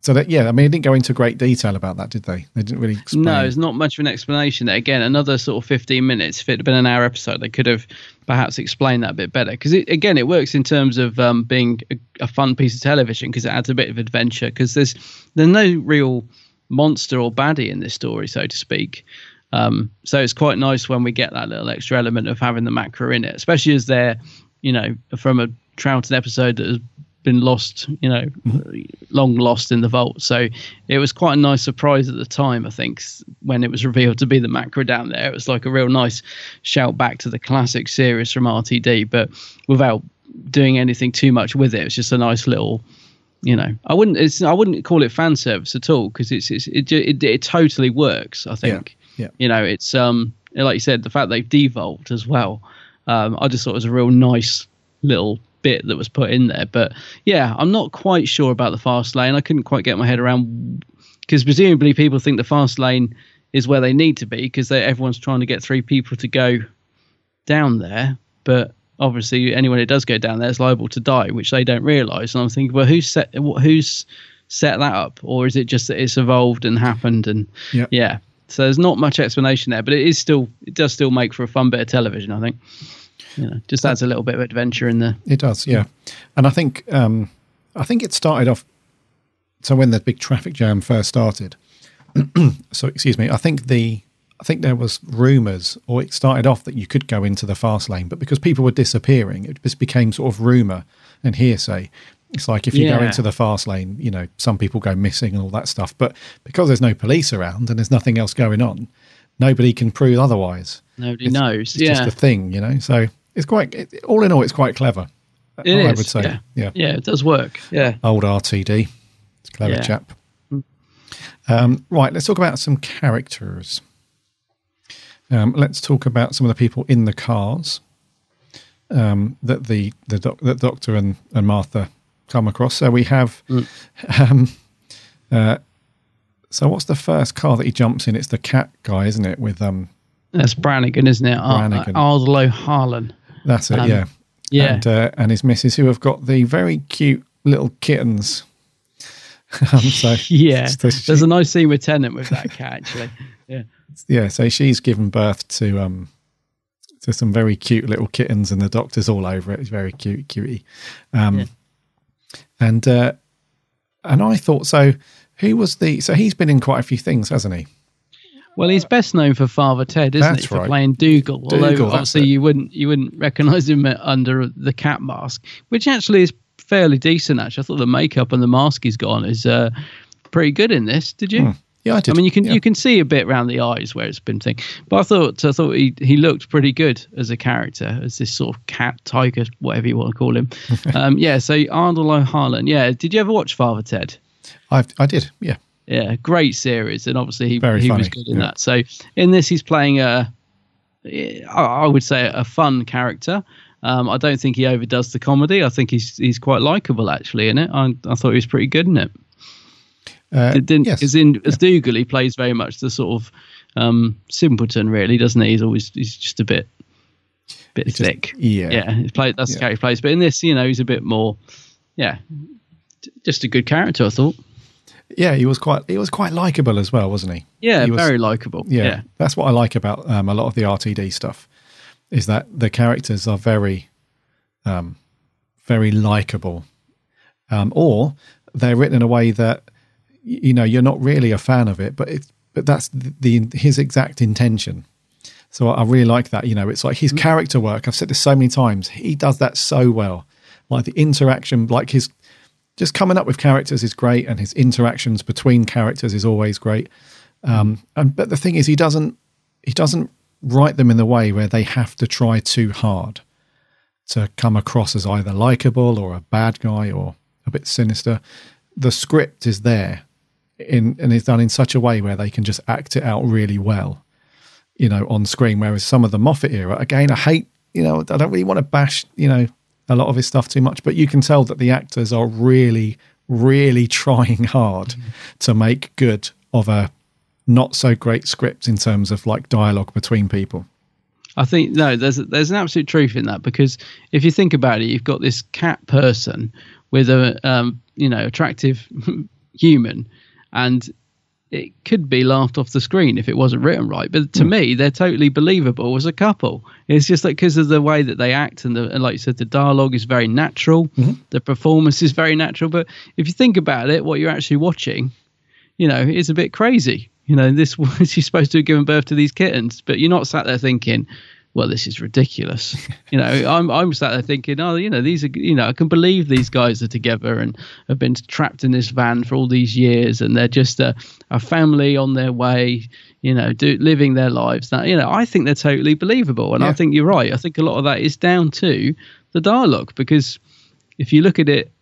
so that yeah, I mean, it didn't go into great detail about that, did they? They didn't really explain. No, it's not much of an explanation. Again, another sort of 15 minutes. If it had been an hour episode, they could have perhaps explained that a bit better. Because again, it works in terms of um, being a, a fun piece of television because it adds a bit of adventure. Because there's there's no real monster or baddie in this story, so to speak. Um, so it's quite nice when we get that little extra element of having the Macra in it, especially as they're, you know, from a Troughton episode that has been lost, you know, long lost in the vault. So it was quite a nice surprise at the time, I think, when it was revealed to be the macra down there. It was like a real nice shout back to the classic series from RTD, but without doing anything too much with it. It's just a nice little you know i wouldn't it's i wouldn't call it fan service at all because it's, it's it, it it totally works i think yeah. you know it's um like you said the fact they've devolved as well um i just thought it was a real nice little bit that was put in there. But yeah i'm not quite sure about the fast lane. I couldn't quite get my head around because presumably people think the fast lane is where they need to be because everyone's trying to get three people to go down there. But obviously anyone who does go down there is liable to die which they don't realize. And i'm thinking well who's set who's set that up? Or is it just that it's evolved and happened and Yeah. yeah. So there's not much explanation there but it is still it does still make for a fun bit of television i think you know just adds a little bit of adventure in there It does, yeah. And I think um, I think it started off. So when the big traffic jam first started, so excuse me, I think the I think there was rumours, or it started off that you could go into the fast lane, but because people were disappearing, it just became sort of rumour and hearsay. It's like if you go into the fast lane, you know, some people go missing and all that stuff. But because there's no police around and there's nothing else going on, nobody can prove otherwise. nobody It's- knows It's yeah just a thing, you know. So it's quite, it, all in all, it's quite clever. It I is, would say, yeah. yeah, yeah it does work yeah Old RTD, it's a clever Yeah. chap. Um, right, let's talk about some characters. Um, let's talk about some of the people in the cars um, that the the doc, that Doctor and, and Martha come across. So we have, um, uh, so what's the first car that he jumps in? It's the cat guy, isn't it? With um, that's brannigan isn't it Ar- Brannigan. Ardal O'Hanlon That's it, Um, yeah. yeah. And, uh, and his missus, who have got the very cute little kittens. um, so yeah so there's a nice scene with tennant with that cat actually yeah yeah, so she's given birth to um to some very cute little kittens, and the doctor's all over it. It's very cute, cutie. Um, Yeah. and uh, and I thought so. Who was the? So he's been in quite a few things, hasn't he? Well, he's best known for Father Ted, isn't That's he, for right. playing Dougal? Dougal, Although obviously it. you wouldn't you wouldn't recognise him under the cat mask, which actually is fairly decent. Actually, I thought the makeup and the mask he's got on is uh, pretty good in this. Did you? Yeah, I did. I mean, you can Yeah. you can see a bit around the eyes where it's been thing, but I thought I thought he he looked pretty good as a character, as this sort of cat, tiger, whatever you want to call him. um, yeah. So Ardal O'Hanlon. Yeah. Did you ever watch Father Ted? I I did. Yeah, Yeah, great series, and obviously he Very he was good in yeah. that. So in this, he's playing a, I would say a fun character. Um, I don't think he overdoes the comedy. I think he's he's quite likable actually in it. I I thought he was pretty good in it. uh, It didn't yes. as in as Dougal, he plays very much the sort of um, simpleton, really, doesn't he? He's always he's just a bit bit just- thick. yeah. yeah. He's played that's the Yeah. character he plays. But in this, you know, he's a bit more, yeah, just a good character. I thought. Yeah, he was quite he was quite likable as well, wasn't he? Yeah, He was- very likable. Yeah, yeah. that's what I like about um, a lot of the RTD stuff, is that the characters are very, um, very likable, um, or they're written in a way that you know you're not really a fan of it, but it's but that's the, the his exact intention. So I really like that. You know, it's like his character work. I've said this so many times. He does that so well. Like the interaction, like his just coming up with characters is great, and his interactions between characters is always great. Um, and but the thing is, he doesn't he doesn't write them in the way where they have to try too hard to come across as either likable or a bad guy or a bit sinister. The script is there, in and is done in such a way where they can just act it out really well, you know, on screen. Whereas some of the Moffat era, again, I hate, you know, I don't really want to bash, you know, a lot of his stuff too much, but you can tell that the actors are really, really trying hard to make good of a not so great script in terms of like dialogue between people. I think no, there's there's an absolute truth in that because if you think about it, you've got this cat person with a um, you know attractive human, and it could be laughed off the screen if it wasn't written right. But to hmm. me, they're totally believable as a couple. It's just like because of the way that they act and, the, and like you said, the dialogue is very natural, mm-hmm. the performance is very natural. But if you think about it, what you're actually watching, you know, is a bit crazy. You know, this she's supposed to have given birth to these kittens, but you're not sat there thinking, well, this is ridiculous. you know, I'm I'm sat there thinking, oh, you know, these are, you know, I can believe these guys are together and have been trapped in this van for all these years, and they're just a, a family on their way, you know, do, living their lives. That you know, I think they're totally believable, and I think you're right. I think a lot of that is down to the dialogue because if you look at it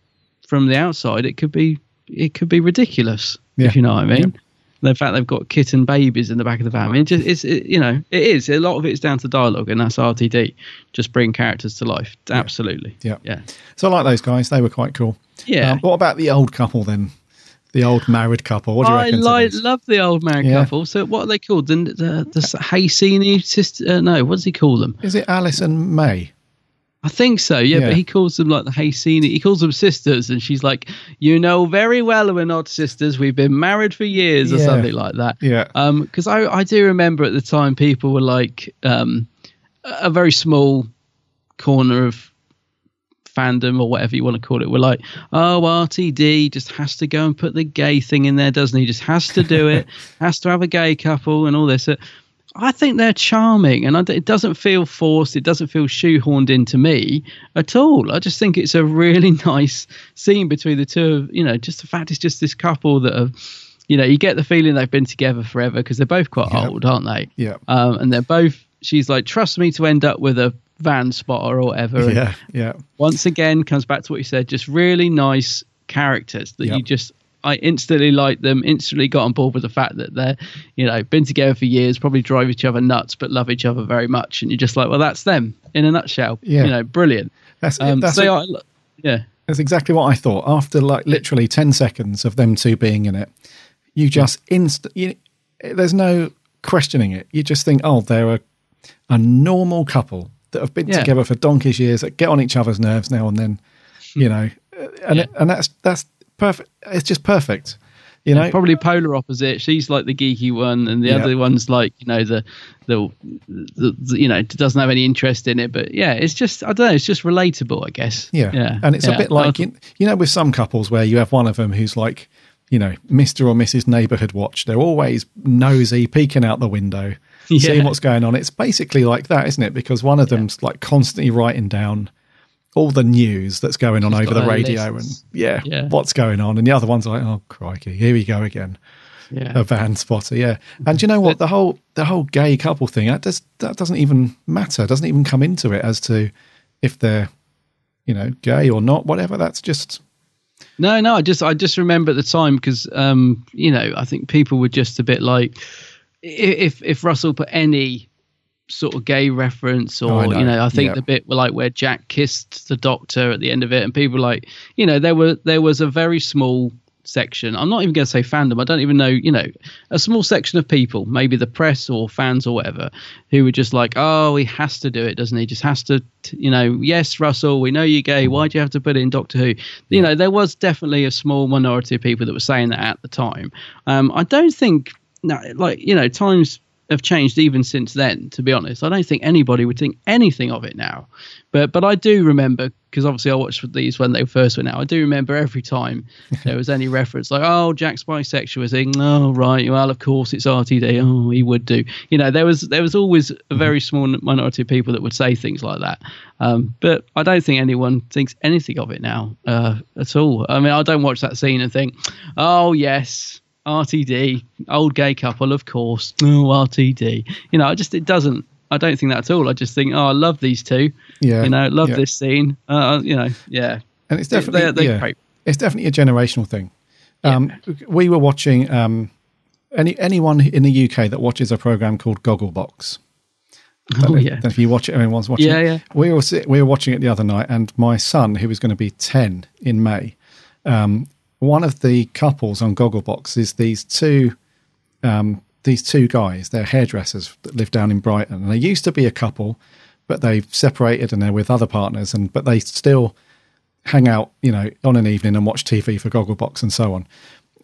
from the outside, it could be it could be ridiculous. Yeah. If you know what I mean. The fact they've got kitten babies in the back of the van. I mean, it just it's it, you know it is a lot of it's down to dialogue, and that's RTD. Just bring characters to life. Absolutely. Yeah. Yeah. So I like those guys. They were quite cool. Yeah. Um, what about the old couple then? The old married couple. What do you I reckon? love the old married Yeah. couple. So what are they called? The the, the sister? Uh, no, what does he call them? Is it Alice and May? I think so, yeah, Yeah. But he calls them like the Cassini. He calls them sisters, and she's like, "You know very well we're not sisters. We've been married for years, or something like that." Yeah. Um, because I I do remember at the time people were like, um, a a very small corner of fandom or whatever you want to call it were like, oh, RTD just has to go and put the gay thing in there, doesn't he? Just has to do it, has to have a gay couple and all this. I think they're charming, and it doesn't feel forced. It doesn't feel shoehorned into me at all. I just think it's a really nice scene between the two of you know. Just the fact it's just this couple that have, you know, you get the feeling they've been together forever because they're both quite old, aren't they? Yeah. Um, and they're both. She's like, trust me to end up with a van spotter or whatever. and Yeah, yeah. once again comes back to what you said just really nice characters that Yep. you just i instantly liked them instantly got on board with the fact that they're you know been together for years probably drive each other nuts but love each other very much and you're just like well that's them in a nutshell Yeah. you know brilliant That's um, that's, so they a- are, yeah that's exactly what I thought. After like literally ten seconds of them two being in it, you just inst. You, there's no questioning it. You just think, oh, they're a a normal couple that have been Yeah. together for donkey's years that get on each other's nerves now and then. You know, and and that's that's perfect. It's just perfect. You know, probably polar opposite she's like the geeky one and the Yeah. other one's like you know the, the the the you know doesn't have any interest in it but yeah it's just i don't know it's just relatable i guess Yeah. yeah And it's Yeah. a bit like, you, you know, with some couples where you have one of them who's like, you know, Mr. or Mrs. Neighborhood Watch. They're always nosy, peeking out the window, seeing what's going on. It's basically like that, isn't it? Because one of them's like constantly writing down all the news that's going on She's over the radio lists. and yeah, Yeah. what's going on. And the other one's are like, oh, crikey, here we go again. Yeah. A van spotter, yeah. And you know what? The whole the whole gay couple thing, that does that doesn't even matter, doesn't even come into it as to if they're you know, gay or not, whatever. That's just No, no, I just I just remember at the time because um, you know, I think people were just a bit like if if Russell put any sort of gay reference or Oh, know. you know, I think Yeah. the bit were like where Jack kissed the doctor at the end of it and people like, you know, there were there was a very small section. I'm not even going to say fandom. I don't even know, you know, a small section of people, maybe the press or fans or whatever, who were just like, "Oh, he has to do it, doesn't he? Just has to, you know, yes, Russell, we know you're gay. Why do you have to put it in Doctor Who?" You know, there was definitely a small minority of people that were saying that at the time. Um, I don't think, no, like you know, times have changed even since then. To be honest, I don't think anybody would think anything of it now. But but I do remember because obviously I watched these when they first went out. I do remember every time there was any reference like, "Oh, Jack's bisexual," saying, "Oh, right, well, of course it's RTD. Oh, he would do." You know, there was there was always a very small minority of people that would say things like that. Um, but I don't think anyone thinks anything of it now uh, at all. I mean, I don't watch that scene and think, "Oh, yes." RTD, old gay couple, of course. Oh, RTD. You know, I just, it doesn't, I don't think that at all. I just think, oh, I love these two. Yeah, You know, love yeah. this scene. Uh, you know, yeah. and it's definitely they're- they're yeah, great. it's definitely a generational thing. Um, we were watching um, any anyone in the UK that watches a program called Gogglebox. Oh, yeah. if you watch it, everyone's watching. Yeah, it. yeah. We were we were watching it the other night, and my son, who was going to be ten in May, um, one of the couples on Gogglebox is these two um, these two guys. They're hairdressers that live down in Brighton, and they used to be a couple, but they've separated and they're with other partners, and but they still hang out, you know, on an evening and watch TV for Gogglebox and so on.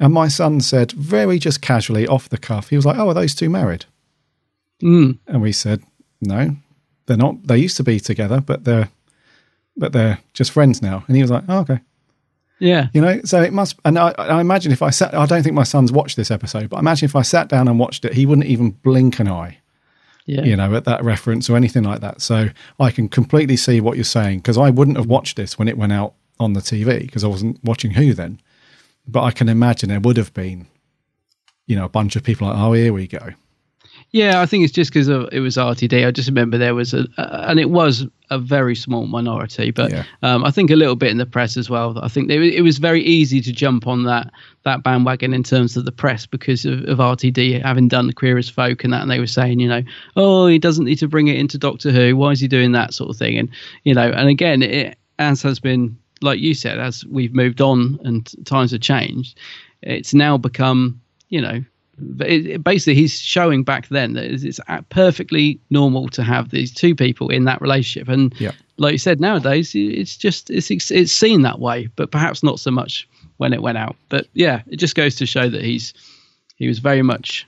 And my son said, very just casually off the cuff, he was like, "Oh, are those two married?" Mm. And we said, "No, they're not. They used to be together, but they're but they're just friends now." And he was like, "Oh, okay." Yeah. You know, so it must. And I, I imagine if I sat, I don't think my son's watched this episode, but I imagine if I sat down and watched it, he wouldn't even blink an eye. Yeah. You know, at that reference or anything like that. So I can completely see what you're saying because I wouldn't have watched this when it went out on the TV because I wasn't watching Who then. But I can imagine there would have been, you know, a bunch of people like, oh, here we go. Yeah, I think it's just because it was RTD. I just remember there was a, uh, and it was a very small minority, but Yeah. um, I think a little bit in the press as well. I think they, it was very easy to jump on that that bandwagon in terms of the press because of, of RTD having done the Queer as Folk and that, and they were saying, you know, oh, he doesn't need to bring it into Doctor Who. Why is he doing that sort of thing? And you know, and again, it as has been like you said, as we've moved on and times have changed, it's now become, you know, it, it- basically he's showing back then that it's, it's perfectly normal to have these two people in that relationship and Yeah. like you said nowadays it's just it's it's seen that way but perhaps not so much when it went out but yeah it just goes to show that he's he was very much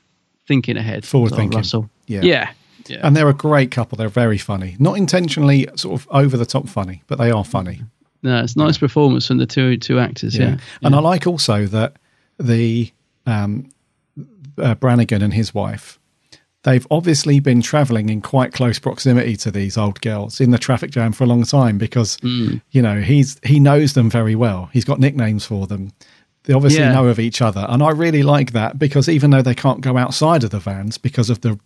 thinking ahead Forward Lord thinking. Russell Yeah. yeah yeah And they're a great couple. They're very funny. Not intentionally sort of over the top funny, but they are funny. no it's a nice performance from the two two actors yeah, And I like also that the um, uh, Brannigan and his wife, they've obviously been traveling in quite close proximity to these old girls in the traffic jam for a long time because you know he's he knows them very well. He's got nicknames for them. They obviously Yeah. know of each other, and I really like that because even though they can't go outside of the vans because of the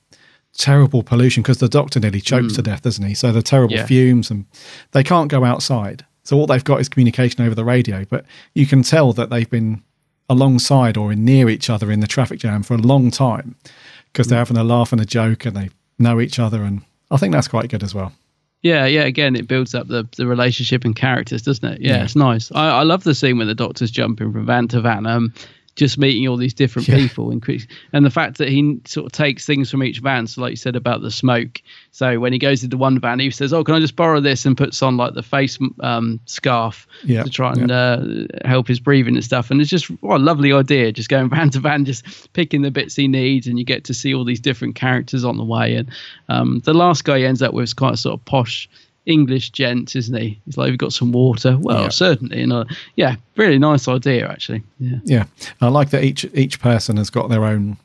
terrible pollution, because the doctor nearly chokes to death, doesn't he? So the terrible Yeah. fumes, and they can't go outside. So all they've got is communication over the radio. But you can tell that they've been alongside or in near each other in the traffic jam for a long time because they're having a laugh and a joke and they know each other. And I think that's quite good as well. Yeah, yeah. Again, it builds up the, the relationship and characters, doesn't it? Yeah, Yeah. it's nice. I, I love the scene when the doctor's jumping from van to van, um, just meeting all these different Yeah. people, and, and the fact that he sort of takes things from each van. So, like you said about the smoke. So when he goes into one van, he says, "Oh, can I just borrow this?" and puts on like the face um, scarf Yeah, to try and uh, help his breathing and stuff. And it's just what a lovely idea, just going van to van, just picking the bits he needs, and you get to see all these different characters on the way. And um, the last guy he ends up with is quite a sort of posh English gent, isn't he? He's like, we've got some water?" Well, Yeah. certainly. And uh, yeah, really nice idea actually. Yeah. Yeah, I like that each each person has got their own.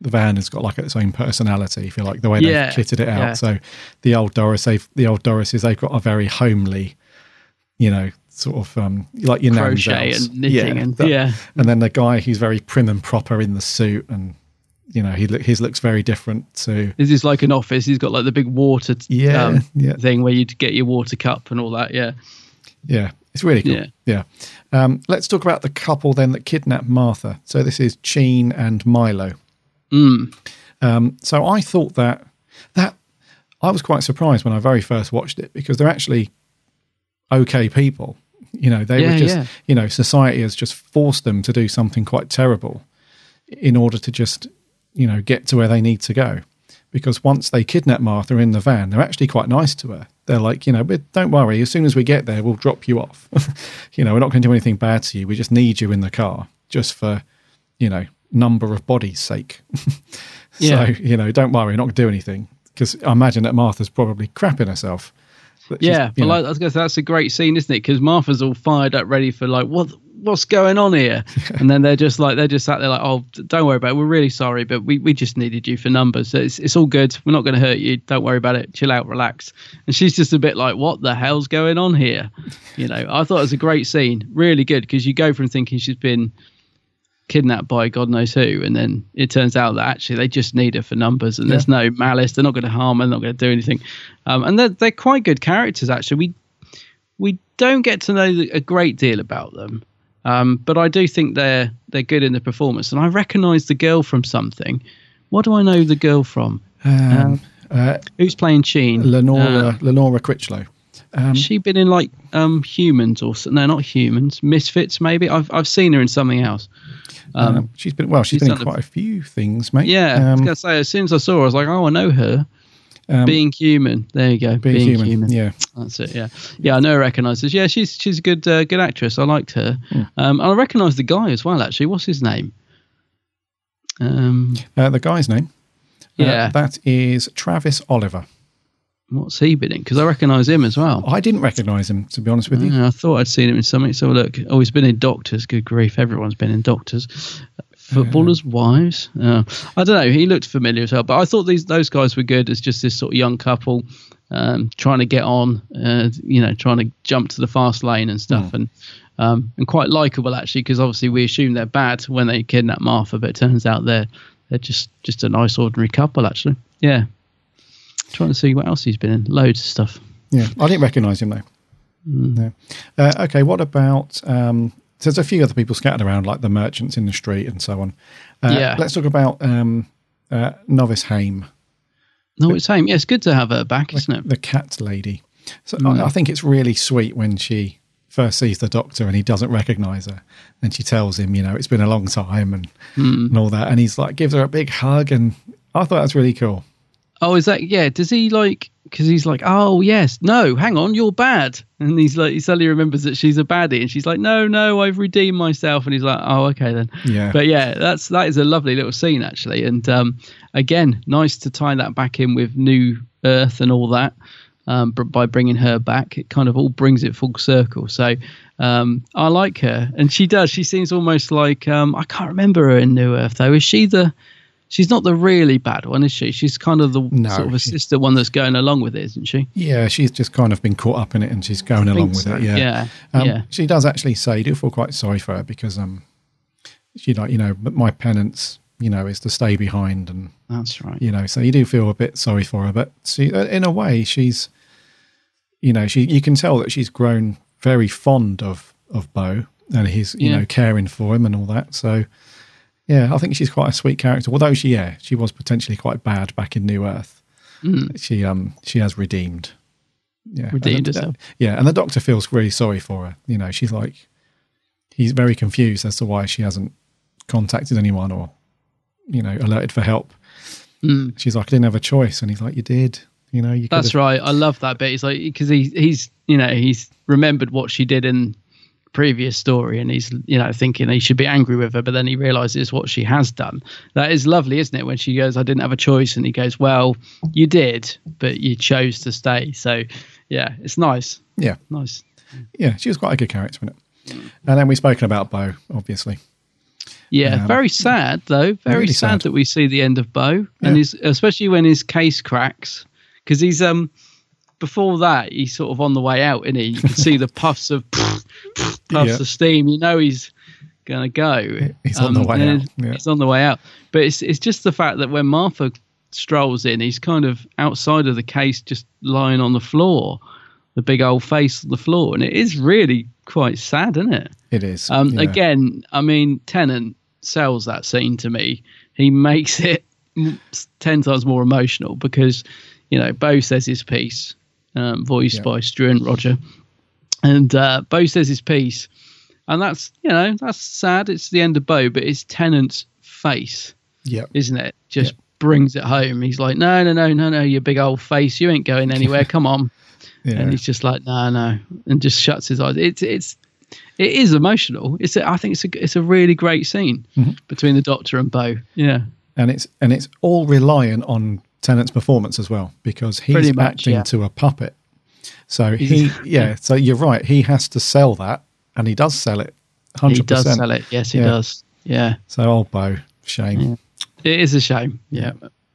The van has got like its own personality, if you like, the way Yeah, they've kitted it out. yeah. So the old Doris, they've the old Dorises, they've got a very homely, you know, sort of um, like your Crochet and knitting and- that- yeah. And then the guy, he's very prim and proper in the suit, and you know, he look his looks very different to This is like an office. He's got like the big water t- Yeah, um, yeah. thing where you'd get your water cup and all that. Yeah. Yeah, it's really cool. Yeah. Yeah. Um, let's talk about the couple then that kidnapped Martha. So this is Cheen and Milo. Mm. Um, so I thought that that I was quite surprised when I very first watched it because they're actually okay people. You know, they Yeah, were just yeah. you know, society has just forced them to do something quite terrible in order to just, you know, get to where they need to go. Because once they kidnap Martha in the van, they're actually quite nice to her. They're like, you know, but don't worry, as soon as we get there, we'll drop you off. you know, we're not going to do anything bad to you. We just need you in the car just for, you know, number of bodies' sake. Yeah. So, you know, don't worry, we're not going to do anything. Because I imagine that Martha's probably crapping herself. She's, Yeah, but like, I was gonna say, that's a great scene, isn't it? Because Martha's all fired up, ready for like, what, what's going on here? and then they're just like, they're just sat there like, oh, don't worry about it. We're really sorry, but we, we just needed you for numbers. So it's it's all good. We're not going to hurt you. Don't worry about it. Chill out, relax. And she's just a bit like, what the hell's going on here? You know, I thought it was a great scene, really good, because you go from thinking she's been kidnapped by God knows who, and then it turns out that actually they just need her for numbers, and there's no malice. They're not going to harm her. They're not going to do anything, um, and they're they're quite good characters actually. We we don't get to know a great deal about them, um, but I do think they're they're good in the performance, and I recognise the girl from something. What do I know the girl from? Um, uh, Who's playing Cheen? Lenora, Uh, Lenora Crichlow. Um, she been in like um humans or no not humans misfits maybe i've i've seen her in something else um, um, she's been well. she's she's been in done a- quite a few things, mate. yeah i was Um, gonna say as soon as i saw her i was like oh i know her Um, being human. There you go. Being Human, yeah. that's it. Yeah, yeah. I know. I recognise this. Yeah, she's she's a good uh, good actress. I liked her. Hmm. Um, and I recognise the guy as well. Actually, what's his name? Um, uh, the guy's name. uh, Yeah. that is Travis Oliver. what's he been in? Because I recognise him as well. I didn't recognise him, to be honest with you. Yeah, I thought I'd seen him in something. So look, oh, he's been in Doctors. Good grief, everyone's been in Doctors. Footballers' wives. Uh, I don't know. He looked familiar as well, but I thought these those guys were good as just this sort of young couple um, trying to get on. Uh, you know, trying to jump to the fast lane and stuff, and um, and quite likable actually, because obviously we assume they're bad when they kidnap Martha, but it turns out they're they're just just a nice ordinary couple actually. Yeah. Trying to see what else he's been in. Loads of stuff. Yeah, I didn't recognise him though. No. Uh, okay, what about? Um, so there's a few other people scattered around, like the merchants in the street and so on. Uh, Yeah. Let's talk about um, uh, Novice Hame, No, it's same. Yeah, it's good to have her back, isn't it? the cat lady. So Mm. I, I think it's really sweet when she first sees the doctor and he doesn't recognise her, and she tells him, you know, it's been a long time and Mm. and all that, and he's like gives her a big hug, and I thought that was really cool. Oh, is that yeah? Does he like? Because he's like, oh yes, no, hang on, you're bad, and he's like, he suddenly remembers that she's a baddie, and she's like, no, no, I've redeemed myself, and he's like, oh, okay then. Yeah. But yeah, that's that is a lovely little scene actually, and um, again, nice to tie that back in with New Earth and all that. Um, by bringing her back, it kind of all brings it full circle. So um, I like her, and she does. She seems almost like um, I can't remember her in New Earth though. Is she the? She's not the really bad one, is she? She's kind of the No, sort of assistant one that's going along with it, isn't she? Yeah, she's just kind of been caught up in it, and she's going along with so, it. Yeah, yeah, Um, yeah. She does actually say, "You do feel quite sorry for her because um, she like you know, but my penance, you know, is to stay behind, and That's right. you know, so you do feel a bit sorry for her. But she, uh, in a way, she's, you know, she you can tell that she's grown very fond of of Bo, and he's you Yeah. know caring for him and all that. So. Yeah, I think she's quite a sweet character. Although she, yeah, she was potentially quite bad back in New Earth. Mm. She, um, she has redeemed. Yeah, Redeemed the- herself. Yeah, and the doctor feels really sorry for her. You know, she's like, he's very confused as to why she hasn't contacted anyone or, you know, alerted for help. Mm. She's like, I didn't have a choice, and he's like, you did. You know, you. That's have- right. I love that bit. He's like because he he's you know he's remembered what she did in previous story and he's you know thinking he should be angry with her but then he realizes what she has done that is lovely isn't it when she goes i didn't have a choice and he goes well you did but you chose to stay so yeah it's nice Yeah, nice yeah, she was quite a good character in it. And then we've spoken about Bo, obviously. Yeah, Um, very sad though. Very really sad, sad. that we see the end of Bo, Yeah. and his especially when his case cracks because he's um before that he's sort of on the way out, and he you can see the puffs of puffs Yeah. of steam. You know he's gonna go. He's on the way out, yeah. He's on the way out, but it's it's just the fact that when Martha strolls in, he's kind of outside of the case, just lying on the floor, the big old face on the floor, and it is really quite sad, isn't it? It is. Um, yeah. Again, I mean, Tennant sells that scene to me. He makes it ten times more emotional because, you know, Bo says his piece, um, voiced Yeah. by Struan Rodger, and uh, Bo says his piece, and that's you know that's sad. It's the end of Bo, but it's Tennant's face, yeah, isn't it? Just brings it home. He's like, no, no, no, no, no, your big old face, you ain't going anywhere. Come on. Yeah. And he's just like, no, no, and just shuts his eyes. It's it's it is emotional. It's a, I think it's a it's a really great scene Mm-hmm. between the Doctor and Bo. Yeah, and it's and it's all reliant on Tennant's performance as well because he's much, acting yeah. to a puppet. So he, yeah. So you're right. He has to sell that, and he does sell it. Hundred he does sell it. Yes, he Yeah. does. Yeah, So old Bo, shame. it is a shame. Yeah,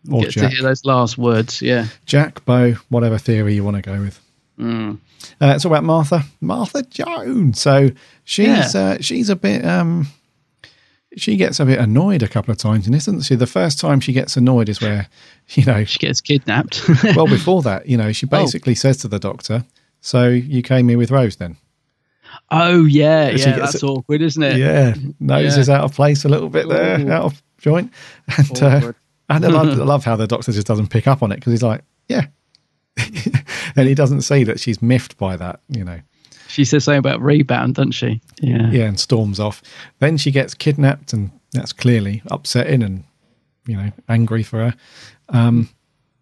Or get to hear those last words. Yeah. Jack, Bo, whatever theory you want to go with. Mm. Uh, it's all about Martha, Martha Jones. So she's Yeah. uh, she's a bit um, she gets a bit annoyed a couple of times this, isn't she? The first time she gets annoyed is where you know She gets kidnapped. well before that, you know, she Oh. basically says to the doctor, "So you came here with Rose then?" oh yeah, She yeah. That's it- awkward, isn't it? Yeah, nose is out of place a little bit there, Ooh. out of joint, and uh, and I love, I love how the doctor just doesn't pick up on it because he's like, "Yeah," and he doesn't see that she's miffed by that, you know. She says something about rebound, doesn't she? Yeah. yeah, and storms off. Then she gets kidnapped, and that's clearly upsetting and you know angry for her. Um,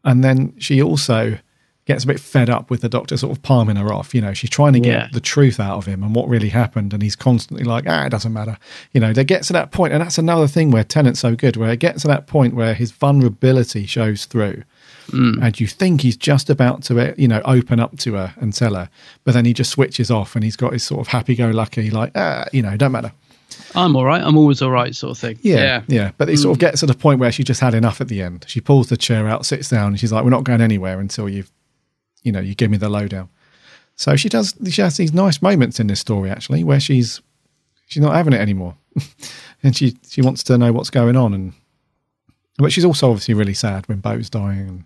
And then she also gets a bit fed up with the doctor sort of palming her off. You know, she's trying to get Yeah. the truth out of him and what really happened. And he's constantly like, ah, it doesn't matter. You know, they get to that point, And that's another thing where Tennant's so good, where it gets to that point where his vulnerability shows through. And you think he's just about to, uh, you know, open up to her and tell her. But then he just switches off and he's got his sort of happy go lucky, like, ah, you know, don't matter. I'm all right. I'm always all right, sort of thing. Yeah, yeah. yeah. But it sort of Mm. gets to the point where she just had enough at the end. She pulls the chair out, sits down, and she's like, "We're not going anywhere until you've, you know, you give me the lowdown." So she does. She has these nice moments in this story actually, where she's she's not having it anymore, and she she wants to know what's going on, and but she's also obviously really sad when Bo's dying. And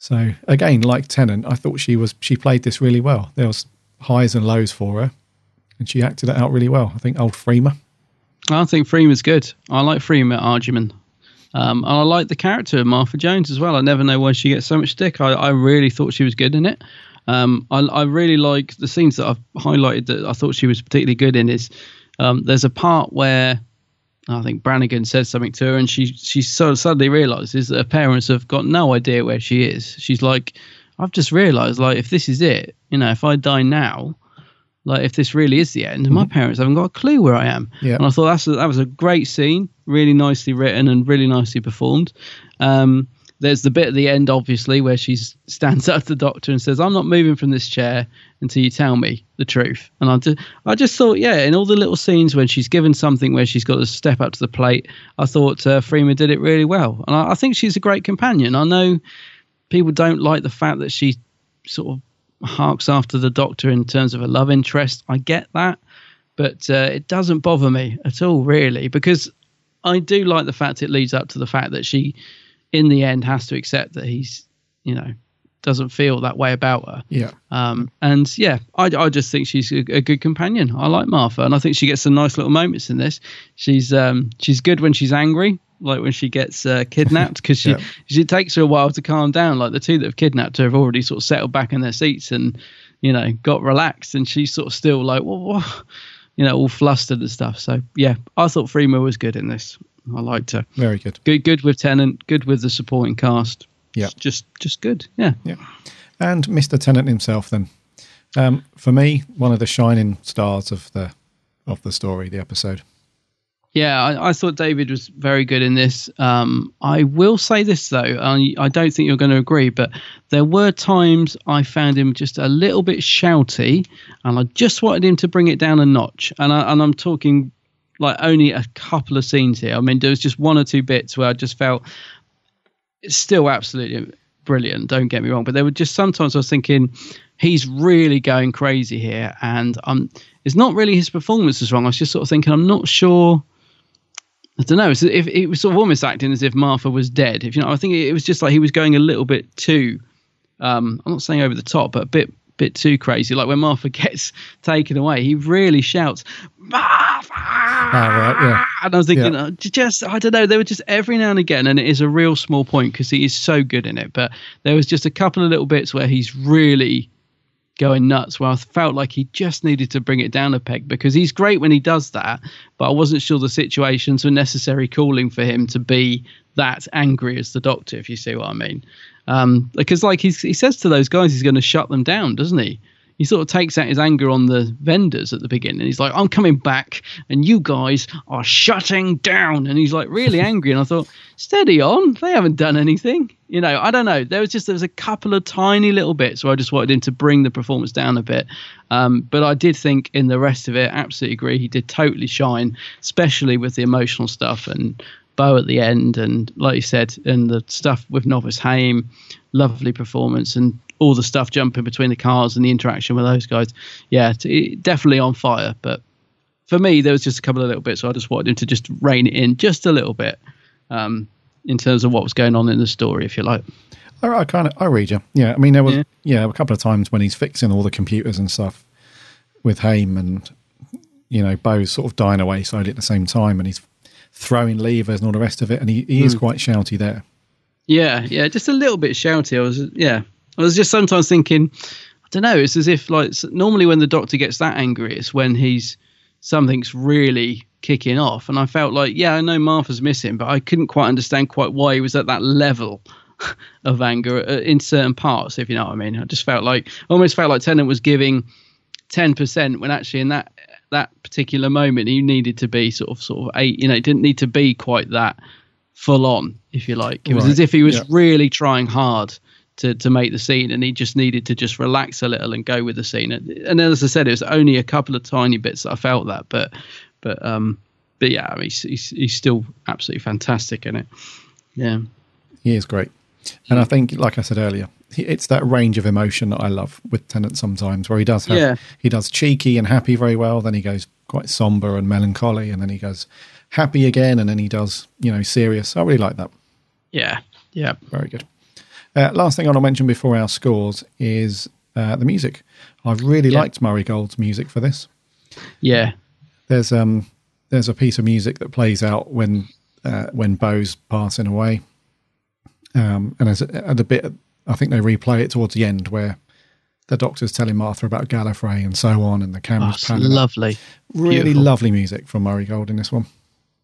so again, like Tennant, I thought she was she played this really well. There was highs and lows for her, and she acted it out really well. I think old Freema. I think Freeman's good. I like Freema Agyeman. Um, and I like the character of Martha Jones as well. I never know why she gets so much stick. I, I really thought she was good in it. Um, I, I really like the scenes that I've highlighted that I thought she was particularly good in. Is um, there's a part where I think Brannigan says something to her, and she she so suddenly realizes that her parents have got no idea where she is. She's like, I've just realized, like, if this is it, you know, if I die now, like, if this really is the end, my parents haven't got a clue where I am. Yeah. And I thought that's a, that was a great scene, really nicely written and really nicely performed. Um, there's the bit at the end, obviously, where she stands up to the doctor and says, "I'm not moving from this chair until you tell me the truth." And I just, I just thought, yeah, in all the little scenes when she's given something where she's got to step up to the plate, I thought uh, Freeman did it really well, and I, I think she's a great companion. I know people don't like the fact that she sort of harks after the doctor in terms of a love interest. I get that, but uh, it doesn't bother me at all, really, because I do like the fact it leads up to the fact that she, in the end, has to accept that he's, you know, doesn't feel that way about her. Yeah. Um, and yeah, I, I just think she's a, a good companion. I like Martha, and I think she gets some nice little moments in this. She's um, she's good when she's angry, like when she gets uh, kidnapped, because she Yeah. she takes her a while to calm down. Like the two that have kidnapped her have already sort of settled back in their seats and you know got relaxed, and she's sort of still like what, what? you know all flustered and stuff. So yeah, I thought Freema was good in this. I liked her. Very good. Good, good with Tennant. Good with the supporting cast. Yeah. just just good. Yeah. Yeah. And Mr. Tennant himself, then. Um, for me, one of the shining stars of the of the story, the episode. Yeah, I, I thought David was very good in this. Um, I will say this though, I, I don't think you're going to agree, but there were times I found him just a little bit shouty, and I just wanted him to bring it down a notch. And I, and I'm talking like only a couple of scenes here. I mean, there was just one or two bits where I just felt it's still absolutely brilliant. Don't get me wrong, but there were just sometimes I was thinking he's really going crazy here, and um, it's not really his performance is wrong. I was just sort of thinking I'm not sure. I don't know. If it was sort of almost acting as if Martha was dead. If you know, I think it was just like he was going a little bit too. Um, I'm not saying over the top, but a bit bit too crazy. Like when Martha gets taken away, he really shouts, Ah, right, yeah. and I was thinking, Yeah. uh, just I don't know. they were just every now and again, and it is a real small point because he is so good in it. But there was just a couple of little bits where he's really going nuts. Where I felt like he just needed to bring it down a peg because he's great when he does that. But I wasn't sure the situations were necessary calling for him to be that angry as the Doctor, if you see what I mean. Um, because like he's, he says to those guys, he's going to shut them down, doesn't he? He sort of takes out his anger on the vendors at the beginning. He's like, I'm coming back and you guys are shutting down. And he's like really angry. And I thought, steady on. They haven't done anything. You know, I don't know. There was just, there was a couple of tiny little bits where I just wanted him to bring the performance down a bit. Um, but I did think in the rest of it, absolutely agree. He did totally shine, especially with the emotional stuff and Bo at the end. And like you said, and the stuff with Novice Hame, lovely performance. And all the stuff jumping between the cars and the interaction with those guys. Yeah, t- definitely on fire. But for me, there was just a couple of little bits. So I just wanted him to just rein it in just a little bit um, in terms of what was going on in the story, if you like. I, I kind of I read you. Yeah, I mean there was Yeah. yeah. a couple of times when he's fixing all the computers and stuff with Hame and you know Bo's sort of dying away slowly at the same time, and he's throwing levers and all the rest of it, and he, he is Mm. quite shouty there. Yeah, yeah, just a little bit shouty. I was, yeah, I was just sometimes thinking, I don't know. It's as if like normally when the doctor gets that angry, it's when he's something's really kicking off, and I felt like, yeah, I know Martha's missing, but I couldn't quite understand quite why he was at that level of anger uh, in certain parts, if you know what I mean. I just felt like almost felt like Tennant was giving ten percent when actually in that that particular moment he needed to be sort of sort of eight. You know, it didn't need to be quite that full on, if you like. It was Right, as if he was yeah. really trying hard to to make the scene, and he just needed to just relax a little and go with the scene. And, and then, as I said, it was only a couple of tiny bits that I felt that, but but um but yeah, I mean, he's he's, he's still absolutely fantastic in it. Yeah. He is great. And I think, like I said earlier, it's that range of emotion that I love with Tennant sometimes, where he does have, Yeah. he does cheeky and happy very well, then he goes quite somber and melancholy, and then he goes happy again, and then he does, you know, serious. I really like that. Yeah. Yeah. Very good. Uh, last thing I want to mention before our scores is uh, the music. I've really Yeah. liked Murray Gold's music for this. Yeah. There's um there's a piece of music that plays out when uh, when Bo's passing away, um, and there's a, a bit I think they replay it towards the end where the doctor's telling Martha about Gallifrey and so on, and the Oh, camera's it's panning. up. lovely. really Beautiful. lovely music from Murray Gold in this one.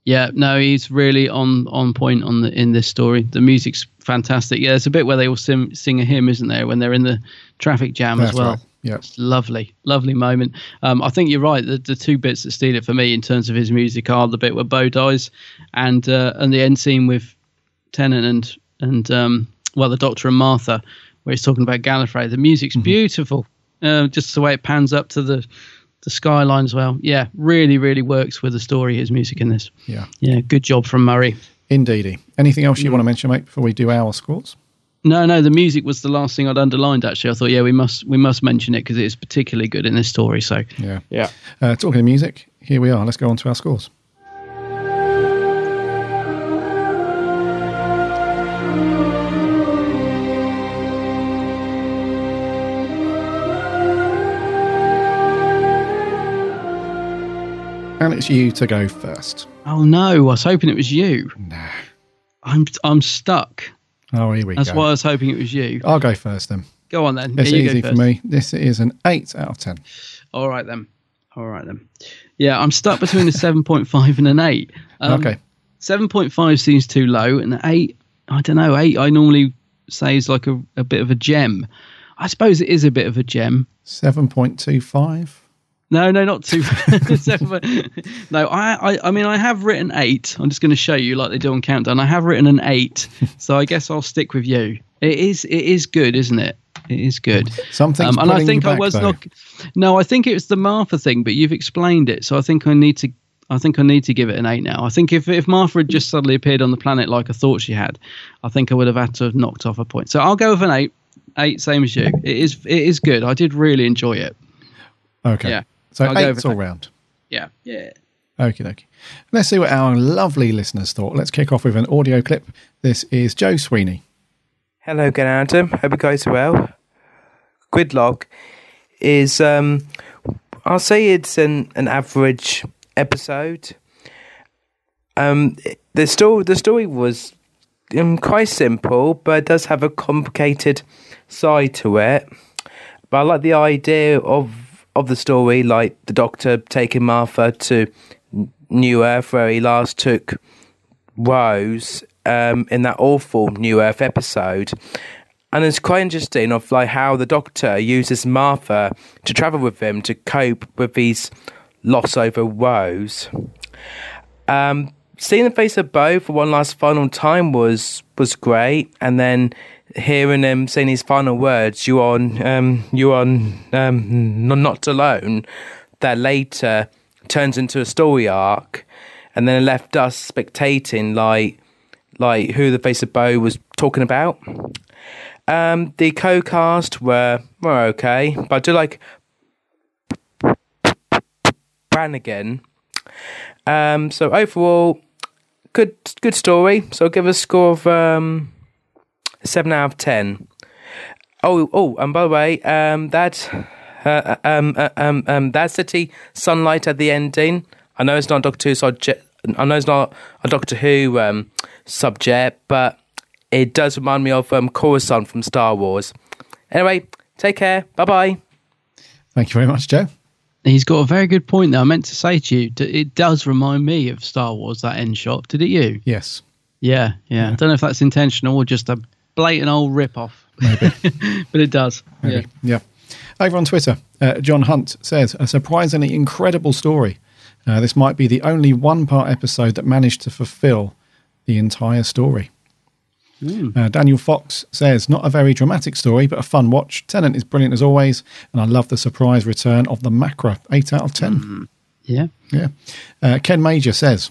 Yeah, no, he's really on on point on the in this story. The music's fantastic. Yeah, there's a bit where they all sing, sing a hymn, isn't there, when they're in the traffic jam That's as well. right. Yeah. It's lovely, lovely moment. Um, I think you're right. The, the two bits that steal it for me in terms of his music are the bit where Bo dies, and uh, and the end scene with Tennant and and um, well, the Doctor and Martha, where he's talking about Gallifrey. The music's beautiful. Uh, just the way it pans up to the the skyline as well. Yeah, really, really works with the story. His music in this. Yeah. Yeah, good job from Murray. Indeedy. Anything else you want to mention, mate, before we do our scores? No, no, the music was the last thing I'd underlined. Actually, I thought, yeah, we must we must mention it because it's particularly good in this story. So, Yeah. yeah. Uh, talking of music, here we are. Let's go on to our scores. And it's you to go first. Oh no, I was hoping it was you. Nah. I'm I'm stuck. Oh, here we That's go. That's why I was hoping it was you. I'll go first then. Go on then. It's Yeah, easy for me. This is an 8 out of 10. All right then. All right then. Yeah, I'm stuck between a seven point five and an eight. Um, okay. Seven point five seems too low, and eight. I don't know. Eight. I normally say is like a, a bit of a gem. I suppose it is a bit of a gem. 7.25. No, no, not two. no, I, I, I mean, I have written eight. I'm just going to show you, like they do on Countdown. I have written an eight, so I guess I'll stick with you. It is, it is good, isn't it? It is good. Something, Um, and I think I was though. not. No, I think it was the Martha thing, but you've explained it, so I think I need to. I think I need to give it an eight now. I think if if Martha had just suddenly appeared on the planet like I thought she had, I think I would have had to have knocked off a point. So I'll go with an eight. Eight, same as you. It is. It is good. I did really enjoy it. Okay. Yeah. So I'll go all that. round. Yeah. Yeah. Okie dokie. Let's see what our lovely listeners thought. Let's kick off with an audio clip. This is Joe Sweeney. Hello again, Adam. Hope you guys are well. Gridlock is, um, I'll say it's an, an average episode. Um, the story the story was um, quite simple, but it does have a complicated side to it. But I like the idea of of the story, like the Doctor taking Martha to New Earth, where he last took Rose um, in that awful New Earth episode. And it's quite interesting of like how the Doctor uses Martha to travel with him to cope with his loss over Rose. Um, seeing the face of Bo for one last final time was was great, and then hearing him saying his final words, "You on, um, you on, um, not alone," that later turns into a story arc, and then left us spectating like like who the face of Bo was talking about. Um, the co-cast were were okay, but I do like Brannigan. Um, so overall, good good story. So I'll give a score of um, seven out of ten. Oh oh, and by the way, um, that uh, um, uh, um, um, that city sunlight at the ending. I know it's not Doctor Who subject. I know it's not a Doctor Who um, subject, but it does remind me of um, Coruscant from Star Wars. Anyway, take care. Bye bye. Thank you very much, Joe. He's got a very good point that I meant to say to you, it does remind me of Star Wars, that end shot. Did it you? Yes. Yeah, yeah. I don't know if that's intentional or just a blatant old rip off. but it does. Yeah. Maybe. Yeah. Over on Twitter, uh, John Hunt says, a surprisingly incredible story. Uh, this might be the only one part episode that managed to fulfill the entire story. Uh, Daniel Fox says, not a very dramatic story, but a fun watch. Tennant is brilliant as always, and I love the surprise return of the Macra. 8 out of 10. Yeah. Yeah. Uh, Ken Major says,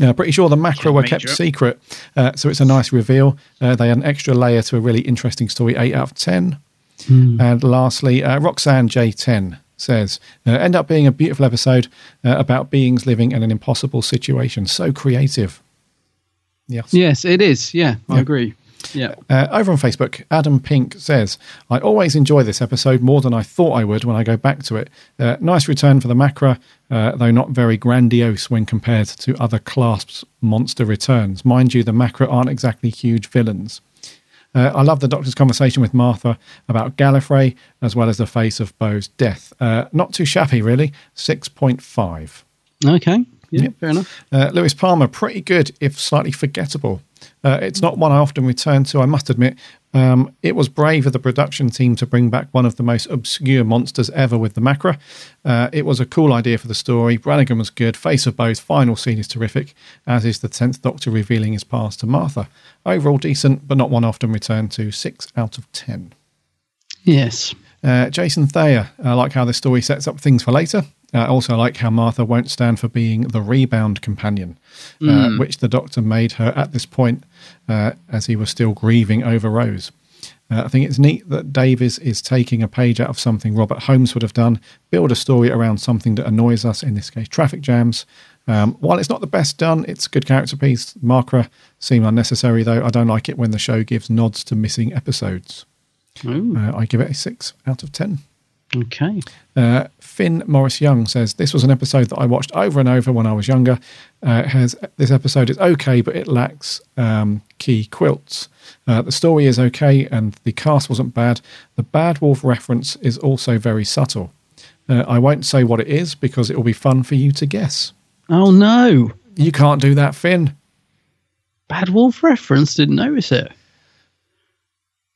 uh, pretty sure the Macra were kept Major. secret, uh, so it's a nice reveal. Uh, they add an extra layer to a really interesting story. 8 out of 10. And lastly, uh, Roxanne J10 says, uh, end up being a beautiful episode uh, about beings living in an impossible situation. So creative. Yes. Yes, it is. Yeah, I agree. Yeah. Uh, over on Facebook, Adam Pink says, I always enjoy this episode more than I thought I would when I go back to it. Uh, nice return for the Macra, uh, though not very grandiose when compared to other Clasps monster returns. Mind you, the Macra aren't exactly huge villains. Uh, I love the Doctor's conversation with Martha about Gallifrey, as well as the face of Bo's death. Uh, not too shabby, really. 6.5. Okay. Yeah, Yeah. fair enough. Uh, Lewis Palmer, pretty good, if slightly forgettable. Uh, it's not one I often return to, I must admit. Um, it was brave of the production team to bring back one of the most obscure monsters ever with the Macra. Uh, it was a cool idea for the story. Brannigan was good. Face of Bo's. Final scene is terrific, as is the 10th Doctor revealing his past to Martha. Overall decent, but not one often returned to. 6 out of 10. Yes. Uh, Jason Thayer, I like how this story sets up things for later. I also like how Martha won't stand for being the rebound companion, uh, Mm. which the doctor made her at this point uh, as he was still grieving over Rose. Uh, I think it's neat that Davies is taking a page out of something Robert Holmes would have done, build a story around something that annoys us, in this case, traffic jams. Um, while it's not the best done, it's a good character piece. Macra seem unnecessary, though. I don't like it when the show gives nods to missing episodes. Uh, I give it a 6 out of 10. Okay. Uh, Finn Morris Young says this was an episode that I watched over and over when I was younger. Uh, has this episode is okay, but it lacks um, key quilts. Uh, the story is okay, and the cast wasn't bad. The Bad Wolf reference is also very subtle. Uh, I won't say what it is because it will be fun for you to guess. Oh no! You can't do that, Finn. Bad Wolf reference. Didn't notice it.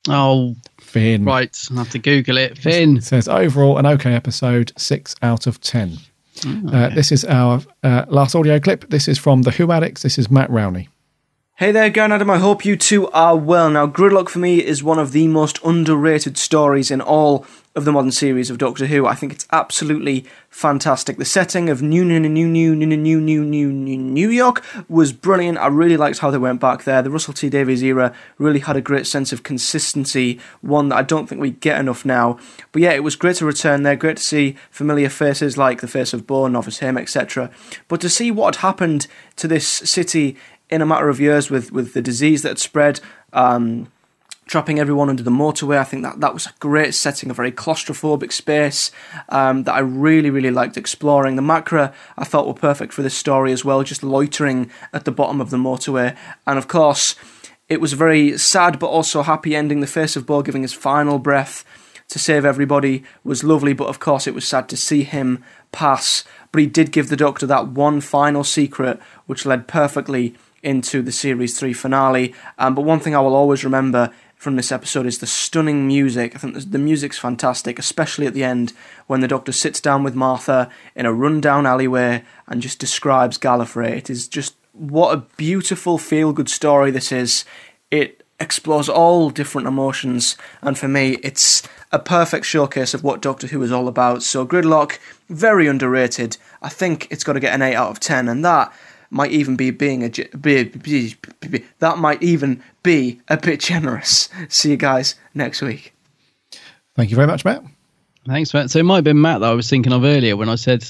Oh, Finn. right. I have to Google it. Finn. It says overall an okay episode, six out of ten. Uh, this is our uh, last audio clip. This is from the Who Addicts. This is Matt Rowney. Hey there, Garen Adam. I hope you two are well. Now, Gridlock for me is one of the most underrated stories in all of the modern series of Doctor Who. I think it's absolutely fantastic. The setting of New New New New New New New New New New York was brilliant. I really liked how they went back there. The Russell T Davies era really had a great sense of consistency, one that I don't think we get enough now. But yeah, it was great to return there. Great to see familiar faces like the face of Bo, Novice Hame, etc. But to see what had happened to this city in a matter of years with, with the disease that had spread, um, trapping everyone under the motorway. I think that that was a great setting, a very claustrophobic space um, that I really, really liked exploring. The Macra I felt were perfect for this story as well, just loitering at the bottom of the motorway. And of course, it was a very sad but also happy ending. The face of Bo giving his final breath to save everybody was lovely, but of course it was sad to see him pass. But he did give the Doctor that one final secret, which led perfectly into the series three finale. Um, but one thing I will always remember from this episode is the stunning music. I think the- music's fantastic, especially at the end when the Doctor sits down with Martha in a rundown alleyway and just describes Gallifrey. It is just what a beautiful feel good story this is. It explores all different emotions, and for me, it's a perfect showcase of what Doctor Who is all about. So, Gridlock, very underrated. I think it's got to get an 8 out of 10, and that might even be being a ge- be, be, be, be- that might even be a bit generous. See you guys next week. Thank you very much, Matt. Thanks, Matt. So it might have been Matt that I was thinking of earlier when I said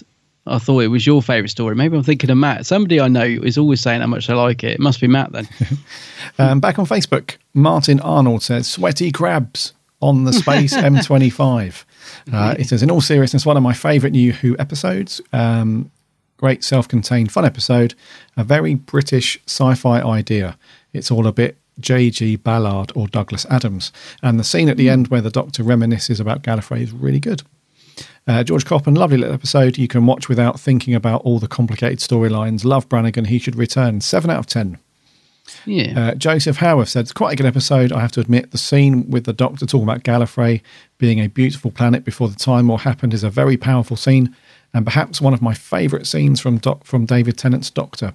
I thought it was your favourite story. Maybe I'm thinking of Matt. Somebody I know is always saying how much they like it. It must be Matt then. Um, back on Facebook, Martin Arnold says, Sweaty crabs on the Space M25. Uh, it is, in all seriousness, one of my favourite New Who episodes. Um, great self contained, fun episode. A very British sci fi idea. It's all a bit J.G. Ballard or Douglas Adams. And the scene at the end where the Doctor reminisces about Gallifrey is really good. Uh, George Coppin, lovely little episode you can watch without thinking about all the complicated storylines. Love Brannigan, he should return. 7 out of 10. Yeah. Uh, Joseph Howarth said, It's quite a good episode, I have to admit. The scene with the Doctor talking about Gallifrey being a beautiful planet before the Time War happened is a very powerful scene, and perhaps one of my favourite scenes from, from David Tennant's Doctor.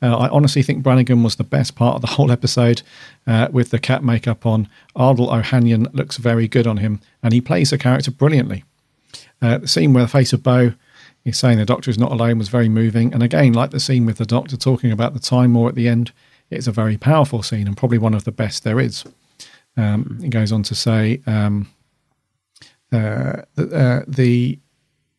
Uh, I honestly think Brannigan was the best part of the whole episode uh, with the cat makeup on. Ardal O'Hanlon looks very good on him, and he plays the character brilliantly. Uh, the scene where the face of Bo is saying the Doctor is not alone was very moving, and again, like the scene with the Doctor talking about the Time War at the end, it's a very powerful scene and probably one of the best there is. Um, he goes on to say um, uh, uh, the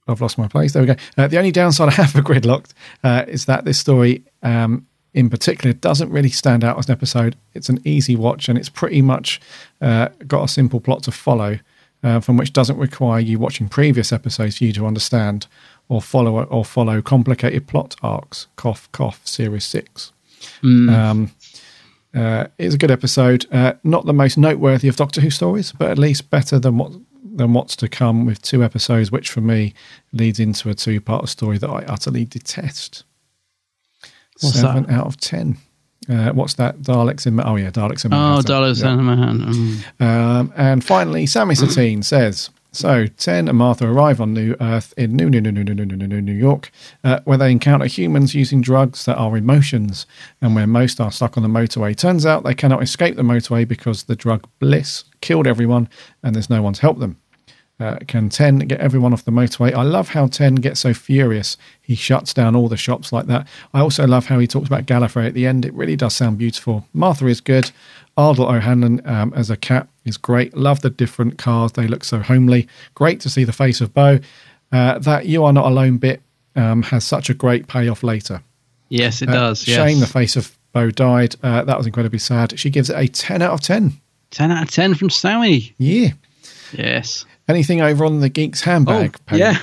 I've lost my place. There we go. Uh, the only downside I have for Gridlocked uh, is that this story, um, in particular, doesn't really stand out as an episode. It's an easy watch, and it's pretty much uh, got a simple plot to follow, uh, from which doesn't require you watching previous episodes for you to understand or follow or follow complicated plot arcs. Cough, cough. Series six. Mm. Um, uh, it's a good episode. Uh, not the most noteworthy of Doctor Who stories, but at least better than what than what's to come with two episodes, which for me leads into a two part story that I utterly detest. What's Seven that? out of ten. Uh, what's that? Daleks in. Oh yeah, Daleks in. Oh, Manhattan. Daleks Yeah. and Manhattan. Mm. Um, and finally, Sammy Satine says so. Ten and Martha arrive on New Earth in New New New New New New New New New York, uh, where they encounter humans using drugs that are emotions, and where most are stuck on the motorway. Turns out they cannot escape the motorway because the drug Bliss killed everyone, and there's no one to help them. Uh, can 10 get everyone off the motorway? I love how 10 gets so furious. He shuts down all the shops like that. I also love how he talks about Gallifrey at the end. It really does sound beautiful. Martha is good. Ardal O'Hanlon um, as a cat is great. Love the different cars. They look so homely. Great to see the face of Bo. Uh, that You Are Not Alone bit um, has such a great payoff later. Yes, it Uh, does. Yes. Shame the face of Bo died. Uh, that was incredibly sad. She gives it a 10 out of 10. 10 out of 10 from Sammy. Yeah. Yes. Anything over on the Geeks handbag Oh, page? yeah.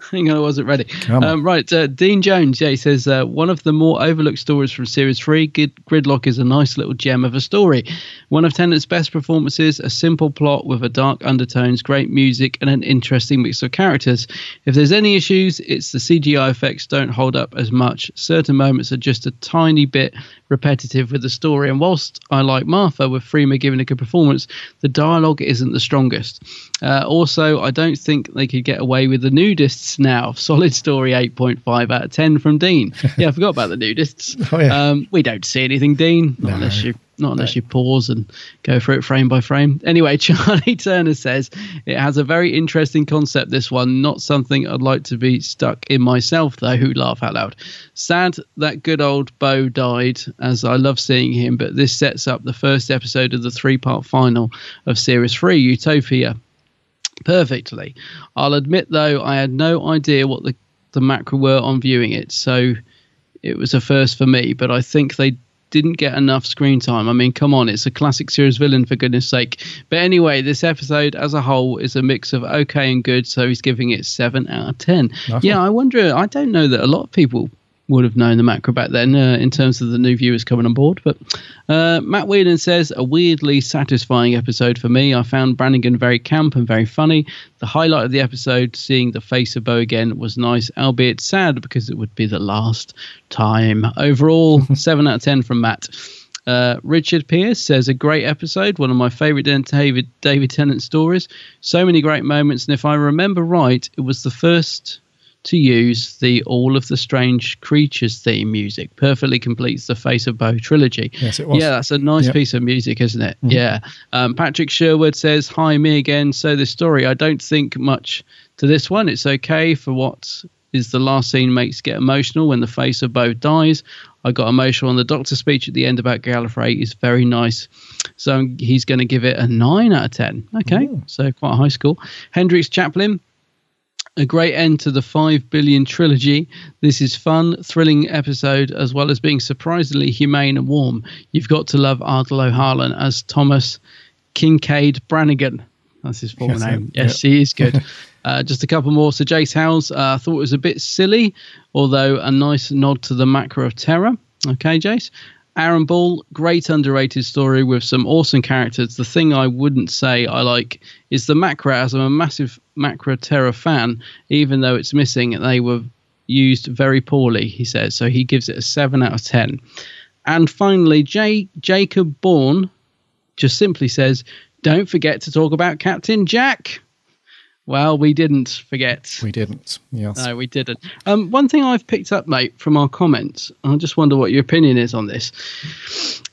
Hang on, I wasn't ready. Um, right, uh, Dean Jones. Yeah, he says uh, one of the more overlooked stories from Series Three. Grid- Gridlock is a nice little gem of a story. One of Tennant's best performances. A simple plot with a dark undertones, great music, and an interesting mix of characters. If there's any issues, it's the CGI effects don't hold up as much. Certain moments are just a tiny bit repetitive with the story. And whilst I like Martha with Freema giving a good performance, the dialogue isn't the strongest. Uh, also, I don't think they could get away with the nudists now. Solid story, 8.5 out of 10 from Dean. Yeah, I forgot about the nudists. Oh, yeah. um, we don't see anything, Dean, not No. unless you not unless you pause and go through it frame by frame. Anyway, Charlie Turner says it has a very interesting concept. This one, not something I'd like to be stuck in myself, though. Who laugh out loud? Sad that good old Bo died, as I love seeing him. But this sets up the first episode of the three-part final of Series Three, Utopia perfectly. I'll admit though, I had no idea what the the Macra were on viewing it, so it was a first for me. But I think they didn't get enough screen time. I mean, come on, it's a classic series villain for goodness sake. But anyway, this episode as a whole is a mix of okay and good, so he's giving it seven out of ten. Nice yeah, I wonder. I don't know that a lot of people would have known the Macra back then uh, in terms of the new viewers coming on board. But uh, Matt Whelan says a weirdly satisfying episode for me. I found Brannigan very camp and very funny. The highlight of the episode, seeing the face of Bo again, was nice, albeit sad because it would be the last time. Overall, seven out of ten from Matt. Uh, Richard Pierce says a great episode, one of my favourite David David Tennant stories. So many great moments, and if I remember right, it was the first to use the All of the Strange Creatures theme music. Perfectly completes the Face of Bo trilogy. Yes, it was. Yeah, that's a nice Yep. piece of music, isn't it? Mhm. Yeah. Um, Patrick Sherwood says, Hi, me again. So, the story, I don't think much to this one. It's okay for what is the last scene makes get emotional when the face of Bo dies. I got emotional on the doctor's speech at the end about Gallifrey is very nice. So he's going to give it a 9 out of 10. Okay, so quite a high score. Hendrix Chaplin, a great end to the 5 billion trilogy. This is fun, thrilling episode, as well as being surprisingly humane and warm. You've got to love Ardal O'Hanlon as Thomas Kincade Brannigan. That's his full Yes, name. Yes, he is good. uh, just a couple more. So Jace Howells uh, I thought it was a bit silly, although a nice nod to the Macra of terror. Okay, Jace. Aaron Ball, great underrated story with some awesome characters. The thing I wouldn't say I like is the Macra, as I'm a massive Macra terror fan, even though it's missing, they were used very poorly, he says. So he gives it a 7 out of 10. And finally, J- Jacob Bourne just simply says, "Don't forget to talk about Captain Jack." Well, we didn't forget. We didn't. Yes. No, we didn't. Um, one thing I've picked up, mate, from our comments, I just wonder what your opinion is on this.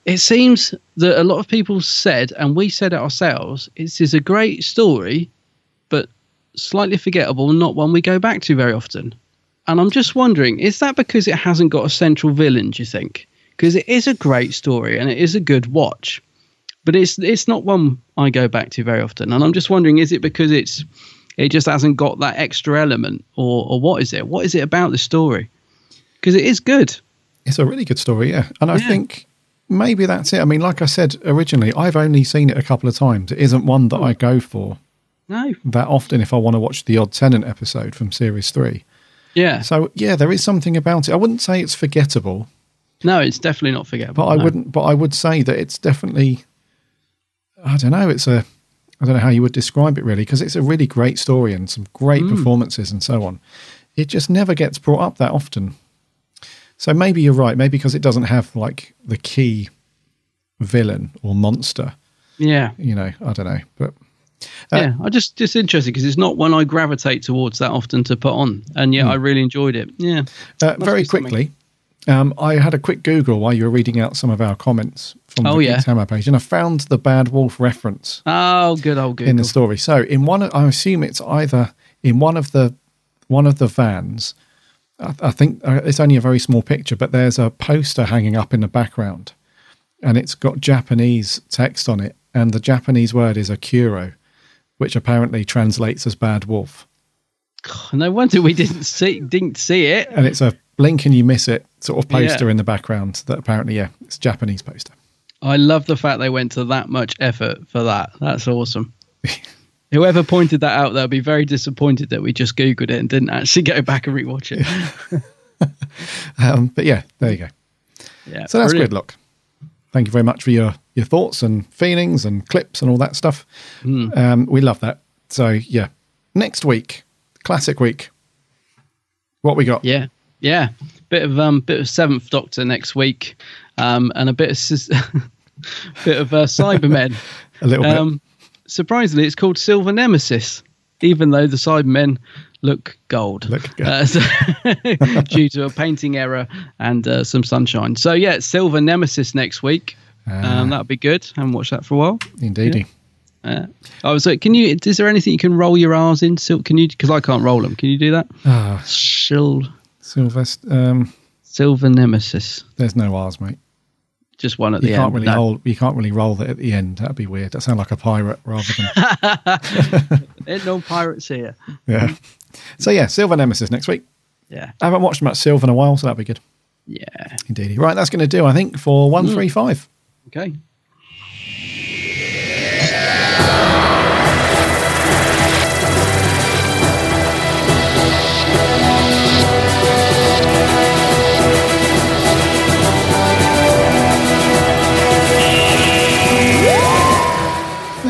It seems that a lot of people said, and we said it ourselves, this is a great story, but slightly forgettable, not one we go back to very often. And I'm just wondering, is that because it hasn't got a central villain, do you think? Because it is a great story and it is a good watch, but it's it's not one I go back to very often. And I'm just wondering, is it because it's it just hasn't got that extra element, or or what is it? What is it about the story? Because it is good. It's a really good story, yeah. And I Yeah. think maybe that's it. I mean, like I said originally, I've only seen it a couple of times. It isn't one that I go for No. that often if I want to watch the Odd Tennant episode from series three. Yeah. So yeah, there is something about it. I wouldn't say it's forgettable, No, it's definitely not forgettable. but I no. wouldn't. But I would say that it's definitely. I don't know. It's a. I don't know how you would describe it really, because it's a really great story and some great Mm. performances and so on. It just never gets brought up that often. So maybe you're right. Maybe because it doesn't have like the key villain or monster. Yeah. You know, I don't know, but uh, yeah, I just just interesting because it's not one I gravitate towards that often to put on, and yet Hmm. I really enjoyed it. Yeah, Uh, very quickly, something. Um, I had a quick Google while you were reading out some of our comments from Oh, the yeah. Hammer page, and I found the Bad Wolf reference Oh, good old Google. in the story. So, in one, I assume it's either in one of the one of the vans. I, I think uh, it's only a very small picture, but there's a poster hanging up in the background, and it's got Japanese text on it, and the Japanese word is akuro, which apparently translates as bad wolf. No wonder we didn't see didn't see it. and it's a blink and you miss it sort of poster Yeah. in the background that apparently yeah it's a japanese poster I love the fact they went to that much effort for that. That's awesome. Whoever pointed that out, they'll be very disappointed that we just googled it and didn't actually go back and rewatch it. um, but yeah there you go Yeah, so that's brilliant. gridlock thank you very much for your your thoughts and feelings and clips and all that stuff Hmm. um, we love that so yeah next week classic week what we got Yeah, yeah. Bit of um, bit of Seventh Doctor next week, um, and a bit of bit of uh, Cybermen. A little bit. Um, surprisingly, it's called Silver Nemesis, even though the Cybermen look gold. Look gold. Uh, so- due to a painting error and uh, some sunshine. So yeah, Silver Nemesis next week. Ah. Um, that'll be good. haven't watched that for a while. indeedy Uh, I was like, can you? Is there anything you can roll your R's in? Can you? Because I can't roll them. Can you do that? ah Sil- sylvester um, Silver Nemesis. there's no r's mate Just one at you the can't end. really No. roll you can't really roll that at the end that'd be weird that sound like a pirate rather than There's no pirates here. yeah so yeah silver nemesis next week Yeah. I haven't watched much Silver in a while, so that'd be good. Yeah. Indeed. Right, that's going to do, I think, for 135. Okay.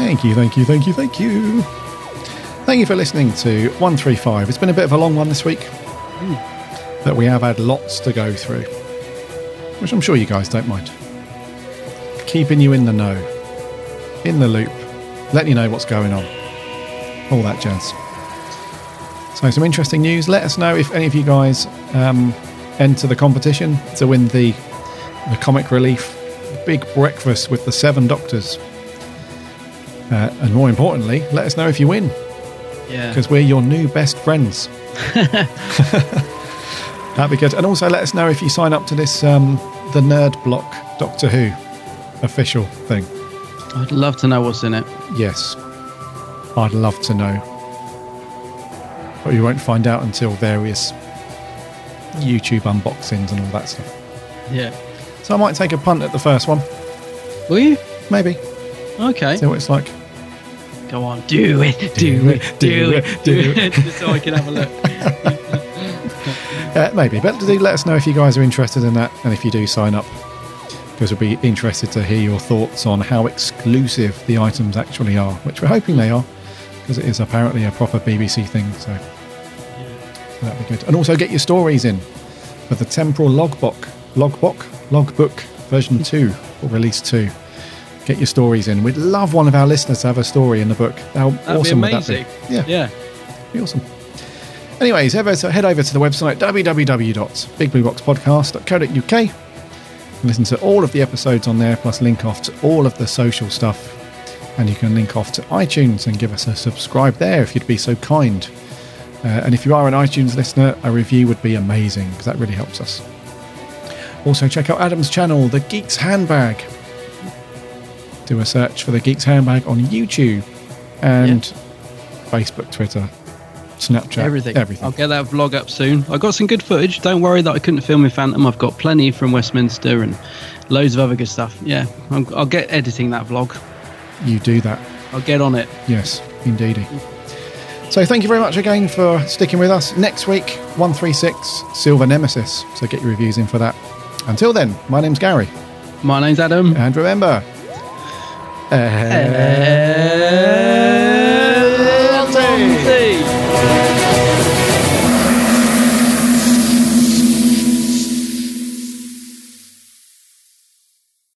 Thank you, thank you, thank you, thank you. Thank you for listening to 135. It's been a bit of a long one this week, but we have had lots to go through, which I'm sure you guys don't mind. Keeping you in the know, in the loop, letting you know what's going on, all that jazz. So, some interesting news. Let us know if any of you guys um, enter the competition to win the the comic relief big breakfast with the seven doctors. Uh, and more importantly, let us know if you win Yeah. because we're your new best friends. That'd be good. And also let us know if you sign up to this um, the Nerd Block Doctor Who official thing. I'd love to know what's in it. Yes, I'd love to know, but you won't find out until various YouTube unboxings and all that stuff. Yeah. So I might take a punt at the first one. Will you? Maybe. Okay. See what it's like. Go on. Do it. Do, it. Do it. Do it. Just so I can have a look. Uh, maybe, but do let us know if you guys are interested in that, and if you do sign up, because we'll be interested to hear your thoughts on how exclusive the items actually are, which we're hoping they are, because it is apparently a proper BBC thing. So that'd be good. And also get your stories in for the temporal logbook, logbook, logbook version two or release two. Get your stories in. We'd love one of our listeners to have a story in the book. How That'd awesome would that be? Yeah, Yeah. be awesome. Anyways, head over, to, head over to the website www.bigblueboxpodcast.co.uk. and Listen to all of the episodes on there, plus link off to all of the social stuff. And you can link off to iTunes and give us a subscribe there if you'd be so kind. Uh, and if you are an iTunes listener, a review would be amazing because that really helps us. Also, check out Adam's channel, The Geek's Handbag. Do a search for The Geek's Handbag on YouTube and Facebook, Twitter, Snapchat, Everything. Everything. I'll get that vlog up soon. I got some good footage. Don't worry that I couldn't film in Phantom. I've got plenty from Westminster and loads of other good stuff. Yeah, I'm, I'll get editing that vlog. You do that. I'll get on it. Yes, indeedy. So thank you very much again for sticking with us. Next week, 136 Silver Nemesis. So get your reviews in for that. Until then, my name's Gary. My name's Adam. And remember, uh,